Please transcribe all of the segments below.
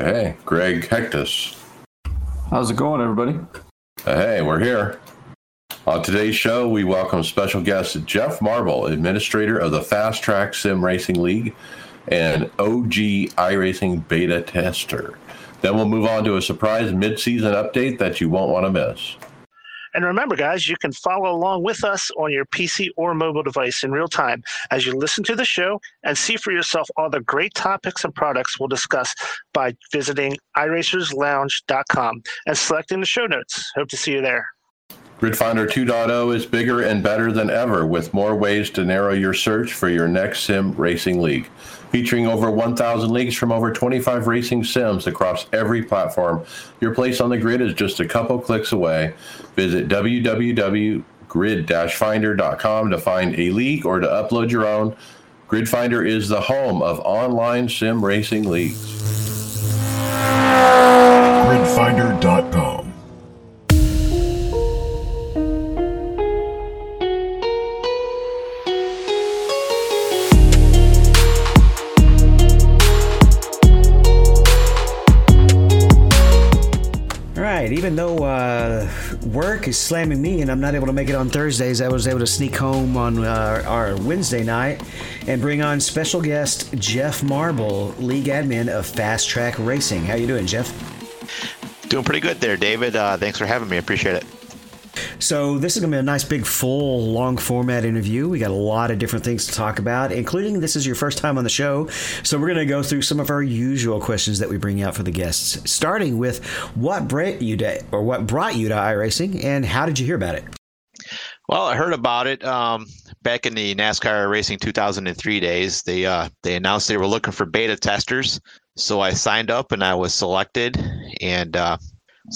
Hey, Greg Hecktus. How's it going, everybody? Uh, hey, we're here. On today's show, we welcome special guest Jeff Marble, administrator of the Fast Track Sim Racing League and OG iRacing beta tester. Then we'll move on to a surprise mid-season update that you won't want to miss. And remember, guys, you can follow along with us on your PC or mobile device in real time as you listen to the show and see for yourself all the great topics and products we'll discuss by visiting iRacersLounge.com and selecting the show notes. Hope to see you there. GridFinder 2.0 is bigger and better than ever with more ways to narrow your search for your next sim racing league. Featuring over 1,000 leagues from over 25 racing sims across every platform, your place on the grid is just a couple clicks away. Visit www.grid-finder.com to find a league or to upload your own. GridFinder is the home of online sim racing leagues. gridfinder.com Even though uh, work is slamming me and I'm not able to make it on Thursdays, I was able to sneak home on uh, our Wednesday night and bring on special guest Jeff Marble, league admin of Fast Track Racing. How you doing, Jeff? Doing pretty good there, David. Uh, thanks for having me. Appreciate it. So this is going to be a nice big full long format interview. We got a lot of different things to talk about, including this is your first time on the show. So we're going to go through some of our usual questions that we bring out for the guests, starting with what brought you to or what brought you to iRacing and how did you hear about it? Well, I heard about it um, back in the NASCAR Racing 2003 days. They uh, they announced they were looking for beta testers, so I signed up and I was selected and uh,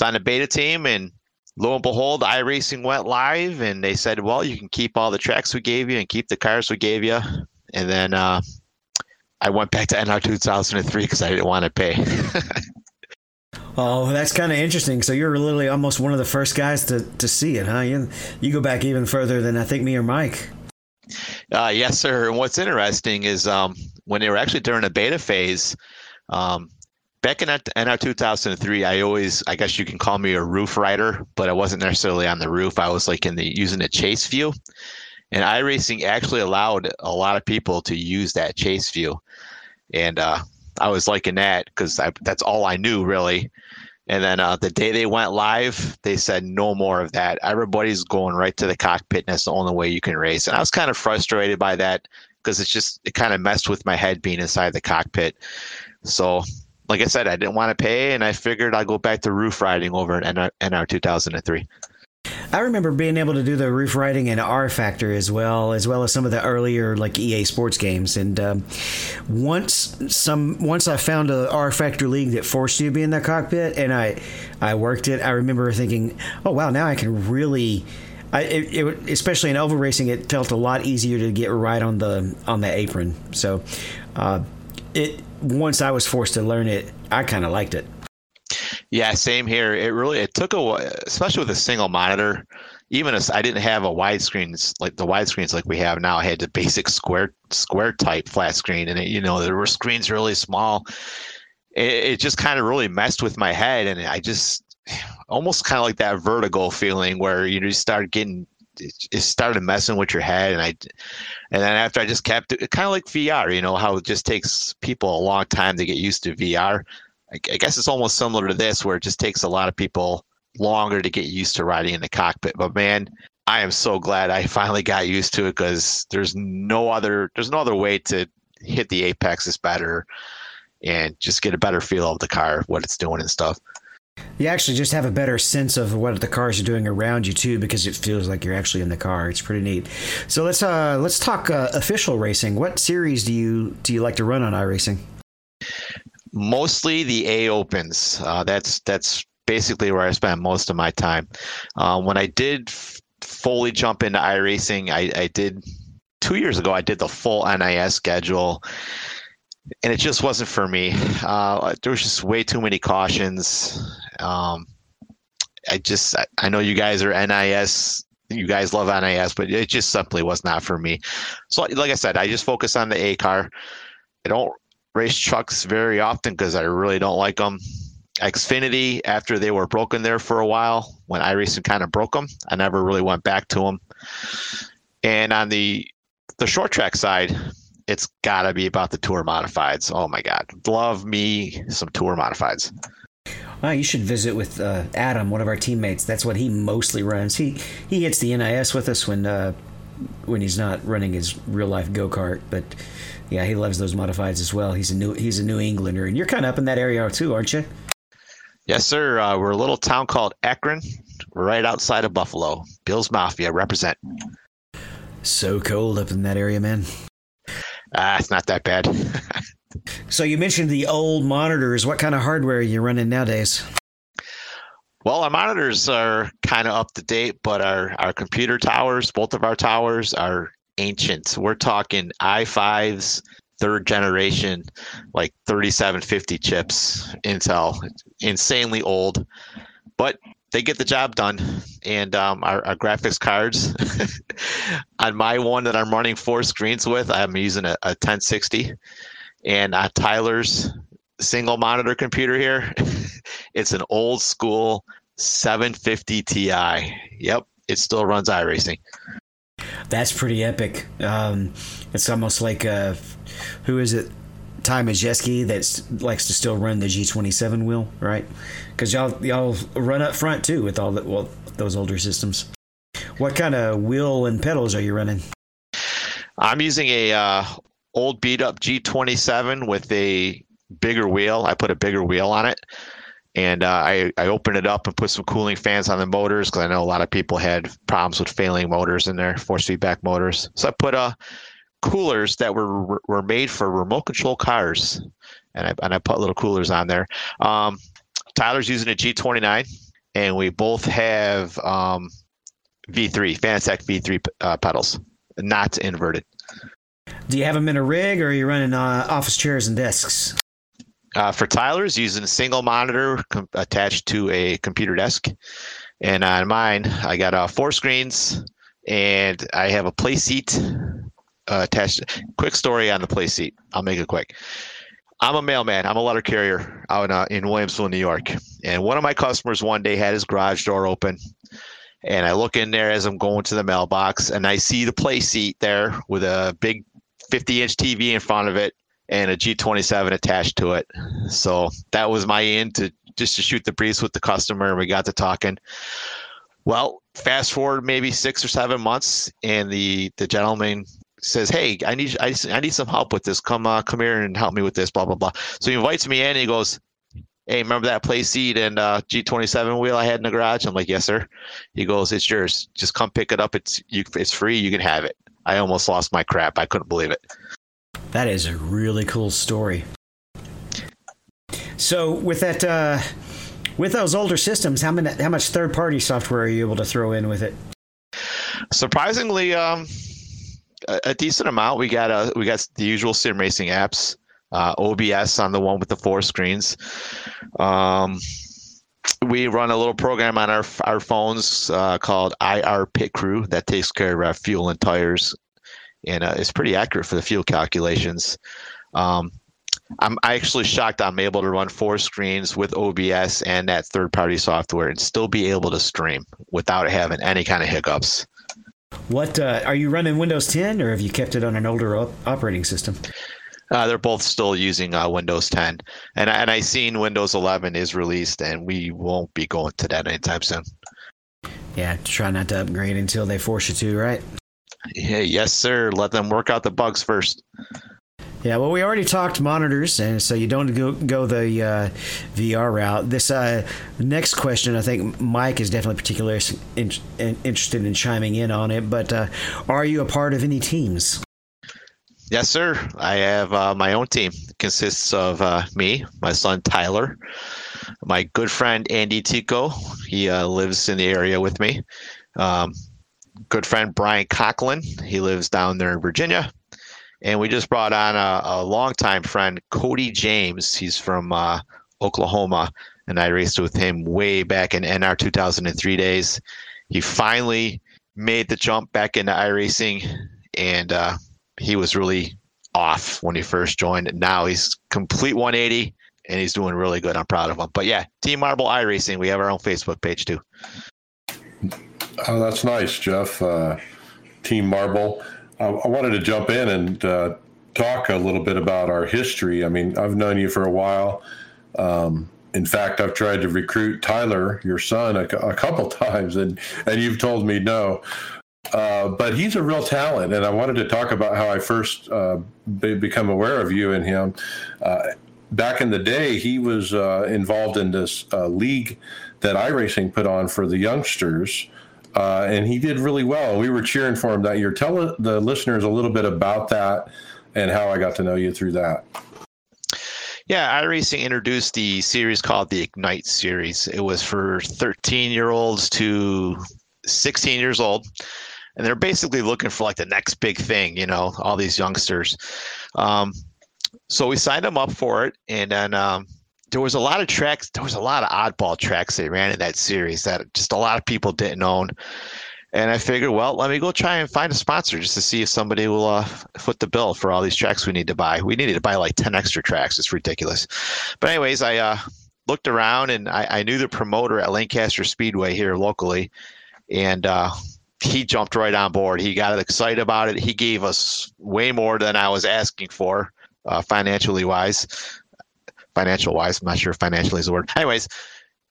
the beta team and lo and behold, iRacing went live, and they said, "Well, you can keep all the tracks we gave you and keep the cars we gave you." And then uh, I went back to NR 2003 because I didn't want to pay. oh, that's kind of interesting. So you're literally almost one of the first guys to, to see it, huh? You, you go back even further than I think me or Mike. Uh, yes, sir. And what's interesting is um, when they were actually during a beta phase, um, back in NR 2003, I always, I guess you can call me a roof rider, but I wasn't necessarily on the roof. I was like in the using the chase view, and iRacing actually allowed a lot of people to use that chase view, and uh, I was liking that because that's all I knew really. And then uh, the day they went live, they said no more of that. Everybody's going right to the cockpit, and that's the only way you can race. And I was kind of frustrated by that because it's just it kind of messed with my head being inside the cockpit. So like I said, I didn't want to pay, and I figured I'd go back to roof riding over in NR, NR 2003. I remember being able to do the roof riding in rFactor as well, as well as some of the earlier like EA Sports games. And um, once some once I found a rFactor league that forced you to be in the cockpit, and I I worked it. I remember thinking, oh wow, now I can really. I, it, it, especially in oval racing, it felt a lot easier to get right on the on the apron. So, uh, it once I was forced to learn it, I kind of liked it. Yeah, same here. It really it took a especially with a single monitor. Even as I didn't have a widescreen like the widescreens like we have now, I had the basic square square type flat screen, and it, you know there were screens really small. It, it just kind of really messed with my head, and I just almost kind of like that vertigo feeling where you just start getting it started messing with your head and i and then after i just kept it kind of like vr you know how it just takes people a long time to get used to vr I, I guess it's almost similar to this where it just takes a lot of people longer to get used to riding in the cockpit. But man i am so glad i finally got used to it because there's no other there's no other way to hit the apex is better and just get a better feel of the car what it's doing and stuff you actually just have a better sense of what the cars are doing around you too, because it feels like you're actually in the car. It's pretty neat. So let's uh, let's talk uh, official racing. What series do you do you like to run on iRacing? mostly the A opens. Uh, that's that's basically where I spent most of my time. Uh, when I did f- fully jump into iRacing, I, I did two years ago. I did the full NIS schedule, and it just wasn't for me. Uh, there was just way too many cautions. Um, I just I, I know you guys are NIS. You guys love NIS, but it just simply was not for me. So, like I said, I just focus on the A car. I don't race trucks very often because I really don't like them. Xfinity, after they were broken there for a while, when iRacing kind of broke them, I never really went back to them. And on the the short track side, it's got to be about the tour modifieds. Oh my God, love me some tour modifieds. Well, you should visit with uh, Adam, one of our teammates. That's what he mostly runs. He he hits the NIS with us when uh, when he's not running his real life go kart, but yeah, he loves those modifieds as well. He's a new he's a New Englander, and you're kind of up in that area too, aren't you? Yes, sir. Uh, we're a little town called Akron, right outside of Buffalo. Bill's Mafia represent. So cold up in that area, man. Ah, it's not that bad. so you mentioned the old monitors. What kind of hardware are you running nowadays? Well, our monitors are kind of up to date, but our, our computer towers, both of our towers, are ancient. We're talking i5s, third generation, like 3750 chips, Intel, insanely old, but they get the job done. And um, our, our, graphics cards on my one that I'm running four screens with, I'm using a, a 1060. And on Tyler's single monitor computer here, it's an old school 750 Ti. Yep, it still runs iRacing. That's pretty epic. Um, it's almost like uh, who is it? Ty Majeski that likes to still run the G27 wheel, right? Because y'all y'all run up front too with all the, well, those older systems. What kind of wheel and pedals are you running? I'm using a uh, old beat up G27 with a bigger wheel. I put a bigger wheel on it and uh, I, I opened it up and put some cooling fans on the motors because I know a lot of people had problems with failing motors in their force feedback motors. So I put uh, coolers that were were made for remote control cars, and I and I put little coolers on there. Um, Tyler's using a G29, and we both have um, V3 Fanatec V3 uh, pedals, not inverted. Do you have them in a rig, or are you running uh, office chairs and desks? Uh, for Tyler's, using a single monitor com- attached to a computer desk. And on mine, I got uh, four screens and I have a play seat uh, attached. Quick story on the play seat. I'll make it quick. I'm a mailman. I'm a letter carrier out in, uh, in Williamsville, New York. And one of my customers one day had his garage door open. And I look in there as I'm going to the mailbox and I see the play seat there with a big 50 inch TV in front of it and a G27 attached to it. So that was my in to just to shoot the breeze with the customer. And we got to talking. Well, fast forward maybe six or seven months, and the the gentleman says, "Hey, I need I, I need some help with this. Come uh, come here and help me with this." Blah blah blah. So he invites me in. and He goes, "Hey, remember that play seat and uh, G27 wheel I had in the garage?" I'm like, "Yes, sir." He goes, "It's yours. Just come pick it up. It's you. It's free. You can have it." I almost lost my crap. I couldn't believe it. That is a really cool story. So with that, uh, with those older systems, how many, how much third party software are you able to throw in with it? Surprisingly, um, a, decent amount. We got a, we got the usual sim racing apps, uh, OBS on the one with the four screens. Um, we run a little program on our our phones uh, called IR Pit Crew that takes care of our fuel and tires and uh, it's pretty accurate for the fuel calculations. Um, I'm actually shocked I'm able to run four screens with OBS and that third party software and still be able to stream without having any kind of hiccups. What uh, are you running Windows 10 or have you kept it on an older op- operating system? Uh, they're both still using uh, Windows 10, and and I seen Windows 11 is released, and we won't be going to that anytime soon. Yeah, try not to upgrade until they force you to, right? Yeah, yes, sir. Let them work out the bugs first. Yeah, well, we already talked monitors, and so you don't go go the uh, VR route. This uh, next question, I think Mike is definitely particularly in, in, interested in chiming in on it. But uh, are you a part of any teams? Yes, sir. I have uh, my own team. It consists of uh, me, my son Tyler, my good friend Andy Tico. He uh, lives in the area with me. Um, good friend Brian Conklin. He lives down there in Virginia. And we just brought on a, a longtime friend, Cody James. He's from uh, Oklahoma, and I raced with him way back in NR 2003 days. He finally made the jump back into iRacing, and uh, he was really off when he first joined. Now he's complete 180, and he's doing really good. I'm proud of him. But yeah, Team Marble iRacing. We have our own Facebook page too. Oh, that's nice, Jeff. Uh, Team Marble. I, wanted to jump in and uh, talk a little bit about our history. I mean, I've known you for a while. Um, in fact, I've tried to recruit Tyler, your son, a, a couple times, and and you've told me no. Uh, but he's a real talent, and I wanted to talk about how I first uh, be, become aware of you and him. Uh, back in the day, he was uh, involved in this uh, league that iRacing put on for the youngsters, uh, and he did really well. We were cheering for him that year. Tell the listeners a little bit about that and how I got to know you through that. Yeah, iRacing introduced the series called the Ignite series. It was for 13 year olds to 16 years old. And they're basically looking for like the next big thing, you know, all these youngsters. Um, so we signed them up for it. And then um, there was a lot of tracks, there was a lot of oddball tracks they ran in that series that just a lot of people didn't own. And I figured, well, let me go try and find a sponsor just to see if somebody will uh, foot the bill for all these tracks we need to buy. We needed to buy like 10 extra tracks. It's ridiculous. But, anyways, I uh, looked around and I, I, knew the promoter at Lancaster Speedway here locally. And uh, he jumped right on board. He got excited about it. He gave us way more than I was asking for, uh, financially wise. Financial wise, I'm not sure financially is the word. Anyways,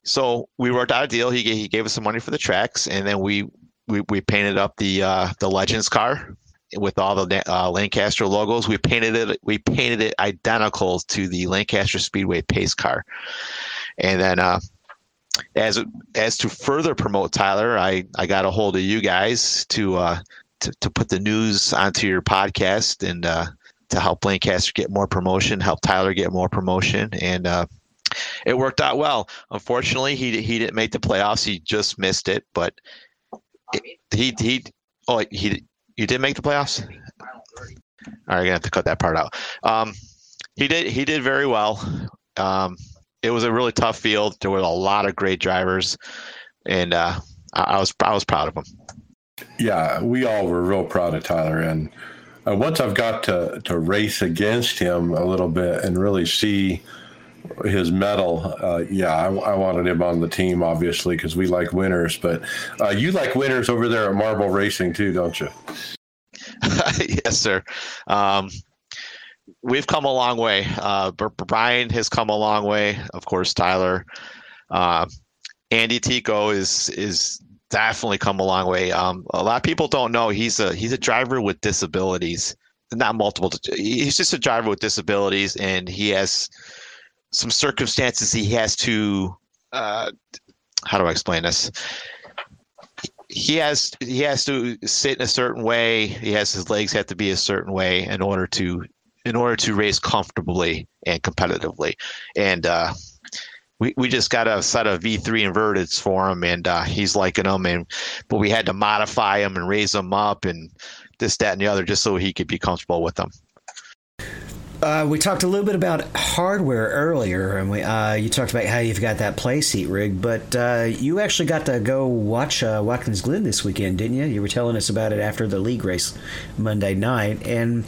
so we worked out a deal. He gave, he gave us some money for the tracks, and then we we, we painted up the uh, the Legends car with all the uh, Lancaster logos. We painted it we painted it identical to the Lancaster Speedway pace car, and then uh, as as to further promote Tyler, I I got a hold of you guys to uh, to to put the news onto your podcast and uh, to help Lancaster get more promotion, help Tyler get more promotion, and uh, it worked out well. Unfortunately, he he didn't make the playoffs. He just missed it, but he he oh he you did make the playoffs. All right, gonna have to cut that part out. Um, he did he did very well. Um, it was a really tough field. There were a lot of great drivers, and uh, I, I, was I was proud of him. Yeah, we all were real proud of Tyler, and uh, once I've got to to race against him a little bit and really see his medal. Uh, yeah, I, I, wanted him on the team, obviously, because we like winners. But uh, you like winners over there at Marble Racing too, don't you? yes, sir. Um, we've come a long way. Uh, Brian has come a long way. Of course, Tyler. Uh, Andy Tico is is definitely come a long way. Um, a lot of people don't know he's a he's a driver with disabilities. Not multiple. He's just a driver with disabilities, and he has some circumstances he has to uh, how do I explain this? He has he has to sit in a certain way. He has his legs have to be a certain way in order to in order to race comfortably and competitively. And uh, we, we just got a set of V3 inverteds for him, and uh, he's liking them. And but we had to modify them and raise them up and this, that, and the other, just so he could be comfortable with them. Uh, we talked a little bit about hardware earlier, and we uh, you talked about how you've got that play seat rig, but uh, you actually got to go watch uh, Watkins Glen this weekend, didn't you? You were telling us about it after the league race Monday night, and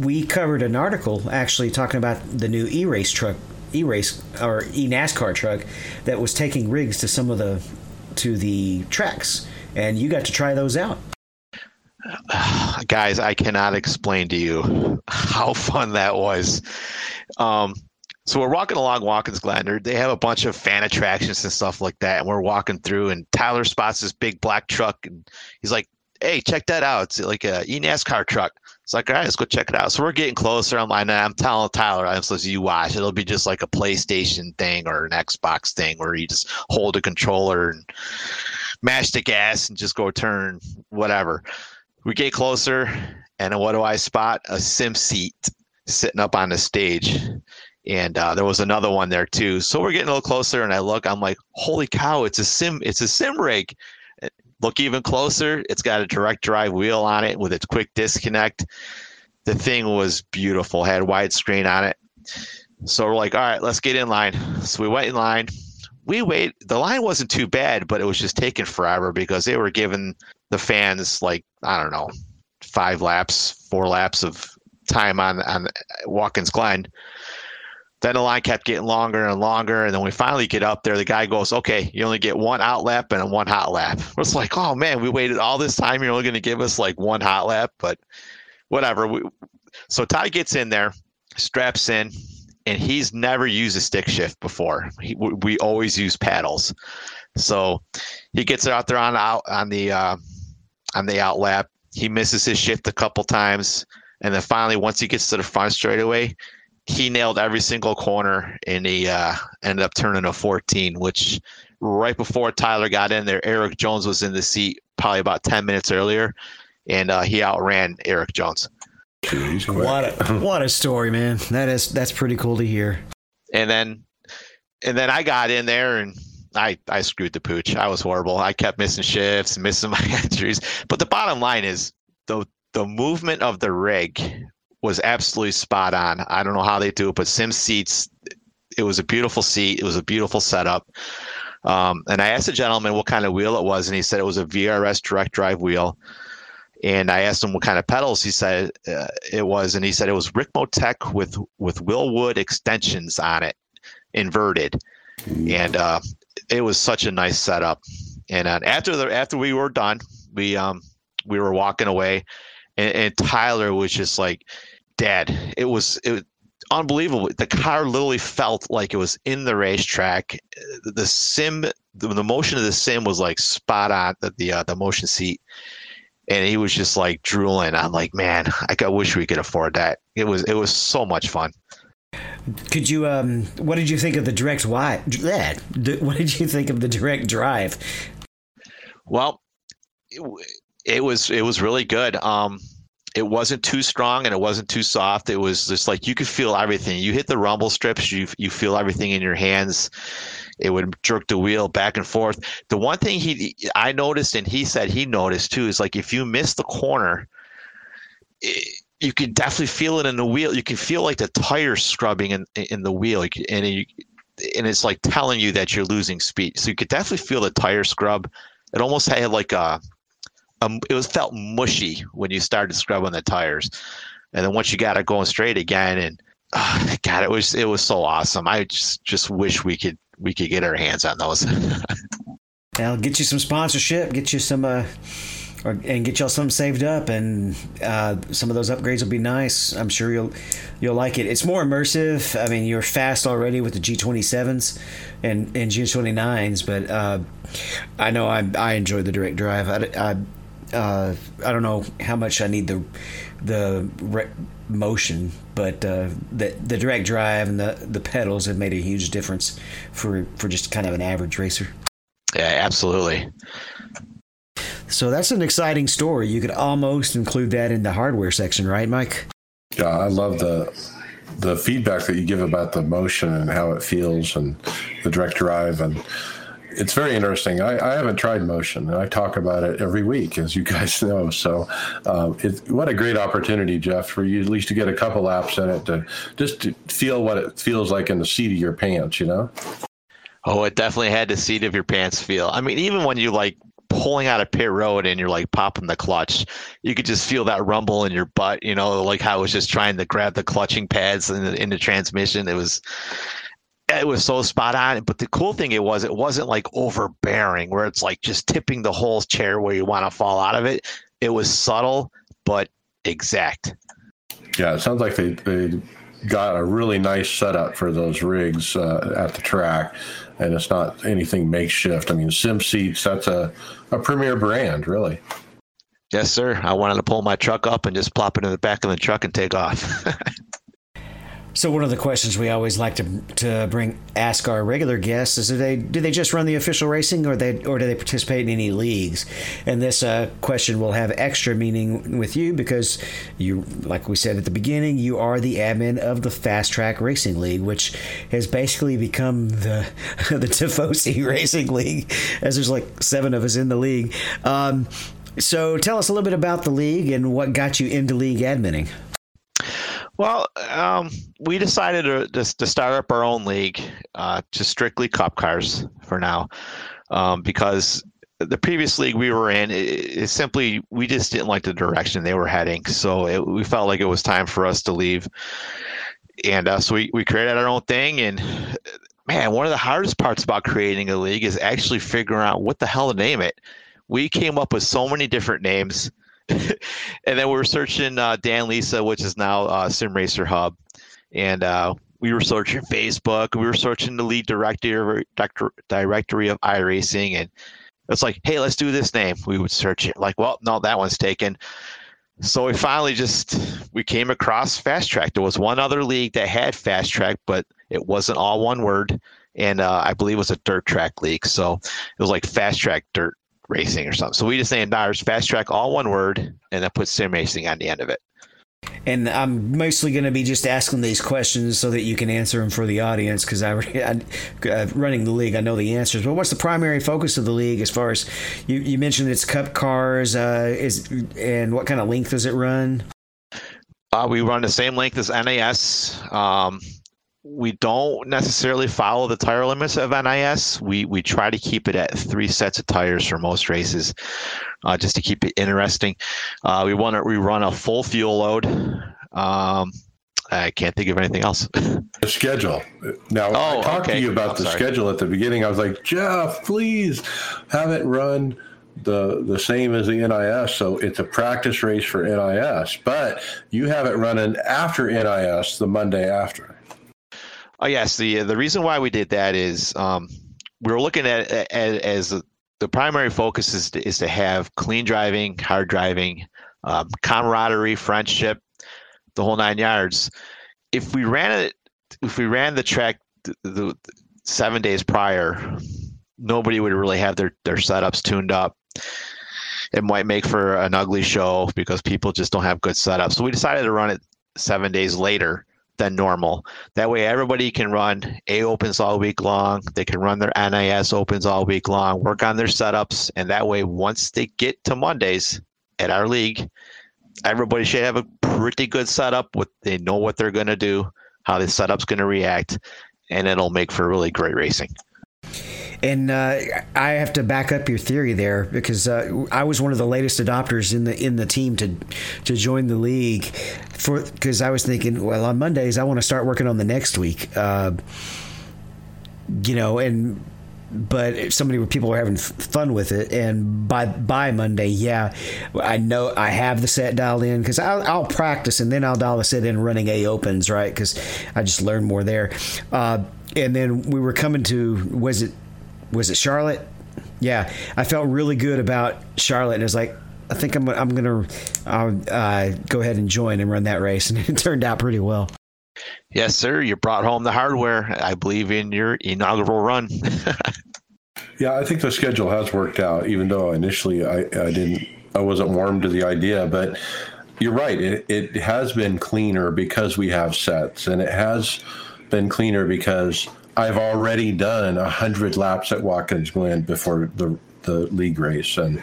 we covered an article actually talking about the new e-race truck, e-race or e-NASCAR truck that was taking rigs to some of the to the tracks, and you got to try those out. guys, I cannot explain to you how fun that was. Um, so we're walking along Watkins Glen. They have a bunch of fan attractions and stuff like that. And we're walking through, and Tyler spots this big black truck, and he's like, "Hey, check that out! It's like a e-NASCAR truck." It's like, all right, let's go check it out. So we're getting closer. I'm like, I'm telling Tyler, I'm supposed to you watch. It'll be just like a PlayStation thing or an Xbox thing where you just hold a controller and mash the gas and just go turn whatever we get closer and what do I spot? A sim seat sitting up on the stage. And uh, there was another one there too. So we're getting a little closer, and I look. I'm like, "Holy cow! It's a sim! It's a sim rig!" Look even closer. It's got a direct drive wheel on it with its quick disconnect. The thing was beautiful. Had widescreen on it. So we're like, "All right, let's get in line." So we went in line. We wait. The line wasn't too bad, but it was just taking forever because they were giving the fans like I don't know, five laps, four laps of time on on Watkins Glen. Then the line kept getting longer and longer, and then we finally get up there. The guy goes, "Okay, you only get one out lap and one hot lap." It's like, "Oh man, we waited all this time. You're only going to give us like one hot lap," but whatever. We, so Ty gets in there, straps in, and he's never used a stick shift before. He, we always use paddles. So he gets it out there on out on the uh, on the out lap. He misses his shift a couple times, and then finally, once he gets to the front straightaway, he nailed every single corner, and he uh, ended up turning a 14. Which right before Tyler got in there, Erik Jones was in the seat probably about 10 minutes earlier, and uh, he outran Erik Jones. Jeez, What a what a story, man. That is that's pretty cool to hear. and then and then I got in there and I I screwed the pooch. I was horrible. I kept missing shifts, missing my entries. But the bottom line is the the movement of the rig was absolutely spot on. I don't know how they do it, but Sim seats. It was a beautiful seat. It was a beautiful setup. Um, and I asked the gentleman what kind of wheel it was, and he said it was a VRS direct drive wheel. And I asked him what kind of pedals he said uh, it was, and he said it was Ricmotech with with Wilwood extensions on it, inverted, and uh, it was such a nice setup. And uh, after the after we were done, we um we were walking away, and, and Tyler was just like, "Dad, it was it was unbelievable. The car literally felt like it was in the racetrack. The, the sim, the, the motion of the sim was like spot on the the, uh, the motion seat." and he was just like drooling. I'm like, man, I, I wish we could afford that. It was it was so much fun. Could you um what did you think of the direct why what did you think of the direct drive? Well, it, it was it was really good. Um, it wasn't too strong and it wasn't too soft. It was just like you could feel everything. You hit the rumble strips, you you feel everything in your hands. It would jerk the wheel back and forth. The one thing he I noticed and he said he noticed too is like if you miss the corner, it, you can definitely feel it in the wheel. You can feel like the tire scrubbing in in the wheel, You can- and you, and it's like telling you that you're losing speed. So you could definitely feel the tire scrub. It almost had like a, um, it was felt mushy when you started scrubbing the tires, and then once you got it going straight again, and uh, God, it was it was so awesome. I just just wish we could we could get our hands on those. I'll get you some sponsorship, get you some uh or, and get y'all some saved up, and uh, some of those upgrades will be nice. I'm sure you'll you'll like it. It's more immersive. I mean, you're fast already with the G27s and and G29s, but uh, I know I I enjoy the direct drive. I, I uh, I don't know how much I need the the re- motion, but uh, the the direct drive and the the pedals have made a huge difference for for just kind of an average racer. yeah, absolutely. So that's an exciting story. You could almost include that in the hardware section, right, Mike? Yeah, I love the the feedback that you give about the motion and how it feels and the direct drive and it's very interesting. I, I haven't tried motion, and I talk about it every week, as you guys know. So, uh, it, what a great opportunity, Jeff, for you at least to get a couple laps in it to just to feel what it feels like in the seat of your pants. You know? Oh, it definitely had the seat of your pants feel. I mean, even when you like pulling out of pit road and you're like popping the clutch, you could just feel that rumble in your butt. You know, like how I was just trying to grab the clutching pads in the, in the transmission. It was, it was so spot on. But the cool thing it was, it wasn't like overbearing where it's like just tipping the whole chair where you want to fall out of it. It was subtle but exact. Yeah, it sounds like they they got a really nice setup for those rigs uh, at the track, and it's not anything makeshift. I mean, Sim Seats that's a a premier brand, really. Yes, sir. I wanted to pull my truck up and just plop it in the back of the truck and take off. So one of the questions we always like to to bring ask our regular guests is do they do they just run the official racing or they or do they participate in any leagues? And this uh, question will have extra meaning with you because you, like we said at the beginning, you are the admin of the Fast Track Racing League, which has basically become the the Tifosi Racing League, as there's like seven of us in the league. Um, so tell us a little bit about the league and what got you into league adminning. Well, um, we decided to, to, to, start up our own league, uh, strictly cop cars for now, um, because the previous league we were in is simply we just didn't like the direction they were heading. So it, we felt like it was time for us to leave, and uh, so we, we created our own thing. And man, one of the hardest parts about creating a league is actually figuring out what the hell to name it. We came up with so many different names and then we were searching uh, DanLisa, which is now uh, Sim Racer Hub, and uh, we were searching Facebook. We were searching the lead directory directory of iRacing, and it's like, hey, let's do this name. We would search it. Like, well, no, that one's taken. So we finally just we came across Fast Track. There was one other league that had Fast Track, but it wasn't all one word, and uh, I believe it was a dirt track league. So it was like Fast Track Dirt racing or something. So we just named ours fast track, all one word, and then put sim racing on the end of it. And I'm mostly going to be just asking these questions so that you can answer them for the audience because I, I uh, running the league, I know the answers. But what's the primary focus of the league as far as you, you mentioned it's cup cars, uh, is and what kind of length does it run? Uh, we run the same length as NAS. Um, we don't necessarily follow the tire limits of NIS. We we try to keep it at three sets of tires for most races, uh, just to keep it interesting. Uh, we want to we run a full fuel load. Um, I can't think of anything else. the schedule. Now oh, I talked okay. to you about oh, the sorry. schedule at the beginning. I was like, Jeff, please have it run the the same as the NIS. So it's a practice race for NIS, but you have it running after NIS the Monday after. Oh yes, the the reason why we did that is um, we were looking at, at as a, the primary focus is to, is to have clean driving, hard driving, um, camaraderie, friendship, the whole nine yards. If we ran it, if we ran the track the, the seven days prior, nobody would really have their their setups tuned up. It might make for an ugly show because people just don't have good setups. So we decided to run it seven days later than normal. That way, everybody can run A opens all week long. They can run their NIS opens all week long, work on their setups, and that way, once they get to Mondays at our league, everybody should have a pretty good setup. What they know what they're going to do, how the setup's going to react, and it'll make for really great racing. And uh, I have to back up your theory there because uh, I was one of the latest adopters in the in the team to to join the league for because I was thinking, well, on Mondays I want to start working on the next week. Uh, you know, and but so many people were having fun with it, and by by Monday, yeah, I know I have the set dialed in because I'll, I'll, practice and then I'll dial the set in running A opens right because I just learned more there. Uh, and then we were coming to was it was it Charlotte? Yeah, I felt really good about Charlotte, and it was like, I think I'm I'm gonna uh, go ahead and join and run that race, and it turned out pretty well. Yes, sir. You brought home the hardware. I believe in your inaugural run. yeah, I think the schedule has worked out, even though initially I, I didn't, I wasn't warm to the idea. But you're right. It, it has been cleaner because we have sets, and it has been cleaner because I've already done a hundred laps at Watkins Glen before the the league race, and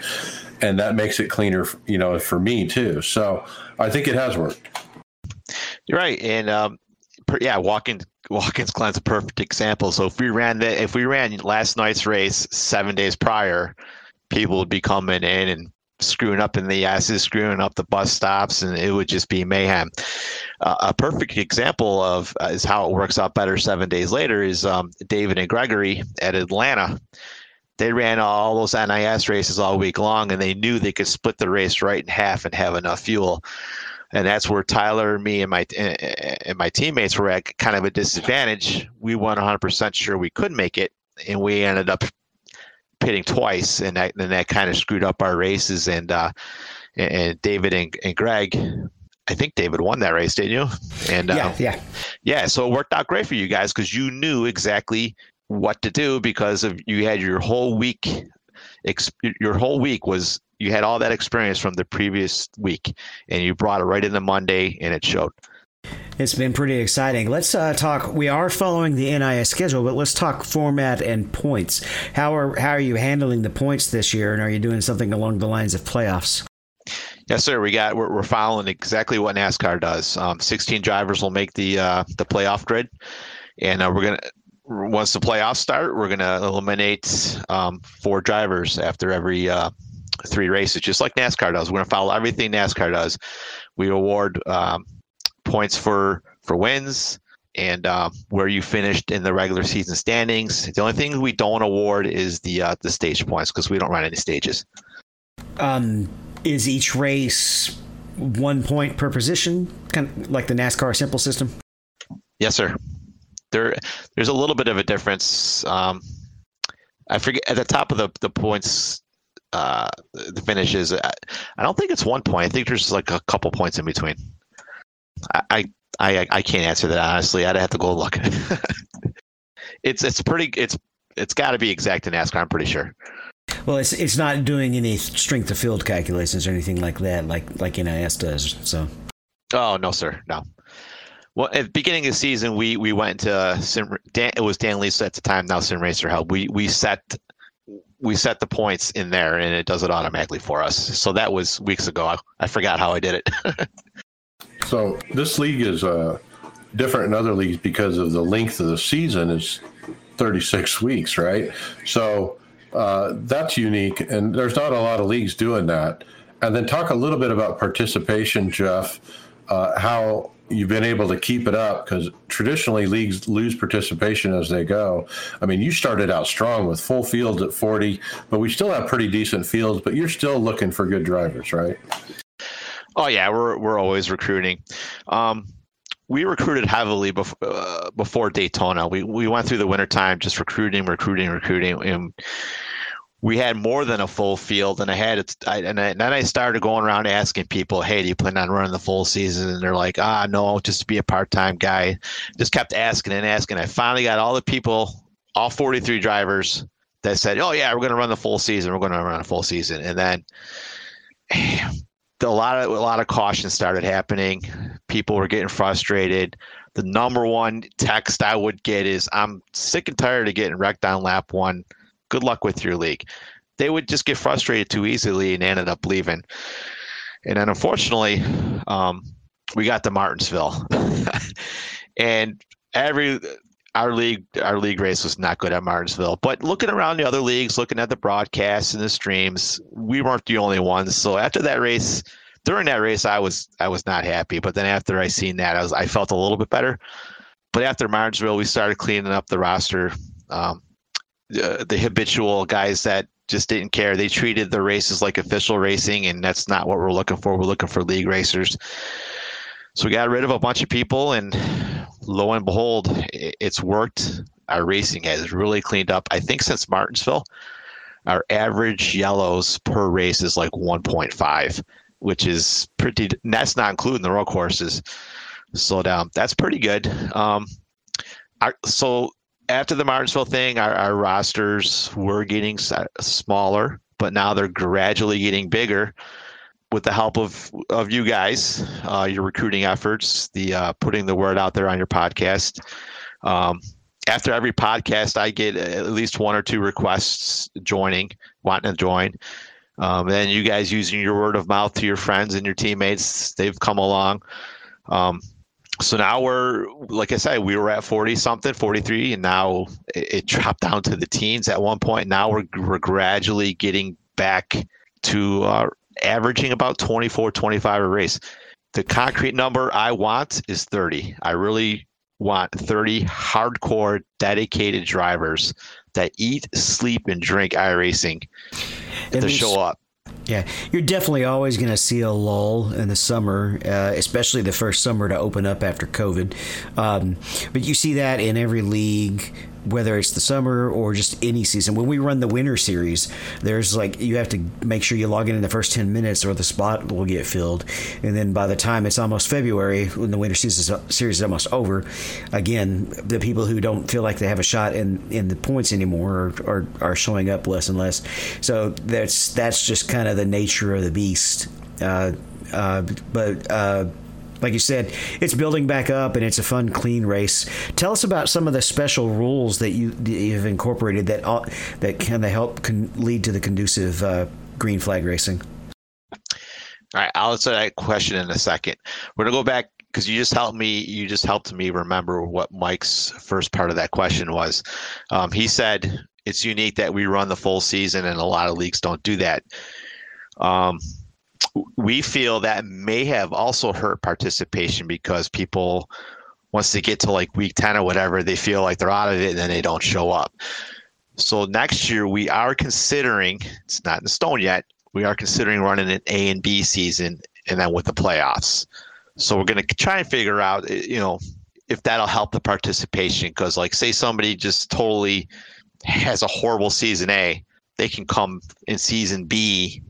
and that makes it cleaner, you know, for me too. So I think it has worked. You're right, and um, yeah, Watkins Watkins Glen's a perfect example. So if we ran that, if we ran last night's race seven days prior, people would be coming in and screwing up in the esses, screwing up the bus stops, and it would just be mayhem. Uh, a perfect example of uh, is how it works out better seven days later is um, David and Gregory at Atlanta. They ran all those NIS races all week long, and they knew they could split the race right in half and have enough fuel. And that's where Tyler, me, and my and my teammates were at kind of a disadvantage. We weren't 100% sure we could make it, and we ended up pitting twice, and that and that kind of screwed up our races. And uh, and David and, and Greg I think David won that race, didn't you? And uh, yeah, yeah, yeah. So it worked out great for you guys because you knew exactly what to do because of you had your whole week. Ex- your whole week was you had all that experience from the previous week, and you brought it right into Monday, and it showed. It's been pretty exciting. Let's uh, talk. We are following the NIS schedule, but let's talk format and points. How are how are you handling the points this year, and are you doing something along the lines of playoffs? Yes, sir. We got we're, we're following exactly what NASCAR does. Um, 16 drivers will make the uh, the playoff grid, and uh, we're gonna once the playoffs start, we're gonna eliminate um, four drivers after every uh, three races, just like NASCAR does. We're gonna follow everything NASCAR does. We award um, points for for wins and uh, where you finished in the regular season standings. The only thing we don't award is the uh, the stage points because we don't run any stages. Um, is each race one point per position, kind of like the NASCAR simple system? Yes, sir. There, there's a little bit of a difference. Um, I forget at the top of the the points, uh, the finishes. I, I don't think it's one point. I think there's like a couple points in between. I, I, I can't answer that honestly. I'd have to go look. it's it's pretty. It's it's got to be exact in NASCAR. I'm pretty sure. Well, it's it's not doing any strength of field calculations or anything like that, like like NIS does. So. Oh no, sir, no. Well, at the beginning of the season, we we went to Sim. Dan, it was DanLisa at the time. Now Sim Racer Hub. We we set we set the points in there, and it does it automatically for us. So that was weeks ago. I, I forgot how I did it. so this league is uh, different in other leagues because of the length of the season is 36 weeks, right? So uh, that's unique, and there's not a lot of leagues doing that. And then talk a little bit about participation, Jeff. Uh, how you've been able to keep it up because traditionally leagues lose participation as they go. I mean, you started out strong with full fields at 40, but we still have pretty decent fields. But you're still looking for good drivers, right? Oh yeah, we're we're always recruiting. Um, we recruited heavily before, uh, before Daytona. We we went through the wintertime just recruiting, recruiting, recruiting, and we had more than a full field. And I had I, and, I, and then I started going around asking people, "Hey, do you plan on running the full season?" And they're like, "Ah, no, just to be a part time guy." Just kept asking and asking. I finally got all the people, all forty three drivers, that said, "Oh yeah, we're going to run the full season. We're going to run a full season." And then a lot of a lot of caution started happening. People were getting frustrated. The number one text I would get is, "I'm sick and tired of getting wrecked on lap one. Good luck with your league." They would just get frustrated too easily and ended up leaving. And then unfortunately, um, we got to Martinsville, and every our league our league race was not good at Martinsville. But looking around the other leagues, looking at the broadcasts and the streams, we weren't the only ones. So after that race, during that race, I was I was not happy. But then after I seen that, I was I felt a little bit better. But after Martinsville, we started cleaning up the roster. Um, the, the habitual guys that just didn't care. They treated the races like official racing, and that's not what we're looking for. We're looking for league racers. So we got rid of a bunch of people, and lo and behold, it's worked. Our racing has really cleaned up. I think since Martinsville, our average yellows per race is like 1.5, which is pretty. That's not including the road courses. Slow down. That's pretty good. Um, our, so after the Martinsville thing, our, our rosters were getting smaller, but now they're gradually getting bigger with the help of of you guys, uh, your recruiting efforts, the uh, putting the word out there on your podcast. Um, after every podcast, I get at least one or two requests joining, wanting to join. Um, and you guys using your word of mouth to your friends and your teammates, they've come along. Um, so now we're, like I said, we were at 40 something, 43, and now it, it dropped down to the teens at one point. Now we're, we're gradually getting back to uh, averaging about 24, 25 a race. The concrete number I want is 30. I really want 30 hardcore, dedicated drivers that eat, sleep, and drink iRacing and to show up. Yeah, you're definitely always going to see a lull in the summer, uh, especially the first summer to open up after COVID. Um, but you see that in every league whether it's the summer or just any season. When we run the winter series, there's like you have to make sure you log in in the first 10 minutes or the spot will get filled. And then by the time it's almost February, when the winter season series is almost over, again, the people who don't feel like they have a shot in, in the points anymore are, are, are showing up less and less. So that's that's just kind of the nature of the beast. Uh, uh, but uh, like you said, it's building back up and it's a fun, clean race. Tell us about some of the special rules that you you've incorporated that uh, that kind of help con- lead to the conducive uh, green flag racing. All right, I'll answer that question in a second. We're gonna go back because you just helped me. You just helped me remember what Mike's first part of that question was. Um, he said it's unique that we run the full season, and a lot of leagues don't do that. Um, we feel that may have also hurt participation because people once they get to like week 10 or whatever they feel like they're out of it and then they don't show up. So next year we are considering it's not in stone yet we are considering running an a and b season and then with the playoffs. So we're going to try and figure out eh, you know if that'll help the participation because like say somebody just totally has a horrible season a they can come in season b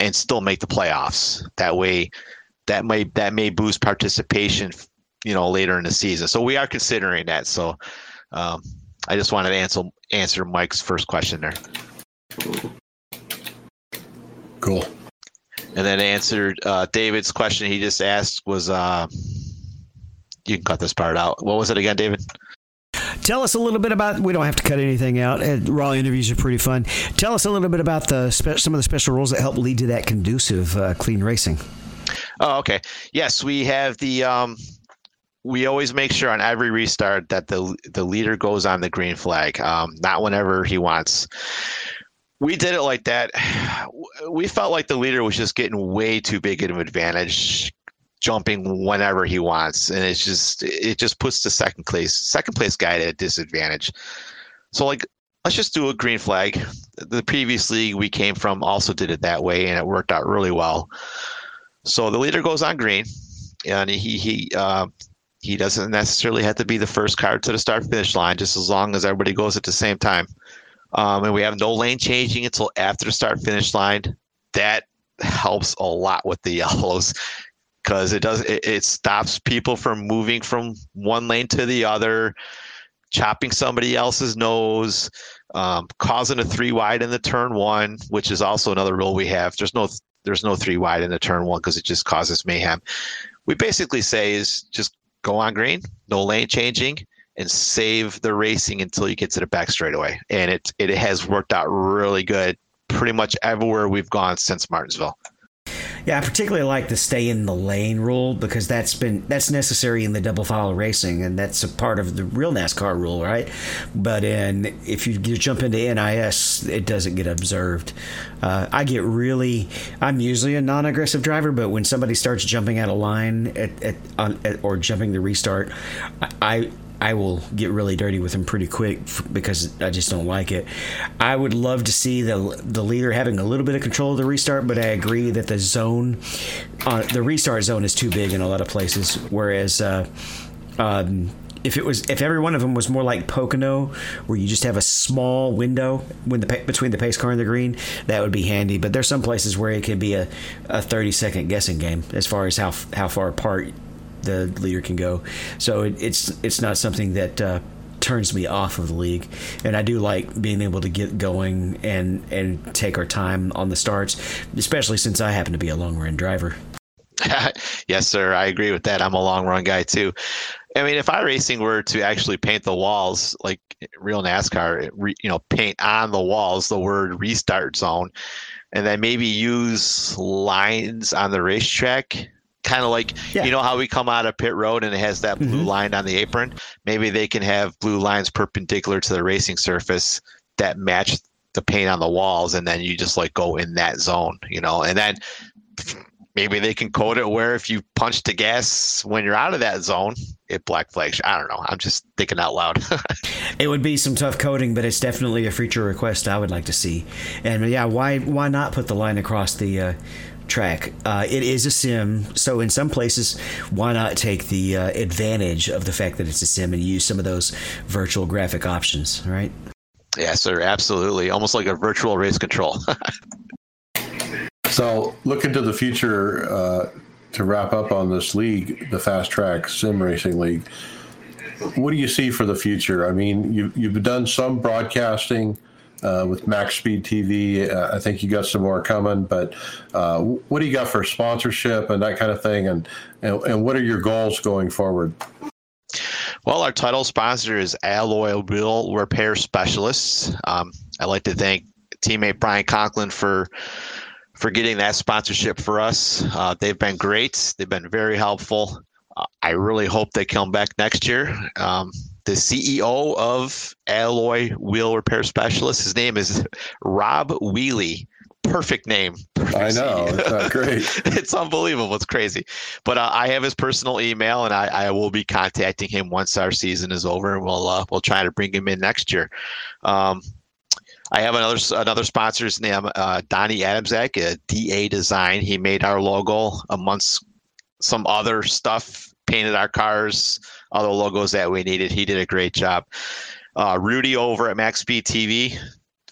and still make the playoffs. That way, that may that may boost participation, you know, later in the season. So we are considering that. So um, I just wanted to answer answer Mike's first question there. Cool. And then answered uh, David's question. He just asked was, uh, you can cut this part out. What was it again, David? Tell us a little bit about. We don't have to cut anything out. Uh, raw interviews are pretty fun. Tell us a little bit about the some of the special rules that help lead to that conducive uh, clean racing. Oh, okay. Yes, we have the. Um, we always make sure on every restart that the the leader goes on the green flag, um, not whenever he wants. We did it like that. We felt like the leader was just getting way too big of an advantage jumping whenever he wants, and it's just it just puts the second place second place guy at a disadvantage. So like let's just do a green flag. The previous league we came from also did it that way, and it worked out really well. So the leader goes on green, and he he uh, he doesn't necessarily have to be the first car to the start finish line, just as long as everybody goes at the same time. Um, and we have no lane changing until after the start finish line. That helps a lot with the yellows because it does it, it stops people from moving from one lane to the other chopping somebody else's nose um, causing a three wide in the turn one which is also another rule we have. There's no there's no three wide in the turn one because it just causes mayhem. We basically say is just go on green no lane changing and save the racing until you get to the back straightaway. And it it has worked out really good pretty much everywhere we've gone since martinsville yeah, I particularly like the stay in the lane rule because that's been that's necessary in the double file racing, and that's a part of the real NASCAR rule, right? But in if you, you jump into NIS, it doesn't get observed. Uh, I get really, I'm usually a non-aggressive driver, but when somebody starts jumping out of line at, at, on, at or jumping the restart, I I will get really dirty with him pretty quick because I just don't like it. I would love to see the the leader having a little bit of control of the restart, but I agree that the zone, uh, the restart zone is too big in a lot of places. Whereas, uh, um, if it was if every one of them was more like Pocono, where you just have a small window when the between the pace car and the green, that would be handy. But there's some places where it can be a, a 30 second guessing game as far as how how far apart the leader can go. So it, it's it's not something that uh, turns me off of the league, and I do like being able to get going and and take our time on the starts, especially since I happen to be a long run driver. yes, sir. I agree with that. I'm a long run guy too. I mean, if iRacing were to actually paint the walls like real NASCAR, you know, paint on the walls the word restart zone, and then maybe use lines on the racetrack kind of like yeah. you know how we come out of pit road and it has that blue mm-hmm. line on the apron? Maybe they can have blue lines perpendicular to the racing surface that match the paint on the walls and then you just like go in that zone you know? And then maybe they can code it where if you punch the gas when you're out of that zone it black flags i don't know. I'm just thinking out loud. It would be some tough coding but it's definitely a feature request i would like to see. And yeah why why not put the line across the uh, track. Uh, it is a sim, so in some places, why not take the uh, advantage of the fact that it's a sim and use some of those virtual graphic options, right? Yes, sir. Absolutely. Almost like a virtual race control. so, looking to the future, uh, to wrap up on this league, the Fast Track Sim Racing League, what do you see for the future? I mean, you, you've done some broadcasting uh, with Max Speed TV. Uh, I think you got some more coming, but uh, what do you got for sponsorship and that kind of thing? And, and, and what are your goals going forward? Well, our title sponsor is Alloy Wheel Repair Specialists. Um, I'd like to thank teammate Brian Conklin for for getting that sponsorship for us. Uh, they've been great. They've been very helpful. Uh, I really hope they come back next year. Um, the CEO of Alloy Wheel Repair Specialist. His name is Rob Wheely. Perfect name. Perfect I know. It's great. it's unbelievable. It's crazy. But uh, I have his personal email, and I, I, will be contacting him once our season is over, and we'll uh, we'll try to bring him in next year. Um, I have another another sponsor's name, uh, Donnie a DA Design. He made our logo amongst some other stuff, painted our cars, other logos that we needed. He did a great job. Uh, Rudy over at Max Speed TV.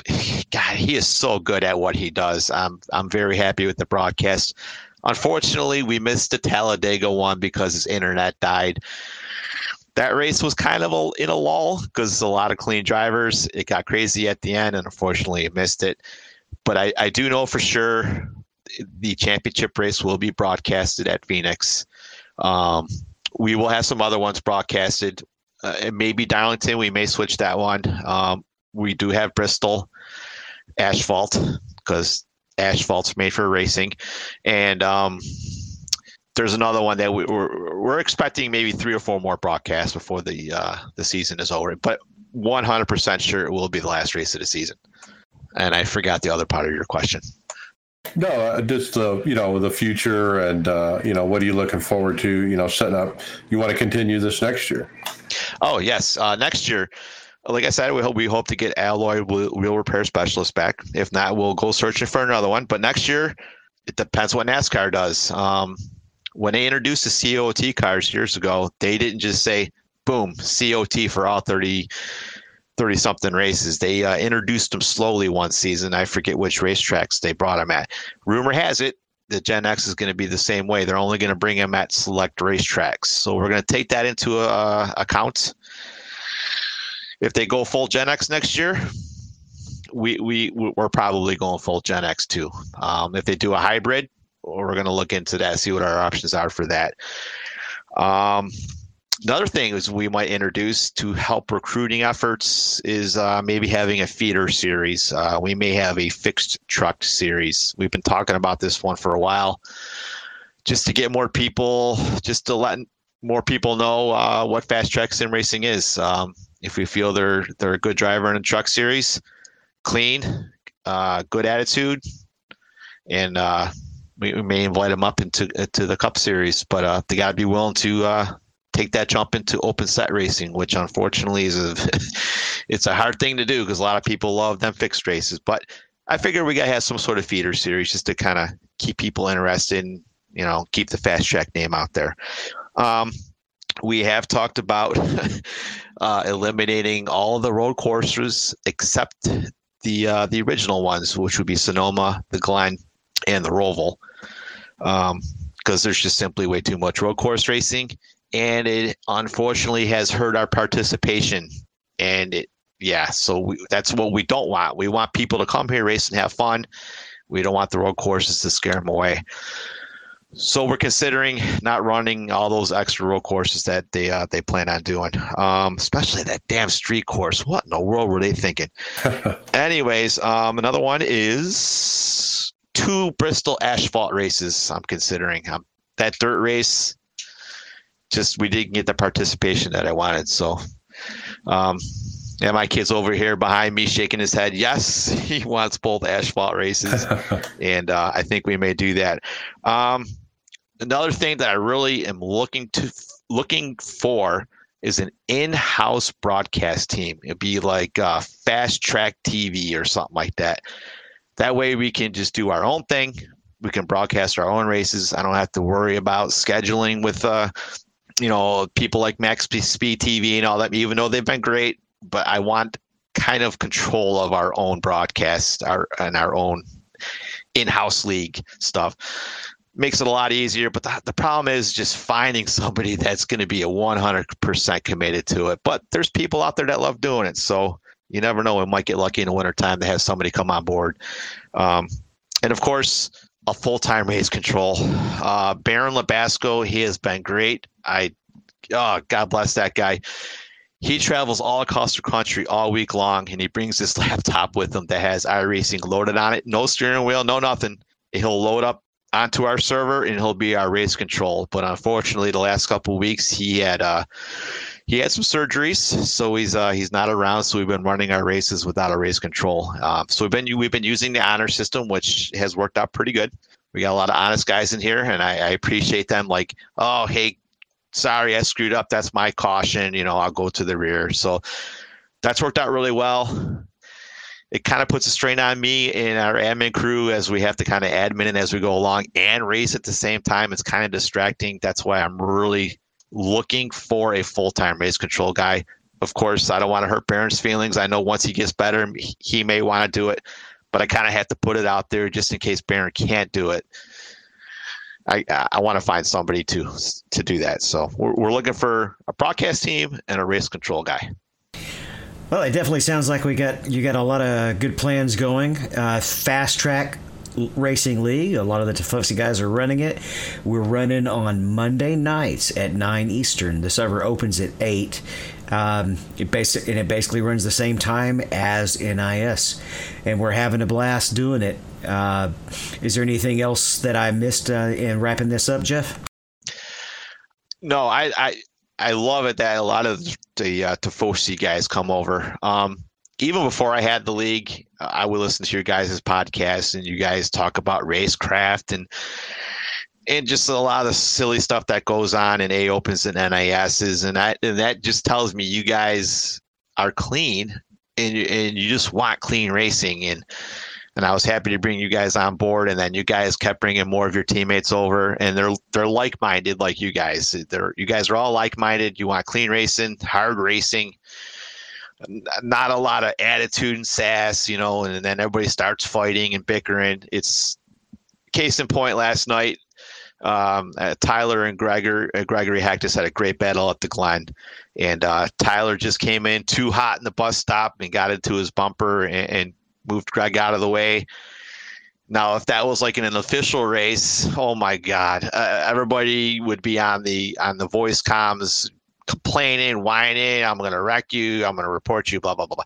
God, he is so good at what he does. I'm I'm very happy with the broadcast. Unfortunately, we missed the Talladega one because his internet died. That race was kind of a, in a lull because a lot of clean drivers. It got crazy at the end, and unfortunately, missed it. But I, I do know for sure the championship race will be broadcasted at Phoenix. Um, we will have some other ones broadcasted. Uh, maybe Darlington, we may switch that one. Um, we do have Bristol asphalt because asphalt's made for racing, and um, there's another one that we, are we're expecting maybe three or four more broadcasts before the uh, the season is over. But 100% sure it will be the last race of the season. And I forgot the other part of your question. No, uh, just the you know the future and uh, you know what are you looking forward to? You know, setting up. You want to continue this next year? Oh yes, uh, next year. Like I said, we hope we hope to get alloy wheel repair specialist back. If not, we'll go searching for another one. But next year, it depends what NASCAR does. Um, when they introduced the COT cars years ago, they didn't just say, "Boom, COT for all 30 30 something races. They uh, introduced them slowly one season. I forget which racetracks they brought them at. Rumor has it that Gen X is going to be the same way. They're only going to bring them at select racetracks. So we're going to take that into uh, account. If they go full Gen X next year, we, we, we're probably going full Gen X too. Um, if they do a hybrid, we're going to look into that, see what our options are for that. Um, Another thing is we might introduce to help recruiting efforts is uh, maybe having a feeder series. Uh, we may have a fixed truck series. We've been talking about this one for a while, just to get more people, just to let more people know uh, what fast track sim racing is. Um, if we feel they're they're a good driver in a truck series, clean, uh, good attitude, and uh, we, we, may invite them up into to the Cup Series. But uh, they got to be willing to take that jump into open set racing, which unfortunately is a it's a hard thing to do because a lot of people love them fixed races. But I figure we gotta have some sort of feeder series just to kind of keep people interested and you know keep the fast track name out there. Um, we have talked about uh, eliminating all the road courses except the uh, the original ones, which would be Sonoma, the Glen, and the Roval, because um, there's just simply way too much road course racing and it unfortunately has hurt our participation. And it, yeah, so we, that's what we don't want. We want people to come here, race, and have fun. We don't want the road courses to scare them away. So we're considering not running all those extra road courses that they uh, they plan on doing, um, especially that damn street course. What in the world were they thinking? Anyways, um, another one is two Bristol asphalt races. I'm considering um, that dirt race just we didn't get the participation that I wanted. So, um, and my kid's over here behind me shaking his head. Yes, he wants both asphalt races, and uh, I think we may do that. Um, another thing that I really am looking to looking for is an in-house broadcast team. It'd be like uh, Fast Track TV or something like that. That way we can just do our own thing, we can broadcast our own races. I don't have to worry about scheduling with uh, you know people like Max Speed TV and all that. Even though they've been great, but I want kind of control of our own broadcast, our and our own in-house league stuff makes it a lot easier. But the, the problem is just finding somebody that's going to be a 100% committed to it. But there's people out there that love doing it. So you never know. We might get lucky in the wintertime to have somebody come on board. Um, and of course, a full time race control. Uh, Baron Labasco, he has been great. I, oh, God bless that guy. He travels all across the country all week long, and he brings this laptop with him that has iRacing loaded on it. No steering wheel, no nothing. He'll load up onto our server, and he'll be our race control. But unfortunately, the last couple weeks, he had uh, he had some surgeries, so he's uh, he's not around. So we've been running our races without a race control. Um, so we've been we've been using the honor system, which has worked out pretty good. We got a lot of honest guys in here, and I, I appreciate them. Like, oh hey, sorry I screwed up. That's my caution. You know, I'll go to the rear. So that's worked out really well. It kind of puts a strain on me and our admin crew as we have to kind of admin it as we go along and race at the same time. It's kind of distracting. That's why I'm really looking for a full time race control guy. Of course, I don't want to hurt Baron's feelings. I know once he gets better, he may want to do it, but I kind of have to put it out there just in case Baron can't do it. I, I want to find somebody to to do that. So we're, we're looking for a broadcast team and a race control guy. Well, it definitely sounds like we got you got a lot of good plans going. Uh, fast track Racing League. A lot of the Tifosi guys are running it. We're running on Monday nights at 9 Eastern. The server opens at 8. Um, it and it basically runs the same time as NIS. And we're having a blast doing it. Uh, is there anything else that I missed uh, in wrapping this up, Jeff? No, I, I, I love it that a lot of the uh, Tifosi guys come over. Um, even before I had the league, I would listen to your guys' podcast and you guys talk about racecraft and and just a lot of silly stuff that goes on in A opens and NISs and that and that just tells me you guys are clean and you, and you just want clean racing. And and I was happy to bring you guys on board. And then you guys kept bringing more of your teammates over and they're they're like-minded like you guys. They're you guys are all like-minded. You want clean racing hard racing not a lot of attitude and sass, you know, and then everybody starts fighting and bickering. It's case in point last night. Um, uh, Tyler and Gregor, uh, Gregory Hecktus had a great battle at the Glen, and uh, Tyler just came in too hot in the bus stop and got into his bumper and, and moved Greg out of the way. Now, if that was like in an official race, oh my God, uh, everybody would be on the on the voice comms complaining, whining, I'm going to wreck you, I'm going to report you, blah, blah, blah, blah.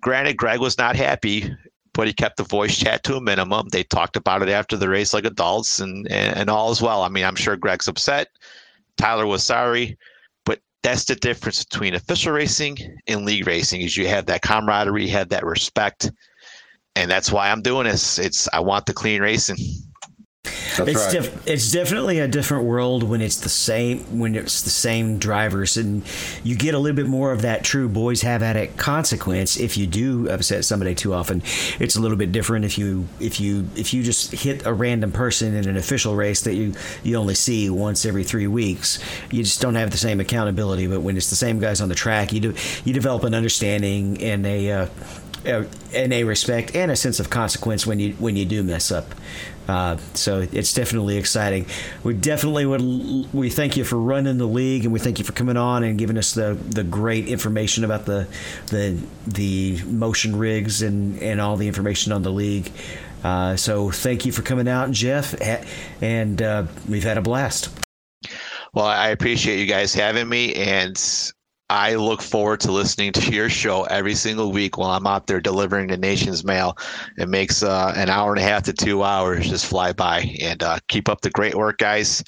Granted, Greg was not happy, but he kept the voice chat to a minimum. They talked about it after the race like adults and, and, and all as well. I mean, I'm sure Greg's upset. Tyler was sorry, but that's the difference between official racing and league racing is you have that camaraderie, you have that respect. And that's why I'm doing this. It's I want the clean racing. That's it's right. def- it's definitely a different world when it's the same when it's the same drivers and you get a little bit more of that true boys have at it consequence if you do upset somebody too often. It's a little bit different if you if you if you just hit a random person in an official race that you you only see once every 3 weeks. You just don't have the same accountability, but when it's the same guys on the track, you do you develop an understanding and a uh, and a respect and a sense of consequence when you when you do mess up. Uh, so it's definitely exciting. We definitely would we thank you for running the league, and we thank you for coming on and giving us the, the great information about the the the motion rigs and and all the information on the league. Uh, so thank you for coming out, Jeff, and uh, we've had a blast. Well, I appreciate you guys having me, and I look forward to listening to your show every single week while I'm out there delivering the nation's mail. It makes uh, an hour and a half to two hours just fly by. And uh, keep up the great work, guys.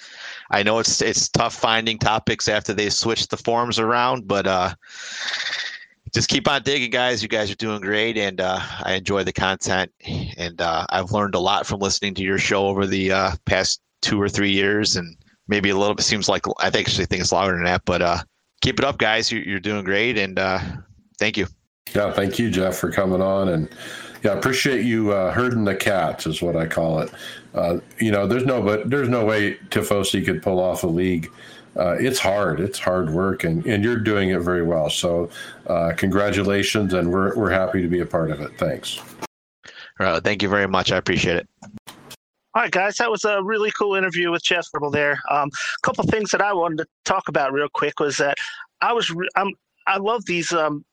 I know it's it's tough finding topics after they switch the forms around, but uh, just keep on digging, guys. You guys are doing great, and uh, I enjoy the content. And uh, I've learned a lot from listening to your show over the uh, past two or three years, and maybe a little bit seems like I actually think it's longer than that, but keep it up, guys. You're, you're doing great, and uh, thank you. Yeah, thank you, Jeff, for coming on. And Yeah, I appreciate you uh, herding the cats, is what I call it. Uh, you know, there's no but there's no way Tifosi could pull off a league. Uh, it's hard. It's hard work, and, and you're doing it very well. So, uh, congratulations, and we're we're happy to be a part of it. Thanks. Uh, thank you very much. I appreciate it. All right, guys, that was a really cool interview with Jeff Marble there. A um, couple things that I wanted to talk about real quick was that I was re- I'm I love these um,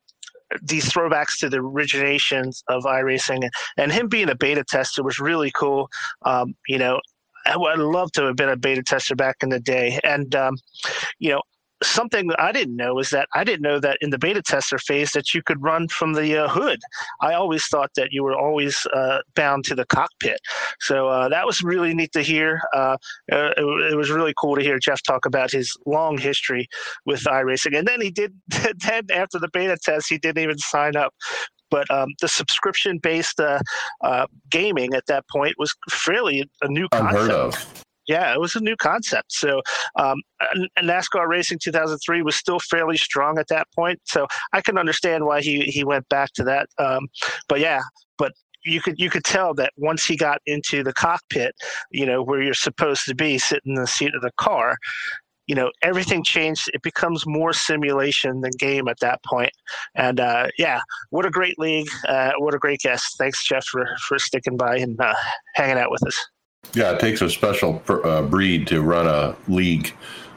these throwbacks to the originations of iRacing, and him being a beta tester was really cool. Um, you know, I would love to have been a beta tester back in the day, and um, you know, something that I didn't know is that I didn't know that in the beta tester phase that you could run from the uh, hood. I always thought that you were always uh, bound to the cockpit. So uh, that was really neat to hear. Uh, uh, it, it, was really cool to hear Jeff talk about his long history with iRacing. And then he did, then after the beta test, he didn't even sign up. But um, the subscription based uh, gaming at that point was fairly a new concept. Unheard of yeah, it was a new concept. So, um, NASCAR Racing 2003 was still fairly strong at that point. So I can understand why he he went back to that. Um, but yeah, but you could you could tell that once he got into the cockpit, you know, where you're supposed to be, sitting in the seat of the car, you know, everything changed. It becomes more simulation than game at that point. And uh, yeah, what a great league! Uh, what a great guest! Thanks, Jeff, for for sticking by and uh, hanging out with us. Yeah, it takes a special uh, breed to run a league.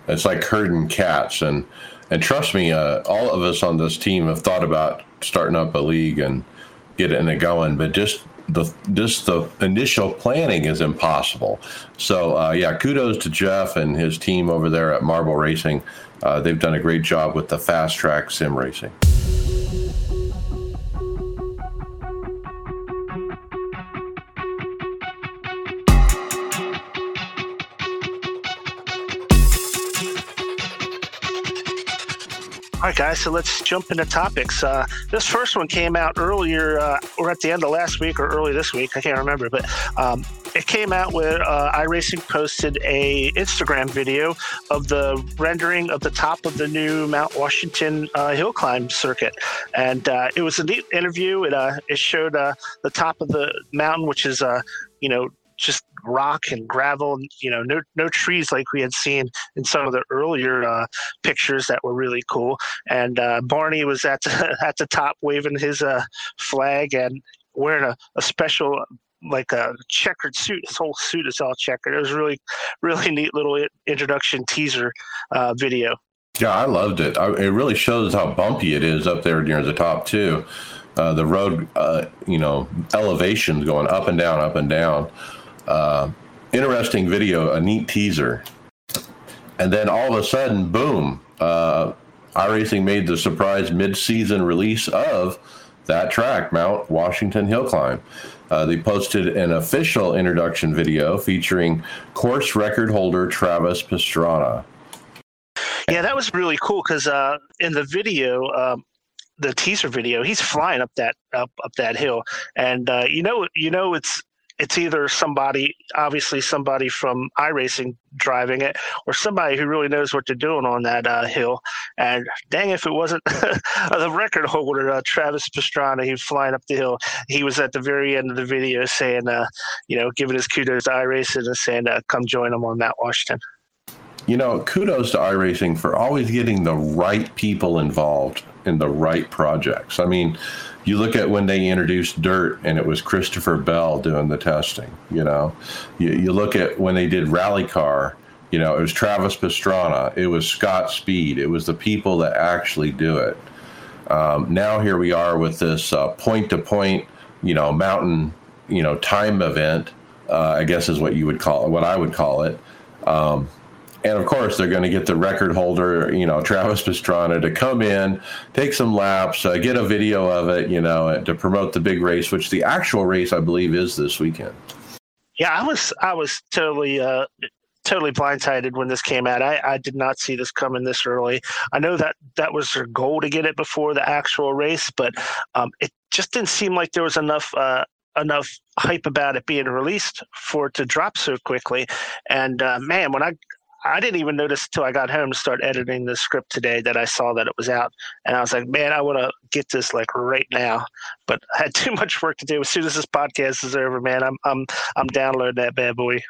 It's like herding cats, and and trust me, uh, all of us on this team have thought about starting up a league and getting it going, but just the just the initial planning is impossible. So uh, yeah, kudos to Jeff and his team over there at Marble Racing. Uh, they've done a great job with the fast track sim racing. All right, guys, so let's jump into topics. Uh, this first one came out earlier, uh, or at the end of last week, or early this week. I can't remember, but um, it came out where uh, iRacing posted a Instagram video of the rendering of the top of the new Mount Washington uh, hill climb circuit, and uh, it was a neat interview. It uh, it showed the top of the mountain, which is you know just rock and gravel, you know, no no trees like we had seen in some of the earlier uh, pictures that were really cool. And uh, Barney was at the, at the top waving his uh, flag and wearing a, a special like a checkered suit. His whole suit is all checkered. It was really, really neat little introduction teaser uh, video. Yeah, I loved it. I, it really shows how bumpy it is up there near the top too. Uh, the road, uh, you know, elevations going up and down, up and down. Uh, interesting video, a neat teaser. And then all of a sudden, boom, uh, iRacing made the surprise mid-season release of that track, Mount Washington Hill Climb. Uh, they posted an official introduction video featuring course record holder Travis Pastrana. Yeah, that was really cool because uh, in the video, um, the teaser video, he's flying up that up up that hill, and uh, you know, you know, it's it's either somebody, obviously somebody from iRacing driving it, or somebody who really knows what they're doing on that uh, hill. And dang, if it wasn't the record holder, uh, Travis Pastrana, he flying up the hill. He was at the very end of the video saying, uh, you know, giving his kudos to iRacing and saying, uh, "Come join them on Mount Washington." You know, kudos to iRacing for always getting the right people involved in the right projects. I mean you look at when they introduced dirt and it was Christopher Bell doing the testing, you know, you, you look at when they did rally car, you know, it was Travis Pastrana, it was Scott Speed, it was the people that actually do it. Um, now here we are with this point to point, you know, mountain, you know, time event, uh, I guess is what you would call it, what I would call it. Um, and of course, they're going to get the record holder, you know, Travis Pastrana, to come in, take some laps, uh, get a video of it, you know, to promote the big race, which the actual race, I believe, is this weekend. Yeah, I was, I was totally, uh, totally blindsided when this came out. I, I did not see this coming this early. I know that that was their goal to get it before the actual race, but um, it just didn't seem like there was enough uh, enough hype about it being released for it to drop so quickly. And uh, man, when I I didn't even notice until I got home to start editing the script today that I saw that it was out, and I was like, man, I want to get this like right now, but I had too much work to do. As soon as this podcast is over, man, I'm I'm I'm downloading that bad boy.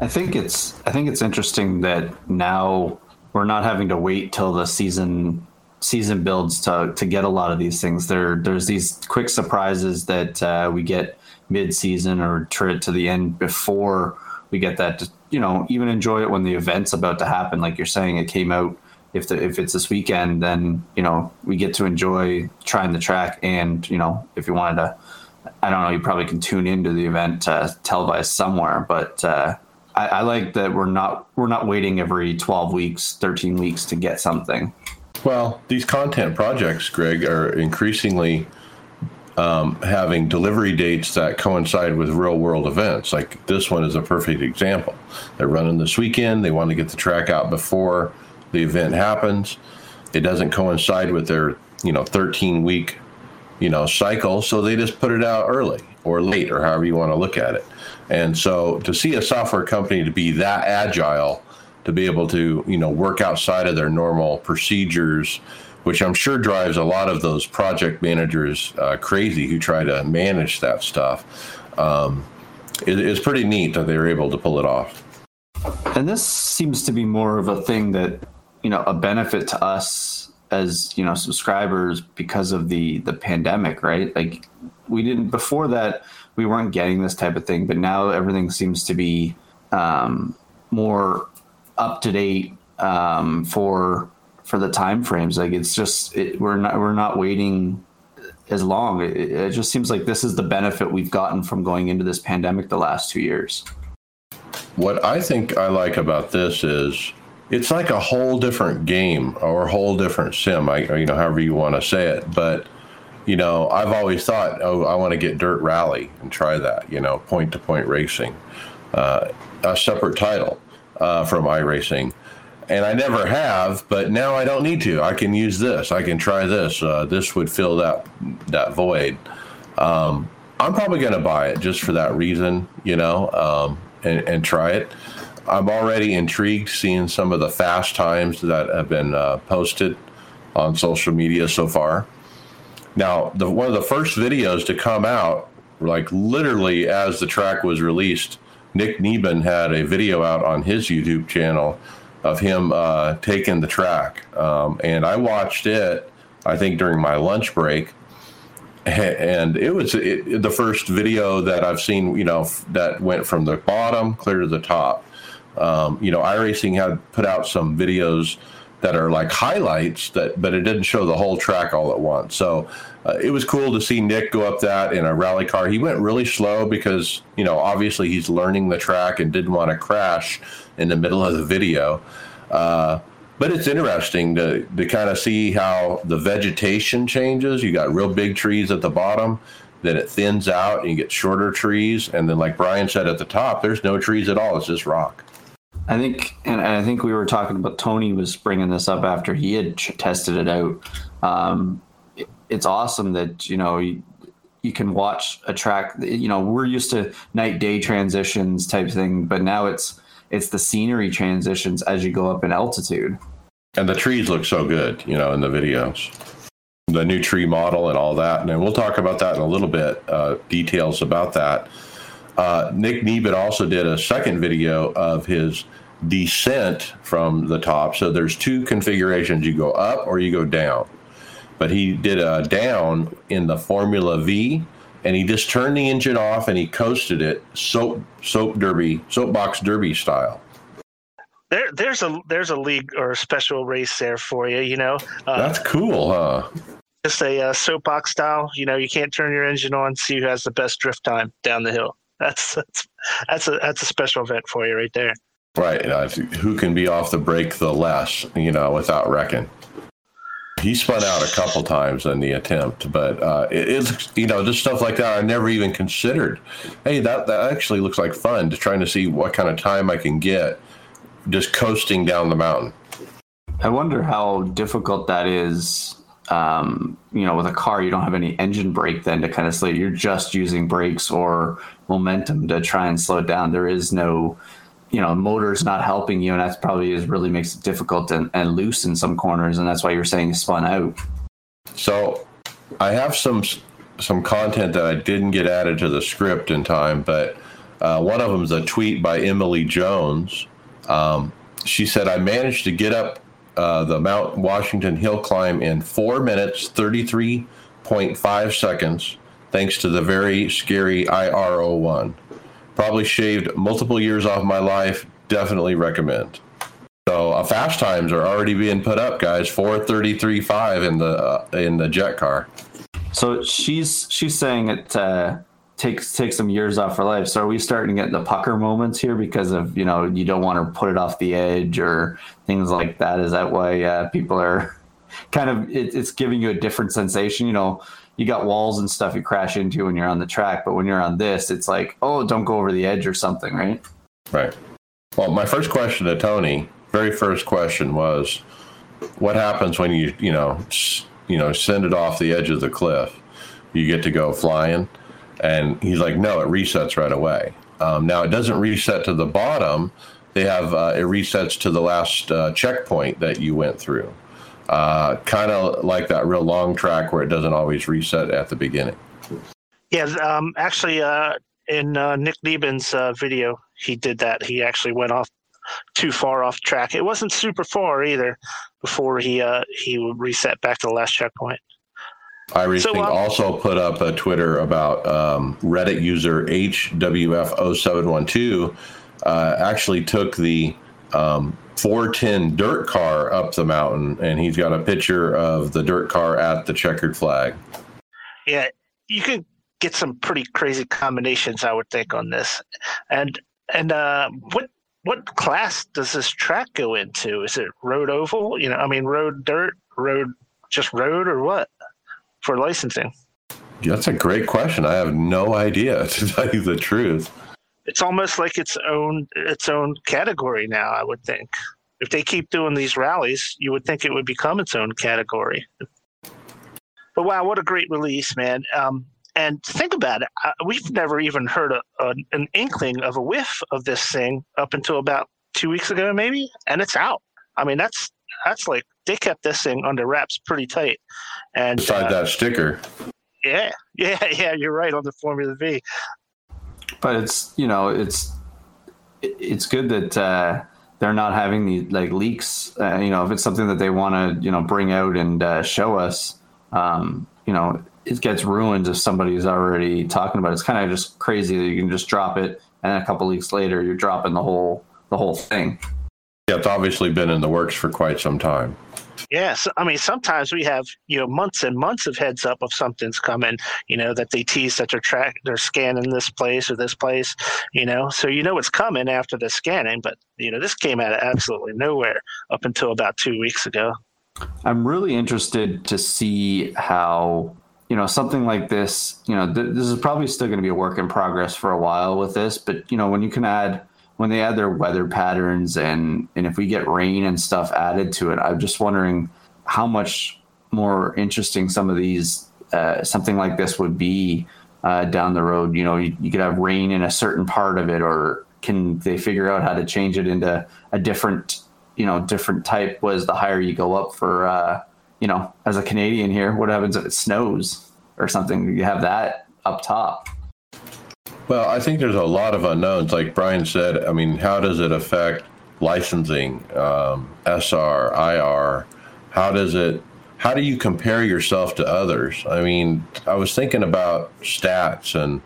I think it's I think it's interesting that now we're not having to wait till the season season builds to to get a lot of these things. There there's these quick surprises that uh, we get mid season or to, to the end before we get that. To, you know, even enjoy it when the event's about to happen. Like you're saying, it came out. If the, if it's this weekend, then you know we get to enjoy trying the track, and you know if you wanted to, I don't know, you probably can tune into the event uh, televised somewhere. But uh, I, I like that we're not we're not waiting every 12 weeks, 13 weeks to get something. Well, these content projects, Greg, are increasingly um, having delivery dates that coincide with real world events. Like this one is a perfect example. They're running this weekend. They want to get the track out before the event happens. It doesn't coincide with their, you know, 13 week, you know, cycle. So they just put it out early or late or however you want to look at it. And so to see a software company to be that agile, to be able to, you know, work outside of their normal procedures, which I'm sure drives a lot of those project managers uh, crazy who try to manage that stuff. Um, it, it's pretty neat that they were able to pull it off. And this seems to be more of a thing that, you know, a benefit to us as, you know, subscribers because of the the pandemic, right? Like we didn't before that we weren't getting this type of thing, but now everything seems to be um, more up to date um, for for the time frames. Like it's just it, we're not we're not waiting as long. It, it just seems like this is the benefit we've gotten from going into this pandemic the last two years. What I think I like about this is it's like a whole different game or a whole different sim. I, you know, however you want to say it, but you know, I've always thought, oh, I want to get Dirt Rally and try that, you know, point to point racing, uh, a separate title uh, from iRacing. And I never have, but now I don't need to. I can use this. I can try this. Uh, this would fill that that void. Um, I'm probably going to buy it just for that reason, you know, um, and, and try it. I'm already intrigued seeing some of the fast times that have been uh, posted on social media so far. Now, the, one of the first videos to come out, like literally as the track was released, Nick Neben had a video out on his YouTube channel of him uh, taking the track. Um, and I watched it, I think, during my lunch break. And it was it, the first video that I've seen, you know, that went from the bottom clear to the top. Um, you know, iRacing had put out some videos that are like highlights that but it didn't show the whole track all at once so uh, it was cool to see nick go up that in a rally car he went really slow because you know obviously he's learning the track and didn't want to crash in the middle of the video uh, but it's interesting to, to kind of see how the vegetation changes you got real big trees at the bottom then it thins out and you get shorter trees and then like brian said at the top there's no trees at all it's just rock I think, and I think we were talking about Tony was bringing this up after he had tested it out. Um, it, it's awesome that you know you, you, can watch a track. You know, we're used to night day transitions type thing, but now it's it's the scenery transitions as you go up in altitude. And the trees look so good, you know, in the videos. The new tree model and all that, and we'll talk about that in a little bit. Uh, details about that. Uh, Nick Neben also did a second video of his descent from the top. So there's two configurations: you go up or you go down. But he did a down in the Formula V, and he just turned the engine off and he coasted it soap soap derby soapbox derby style. There, there's a there's a league or a special race there for you. You know, uh, that's cool, huh? Just a uh, soapbox style. You know, you can't turn your engine on. See who has the best drift time down the hill. That's that's that's a that's a special event for you right there. Right. Who can be off the brake the less, you know, without wrecking. He spun out a couple times in the attempt, but uh, it, it's you know just stuff like that I never even considered. Hey, that that actually looks like fun. Just trying to see what kind of time I can get, just coasting down the mountain. I wonder how difficult that is. Um, you know, with a car, you don't have any engine brake then to kind of slow. You're just using brakes or momentum to try and slow it down. There is no you know motor's not helping you and that's probably is really makes it difficult and, and loose in some corners and that's why you're saying spun out So I have some some content that I didn't get added to the script in time, but uh, one of them is a tweet by Emily Jones. Um, she said, "I managed to get up uh, the Mount Washington hill climb in four minutes thirty three point five seconds, thanks to the very scary IRO one. Probably shaved multiple years off my life. Definitely recommend." So uh, fast times are already being put up, guys. Four thirty three five in the uh, in the jet car. so she's she's saying it uh takes takes some years off her life so are we starting to get the pucker moments here because of you know you don't want to put it off the edge or things like that is that why uh, people are kind of it, it's giving you a different sensation you know you got walls and stuff you crash into when you're on the track but when you're on this it's like oh don't go over the edge or something right Right. Well, my first question to Tony, very first question was, what happens when you you know you know send it off the edge of the cliff? You get to go flying, and he's like, no, it resets right away. Um, now it doesn't reset to the bottom. They have uh, it resets to the last uh, checkpoint that you went through. Uh, kind of like that real long track where it doesn't always reset at the beginning. Yeah, um, actually, uh, in uh, Nick Lieben's uh, video, he did that. He actually went off too far off track. It wasn't super far either before he uh, he would reset back to the last checkpoint. iRacing So, um, also put up a Twitter about um, Reddit user HWF0712 uh, actually took the um, 410 dirt car up the mountain, and he's got a picture of the dirt car at the checkered flag. Yeah, you could get some pretty crazy combinations, I would think, on this. And and uh, what what class does this track go into? Is it road oval? You know, I mean, road dirt, road just road, or what for licensing? That's a great question. I have no idea, to tell you the truth. It's almost like its own its own category now. I would think if they keep doing these rallies, you would think it would become its own category. But wow, what a great release, man! Um, and think about it, uh, we've never even heard a, a, an inkling of a whiff of this thing up until about two weeks ago, maybe, and it's out. I mean, that's that's like they kept this thing under wraps pretty tight. And Beside uh, that sticker, yeah, yeah, yeah, you're right on the Formula V. but it's you know it's it's good that uh, they're not having these like leaks. Uh, you know, if it's something that they want to you know bring out and uh, show us, um, you know, it gets ruined if somebody's already talking about it. It's kind of just crazy that you can just drop it, and a couple weeks later you're dropping the whole the whole thing. yeah, it's obviously been in the works for quite some time. Yes, I mean sometimes we have you know months and months of heads up of something's coming. You know that they tease that they're track they're scanning this place or this place. You know, so you know it's coming after the scanning. But you know this came out of absolutely nowhere up until about two weeks ago. I'm really interested to see how you know something like this. You know, th- this is probably still going to be a work in progress for a while with this, but you know, when you can add when they add their weather patterns and and if we get rain and stuff added to it, I'm just wondering how much more interesting some of these uh, something like this would be uh, down the road. You know, you, you could have rain in a certain part of it, or can they figure out how to change it into a different you know different type? Was the higher you go up for uh you know as a canadian here what happens if it snows or something? You have that up top Well, I think there's a lot of unknowns. Like Brian said, I mean, how does it affect licensing, um, SR, IR? How does it? How do you compare yourself to others? I mean, I was thinking about stats, and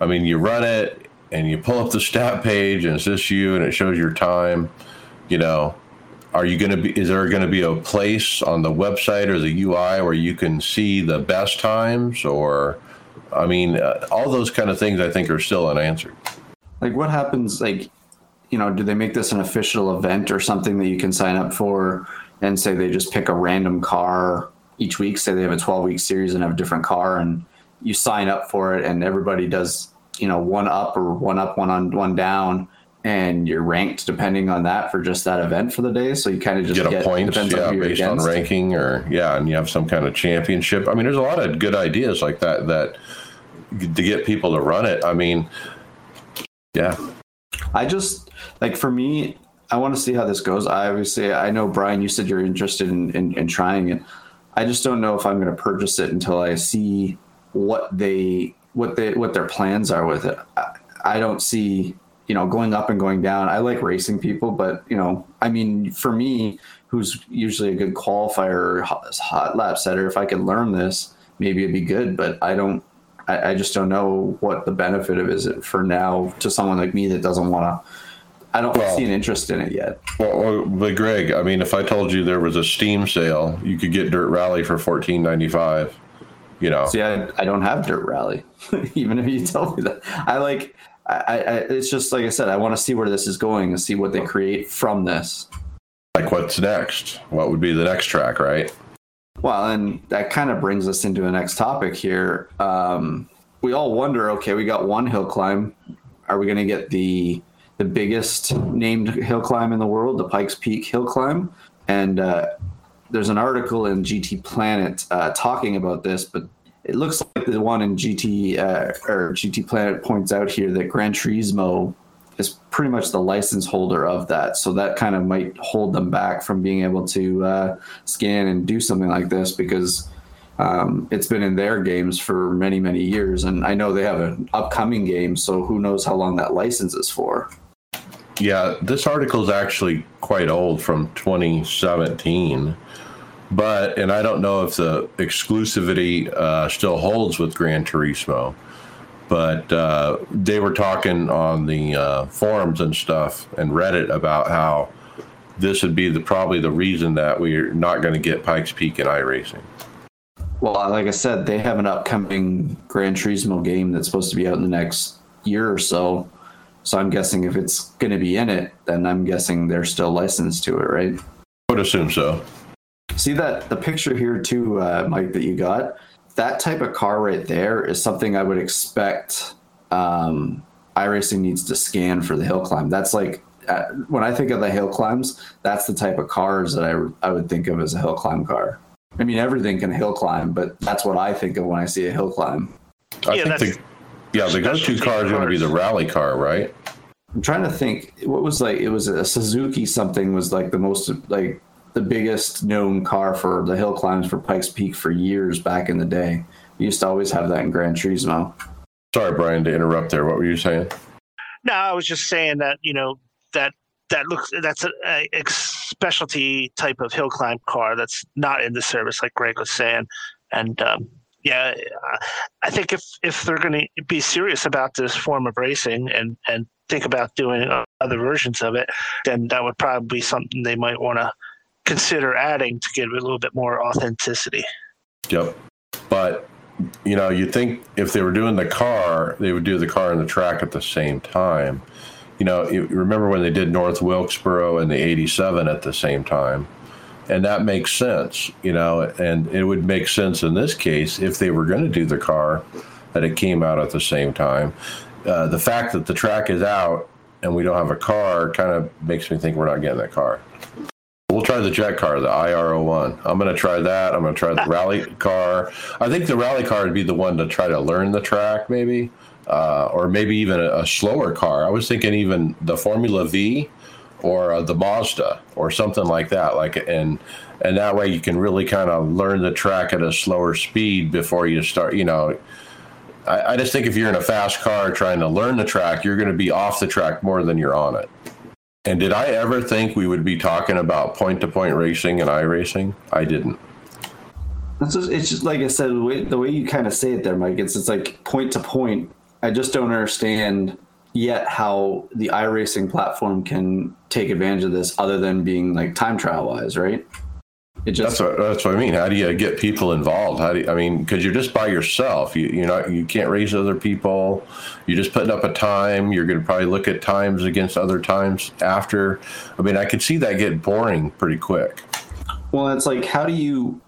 I mean, you run it and you pull up the stat page, and it's just you, and it shows your time. You know, are you going to be? Is there going to be a place on the website or the UI where you can see the best times, or I mean, uh, all those kind of things I think are still unanswered. like what happens like you know do they make this an official event or something that you can sign up for and say they just pick a random car each week say they have a 12 week series and have a different car and you sign up for it and everybody does you know one up or one up one on one down and you're ranked depending on that for just that event for the day so you kind of just Get a point, depends on yeah, you're based on ranking, or yeah, and you have some kind of championship. I mean, there's a lot of good ideas like that that to get people to run it. I mean, yeah, I just like for me, I want to see how this goes. I obviously, I know Brian, you said you're interested in, in, in trying it. I just don't know if I'm going to purchase it until I see what they what they what their plans are with it. I, I don't see you know going up and going down. I like racing people, but you know, I mean, for me, who's usually a good qualifier hot, lap setter, if I could learn this, maybe it'd be good. But I don't. I, I just don't know what the benefit of is it for now to someone like me that doesn't want to. I don't Well- see an interest in it yet. Well, well, but Greg, I mean, if I told you there was a Steam sale, you could get Dirt Rally for fourteen ninety five. You know, See, I, I don't have Dirt Rally, even if you tell me that. I like, I, I, it's just like I said, I want to see where this is going and see what they create from this. like what's next? What would be the next track, right? Well, and that kind of brings us into the next topic here. Um, we all wonder, okay, we got one hill climb. Are we going to get the the biggest named hill climb in the world, the Pikes Peak hill climb? And uh, there's an article in GT Planet uh, talking about this, but it looks like the one in GT uh, or GTPlanet points out here that Gran Turismo is pretty much the license holder of that. So that kind of might hold them back from being able to uh, scan and do something like this because um, it's been in their games for many, many years. And I know they have an upcoming game, so who knows how long that license is for. Yeah, this article is actually quite old from 2017. But, and I don't know if the exclusivity uh, still holds with Gran Turismo, but uh, they were talking on the uh, forums and stuff and Reddit about how this would be the probably the reason that we're not going to get Pikes Peak in iRacing. Well, like I said, they have an upcoming Gran Turismo game that's supposed to be out in the next year or so. So I'm guessing if it's going to be in it, then I'm guessing they're still licensed to it, right? I would assume so. See that the picture here too, uh, Mike, that you got. That type of car right there is something I would expect um, iRacing needs to scan for the hill climb. That's like uh, when I think of the hill climbs, that's the type of cars that I I would think of as a hill climb car. I mean, everything can hill climb, but that's what I think of when I see a hill climb. I Yeah, think the yeah the go-to specialty car is going to be the rally car, right? I'm trying to think. What was like? It was a Suzuki something was like the most like the biggest known car for the hill climbs for Pikes Peak for years back in the day. We used to always have that in Gran Turismo. Sorry, Brian, to interrupt there. What were you saying? No, I was just saying that you know that that looks that's a, a specialty type of hill climb car that's not in the service, like Greg was saying, and um, yeah, I think if if they're going to be serious about this form of racing and and think about doing uh, other versions of it, then that would probably be something they might want to consider adding to give a little bit more authenticity. Yep. But you know, you think if they were doing the car, they would do the car and the track at the same time. You know, you remember when they did North Wilkesboro and the 87 at the same time? And that makes sense, you know, and it would make sense in this case if they were going to do the car that it came out at the same time. Uh, the fact that the track is out and we don't have a car kind of makes me think we're not getting that car. We'll try the jet car, the IRO1. I'm going to try that. I'm going to try the rally car. I think the rally car would be the one to try to learn the track, maybe, uh, or maybe even a, a slower car. I was thinking even the Formula V or uh, the Mazda or something like that. Like and and that way you can really kind of learn the track at a slower speed before you start. You know, I, I just think if you're in a fast car trying to learn the track, you're going to be off the track more than you're on it. And did I ever think we would be talking about point to point racing and iRacing? I didn't. It's just, it's just like I said, the way, the way you kind of say it there, Mike. It's it's like point to point. I just don't understand yet how the iRacing platform can take advantage of this, other than being like time trial wise, right? It just That's what that's what I mean. How do you get people involved? How do you, I mean? Because you're just by yourself. You you're not you can't raise other people. You're just putting up a time. You're going to probably look at times against other times after. I mean, I could see that get boring pretty quick. Well, it's like how do you?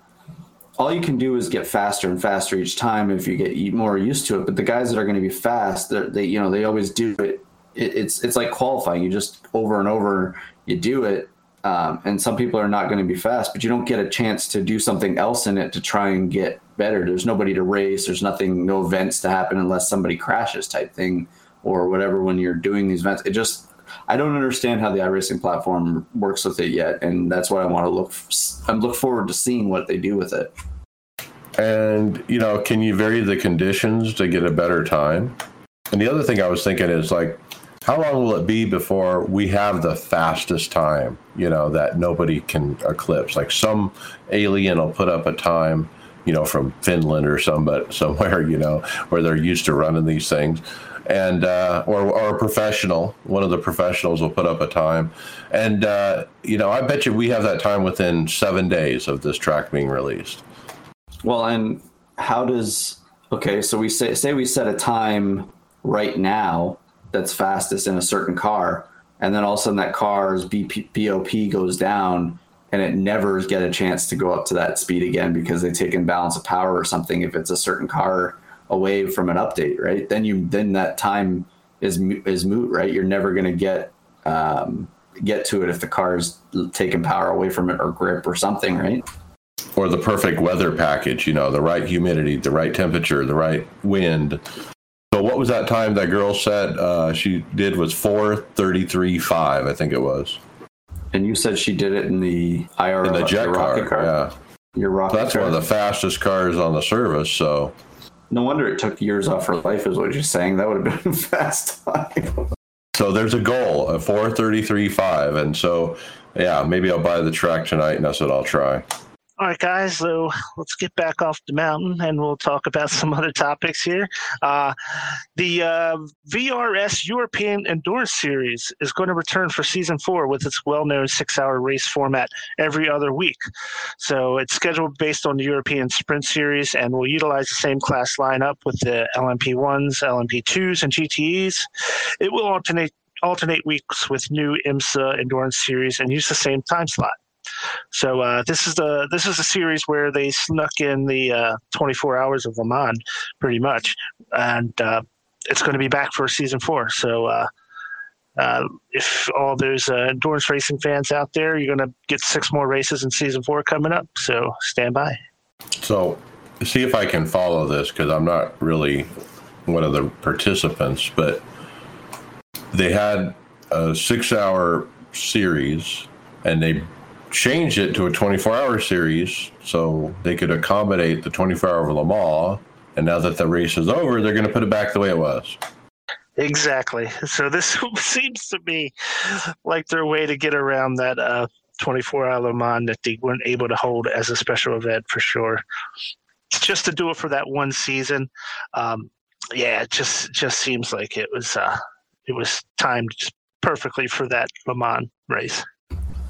All you can do is get faster and faster each time if you get e- more used to it. But the guys that are going to be fast, they're- they you know they always do it. it. It's it's like qualifying. You just over and over you do it. Um, and some people are not going to be fast, but you don't get a chance to do something else in it to try and get better. There's nobody to race. There's nothing, no events to happen unless somebody crashes, type thing, or whatever. When you're doing these events, it just I don't understand how the iRacing platform works with it yet, and that's what I want to look. I look forward to seeing what they do with it. And you know, can you vary the conditions to get a better time? And the other thing I was thinking is like, how long will it be before we have the fastest time? You know that nobody can eclipse. Like some alien will put up a time, you know, from Finland or some but somewhere, you know, where they're used to running these things and uh, or, or a professional, one of the professionals will put up a time, and uh, you know I bet you we have that time within seven days of this track being released. Well, and how does okay? So we say say we set a time right now that's fastest in a certain car, and then all of a sudden that car's BP, BOP goes down, and it never get a chance to go up to that speed again because they take in balance of power or something. If it's a certain car away from an update, right? Then you then that time is is moot, right? You're never going to get um, get to it if the car's taking power away from it or grip or something, right? Or the perfect weather package, you know, the right humidity, the right temperature, the right wind. So what was that time that girl said uh, she did was four thirty three five, I think it was. And you said she did it in the IR in the jet car, car, yeah. Your rocket. So that's car. one of the fastest cars on the service. So no wonder it took years off her life, is what you're saying. That would have been fast time. So there's a goal, a 433.5. And so, yeah, maybe I'll buy the track tonight and that's what I'll try. All right, guys, so let's get back off the mountain and we'll talk about some other topics here. Uh, the uh, VRS European Endurance Series is going to return for season four with its well known six hour race format every other week. So it's scheduled based on the European Sprint Series and will utilize the same class lineup with the LMP1s, LMP2s, and GTEs. It will alternate alternate weeks with new IMSA Endurance Series and use the same time slot. So uh, this is the this is a series where they snuck in the uh, 24 hours of Le Mans, pretty much, and uh, it's going to be back for season four. So uh, uh, if all those uh, endurance racing fans out there, you're going to get six more races in season four coming up. So stand by. So see if I can follow this because I'm not really one of the participants, but they had a six-hour series and they changed it to a 24 hour series so they could accommodate the 24 hour of Le Mans. And now that the race is over, they're going to put it back the way it was. Exactly. So this seems to be like their way to get around that uh, 24 hour Le Mans that they weren't able to hold as a special event for sure. Just to do it for that one season. Um, yeah, it just just seems like it was uh, it was timed perfectly for that Le Mans race.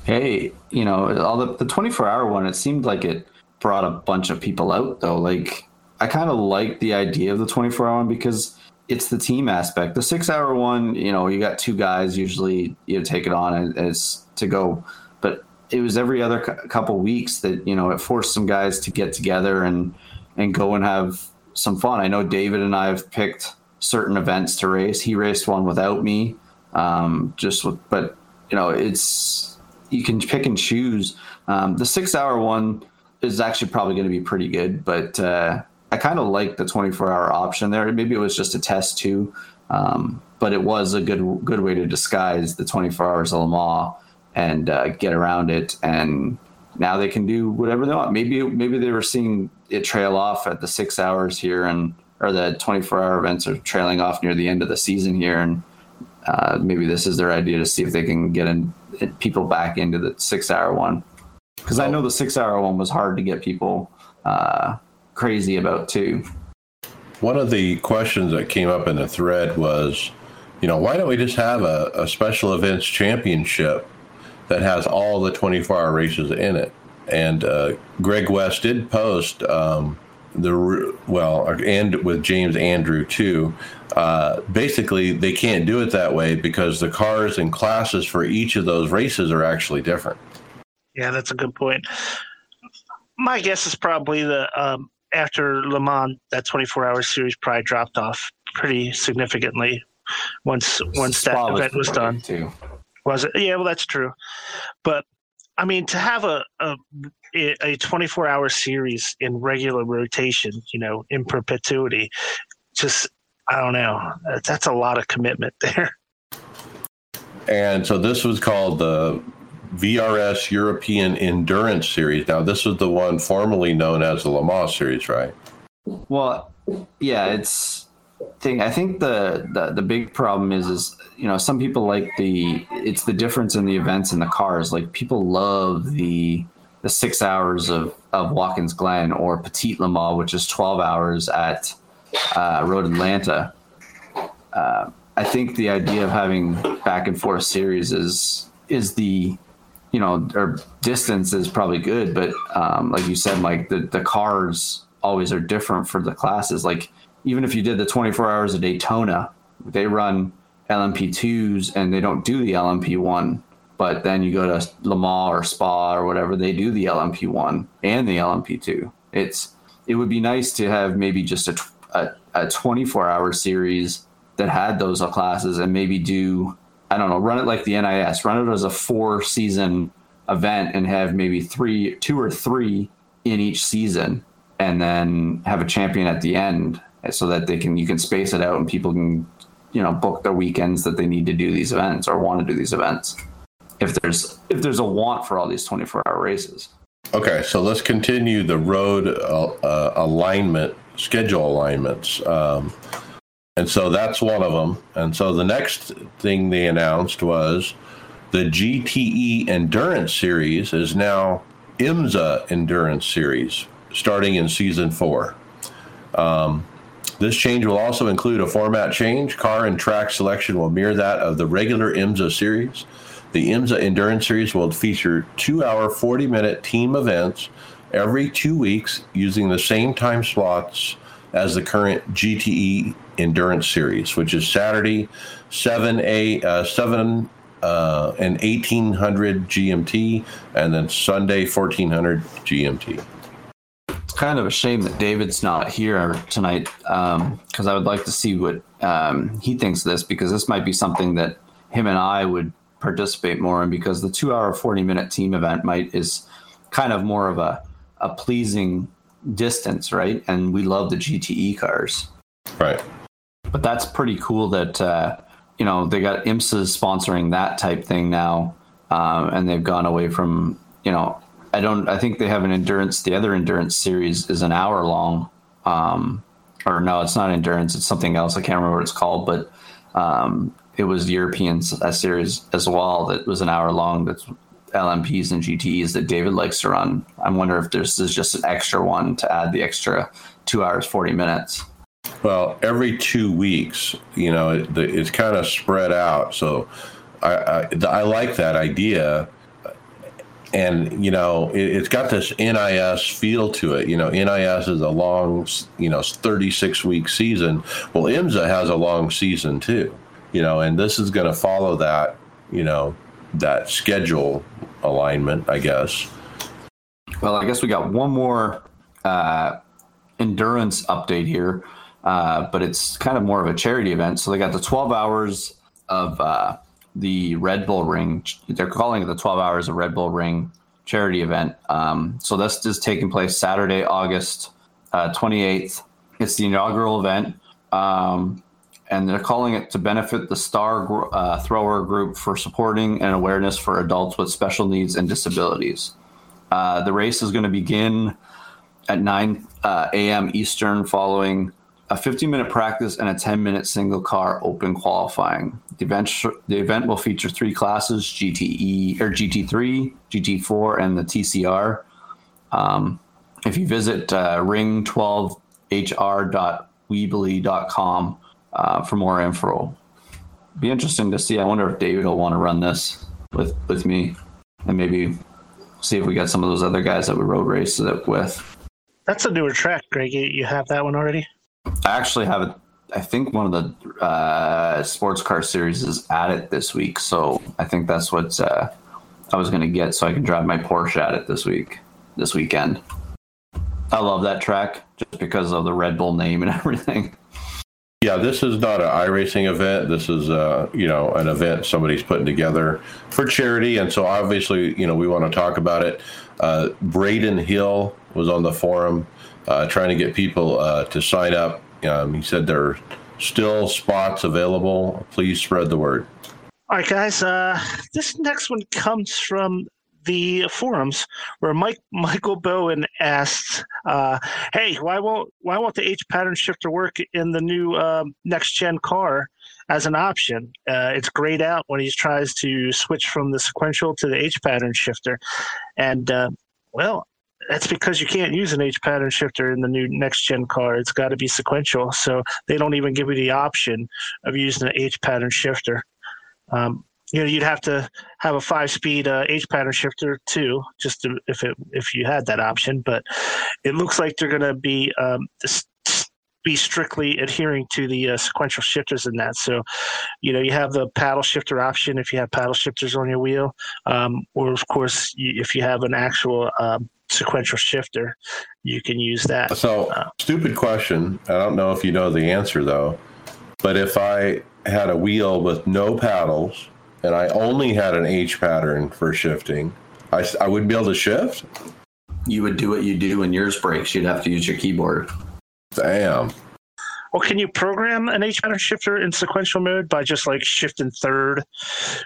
Hey, you know, all the, the 24 hour one, it seemed like it brought a bunch of people out though. Like I kind of like the idea of the 24 hour one because it's the team aspect. The six hour one, you know, you got two guys usually you know, take it on as to go, but it was every other couple weeks that you know it forced some guys to get together and and go and have some fun. I know David and I have picked certain events to race. He raced one without me, um, just with, but you know, it's you can pick and choose. Um, the six hour one is actually probably going to be pretty good, but uh, I kind of like the 24 hour option there. Maybe it was just a test too, um, but it was a good good way to disguise the 24 hours of Le Mans and uh, get around it. And now they can do whatever they want. Maybe maybe they were seeing it trail off at the six hours here, and or the 24 hour events are trailing off near the end of the season here, and uh, maybe this is their idea to see if they can get in, people back into the six hour one. Because I know the six hour one was hard to get people uh, crazy about too. One of the questions that came up in the thread was, you know, why don't we just have a, a special events championship that has all the 24 hour races in it? And uh, Greg West did post um, the well, and with James Andrew too. Uh, basically, they can't do it that way because the cars and classes for each of those races are actually different. Yeah, that's a good point. My guess is probably the um, after Le Mans, that 24 hour series probably dropped off pretty significantly once once Spa that event was done. too. Was it? Yeah, well, that's true. But I mean, to have a a, a 24 hour series in regular rotation, you know, in perpetuity, just I don't know. That's a lot of commitment there. and so this was called the VRS European Endurance Series. Now, this is the one formerly known as the Le Mans Series, right? Well, yeah, it's thing. I think the, the the big problem is is you know some people like the it's the difference in the events and the cars. Like people love the the six hours of of Watkins Glen or Petit Le Mans, which is twelve hours at uh, Road Atlanta. Uh, I think the idea of having back and forth series is is the you know or distance is probably good, but um, like you said, like the the cars always are different for the classes. Like even if you did the 24 hours of Daytona, they run LMP2s and they don't do the LMP1. But then you go to Le Mans or Spa or whatever, they do the LMP1 and the LMP2. It's it would be nice to have maybe just a, a, a 24 hour series that had those classes and maybe do I don't know, run it like the NIS, run it as a four season event and have maybe three, two or three in each season, and then have a champion at the end so that they can you can space it out and people can you know book their weekends that they need to do these events or want to do these events if there's if there's a want for all these 24 hour races Okay, so let's continue the road uh, uh, alignment schedule alignments. Um, and so that's one of them. And so the next thing they announced was the GTE Endurance Series is now IMSA Endurance Series starting in season four. Um, this change will also include a format change. Car and track selection will mirror that of the regular IMSA series. The IMSA Endurance Series will feature two hour, 40 minute team events every two weeks using the same time slots as the current GTE Endurance Series, which is Saturday, 7 a uh, 7 uh, and 1800 GMT, and then Sunday, 1400 GMT. It's kind of a shame that David's not here tonight because I would like to see what um, he thinks of this because this might be something that him and I would participate more in because the two hour 40 minute team event might is kind of more of a, a pleasing distance, right? And we love the GTE cars. Right. But that's pretty cool that uh, you know they got IMSA sponsoring that type thing now, um, and they've gone away from you know I don't I think they have an endurance. The other endurance series is an hour long, um, or no, it's not endurance. It's something else. I can't remember what it's called, but um, it was the European a uh, series as well that was an hour long. That's LMPs and GTEs that David likes to run. I wonder if this is just an extra one to add the extra two hours forty minutes. Well, every two weeks, you know, it, it's kind of spread out. So I, I, I like that idea. And, you know, it, it's got this NIS feel to it. You know, NIS is a long, you know, 36 week season. Well, IMSA has a long season too, you know, and this is going to follow that, you know, that schedule alignment, I guess. Well, I guess we got one more uh, endurance update here uh, but it's kind of more of a charity event. So they got the 12 hours of uh, the Red Bull Ring. They're calling it the 12 hours of Red Bull Ring charity event. Um, so this is taking place Saturday, August uh, 28th. It's the inaugural event. Um, and they're calling it to benefit the Star uh, Thrower Group for supporting and awareness for adults with special needs and disabilities. Uh, the race is going to begin at 9 uh, a.m. Eastern, following a 15 minute practice and a 10 minute single car open qualifying. The event, the event will feature three classes GTE or GT3, GT4, and the TCR. Um, if you visit uh, ring12hr.weebly.com uh, for more info, be interesting to see. I wonder if David will want to run this with, with me and maybe see if we got some of those other guys that we road race it with. That's a newer track, Greg. You have that one already? I actually have it. I think one of the uh, sports car series is at it this week, so I think that's what uh, I was going to get, so I can drive my Porsche at it this week, this weekend. I love that track just because of the Red Bull name and everything. Yeah, this is not an iRacing event. This is, uh, you know, an event somebody's putting together for charity, and so obviously, you know, we want to talk about it. Uh, Braden Hill was on the forum uh, trying to get people uh, to sign up. Um, he said there are still spots available. Please spread the word. All right, guys. Uh, this next one comes from the forums where Mike Michael Bowen asked, uh, "Hey, why won't why won't the H pattern shifter work in the new um, next gen car as an option? Uh, it's grayed out when he tries to switch from the sequential to the H pattern shifter, and uh, well." That's because you can't use an H pattern shifter in the new next gen car. It's got to be sequential. So they don't even give you the option of using an H pattern shifter. Um, you know, you'd have to have a five-speed uh, H pattern shifter too, just to, if it if you had that option. But it looks like they're going to be um, be strictly adhering to the uh, sequential shifters in that. So, you know, you have the paddle shifter option if you have paddle shifters on your wheel, um, or of course, you, if you have an actual um, sequential shifter, you can use that. So, uh, stupid question. I don't know if you know the answer though, but if I had a wheel with no paddles and I only had an H pattern for shifting, I, I would be able to shift. You would do what you do when yours breaks. You'd have to use your keyboard. Damn. Well, can you program an H pattern shifter in sequential mode by just like shifting third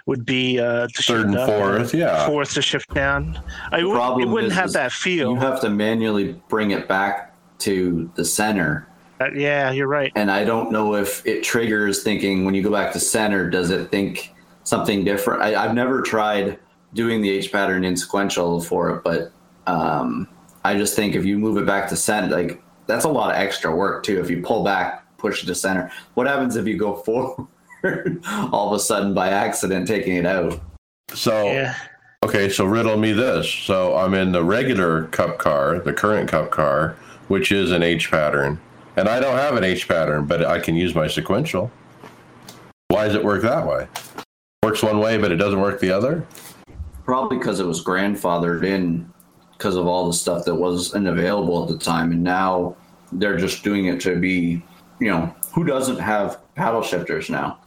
would be uh, to third and fourth, yeah, fourth to shift down. I it wouldn't have that feel. You have to manually bring it back to the center. Uh, yeah, you're right. And I don't know if it triggers thinking when you go back to center. Does it think something different. I, have never tried doing the H pattern in sequential for it, but um, I just think if you move it back to center, like that's a lot of extra work too. If you pull back, push it to center, what happens if you go forward all of a sudden by accident taking it out? So, yeah. okay, so riddle me this. So I'm in the regular cup car, the current cup car, which is an H pattern, and I don't have an H pattern, but I can use my sequential. Why does it work that way? Works one way, but it doesn't work the other? Probably because it was grandfathered in because of all the stuff that wasn't available at the time. And now they're just doing it to be, you know, who doesn't have paddle shifters now?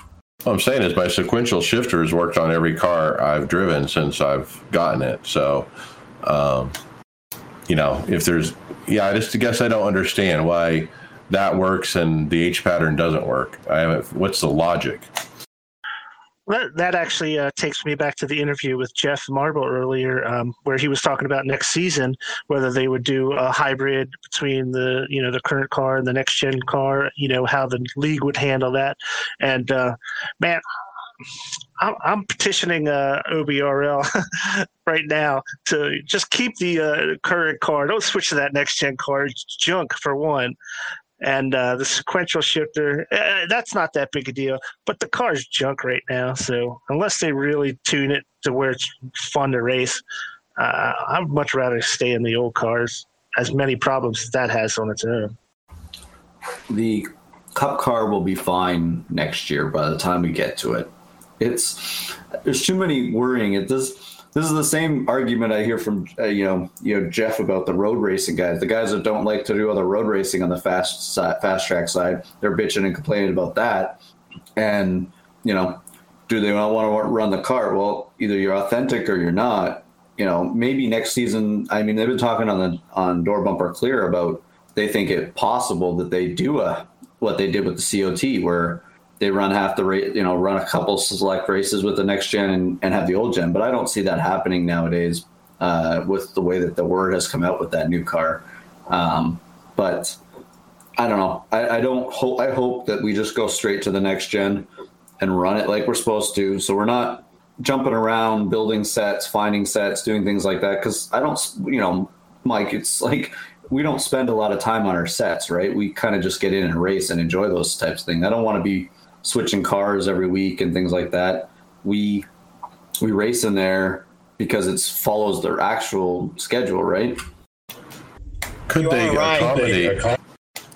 What I'm saying is my sequential shifter has worked on every car I've driven since I've gotten it. So, um, you know, if there's, yeah, I just guess I don't understand why that works and the H pattern doesn't work. I haven't, what's the logic? That, that actually uh, takes me back to the interview with Jeff Marble earlier, um, where he was talking about next season whether they would do a hybrid between the you know the current car and the next gen car. You know how the league would handle that, and uh, man, I'm, I'm petitioning uh, OBRL right now to just keep the uh, current car. Don't switch to that next gen car. It's junk for one and uh, the sequential shifter uh, that's not that big a deal but the car's junk right now so unless they really tune it to where it's fun to race uh, i'd much rather stay in the old cars as many problems as that has on its own. The cup car will be fine next year by the time we get to it. It's there's too many worrying. It does this is the same argument I hear from uh, you know you know Jeff about the road racing guys. The guys that don't like to do other road racing on the fast FastTrack side, they're bitching and complaining about that. And you know, do they not want to run the car? Well, either you're authentic or you're not. You know, maybe next season. I mean, they've been talking on the on Door Bumper Clear about they think it possible that they do a what they did with the COT, where they run half the race, you know, run a couple select races with the next gen and, and have the old gen. But I don't see that happening nowadays uh, with the way that the word has come out with that new car. Um, but I don't know. I, I don't hope. I hope that we just go straight to the next gen and run it like we're supposed to. So we're not jumping around, building sets, finding sets, doing things like that. Because I don't, you know, Mike. It's like we don't spend a lot of time on our sets, right? We kind of just get in and race and enjoy those types of things. I don't want to be switching cars every week and things like that. We we race in there because it follows their actual schedule, right? Could you they right. accommodate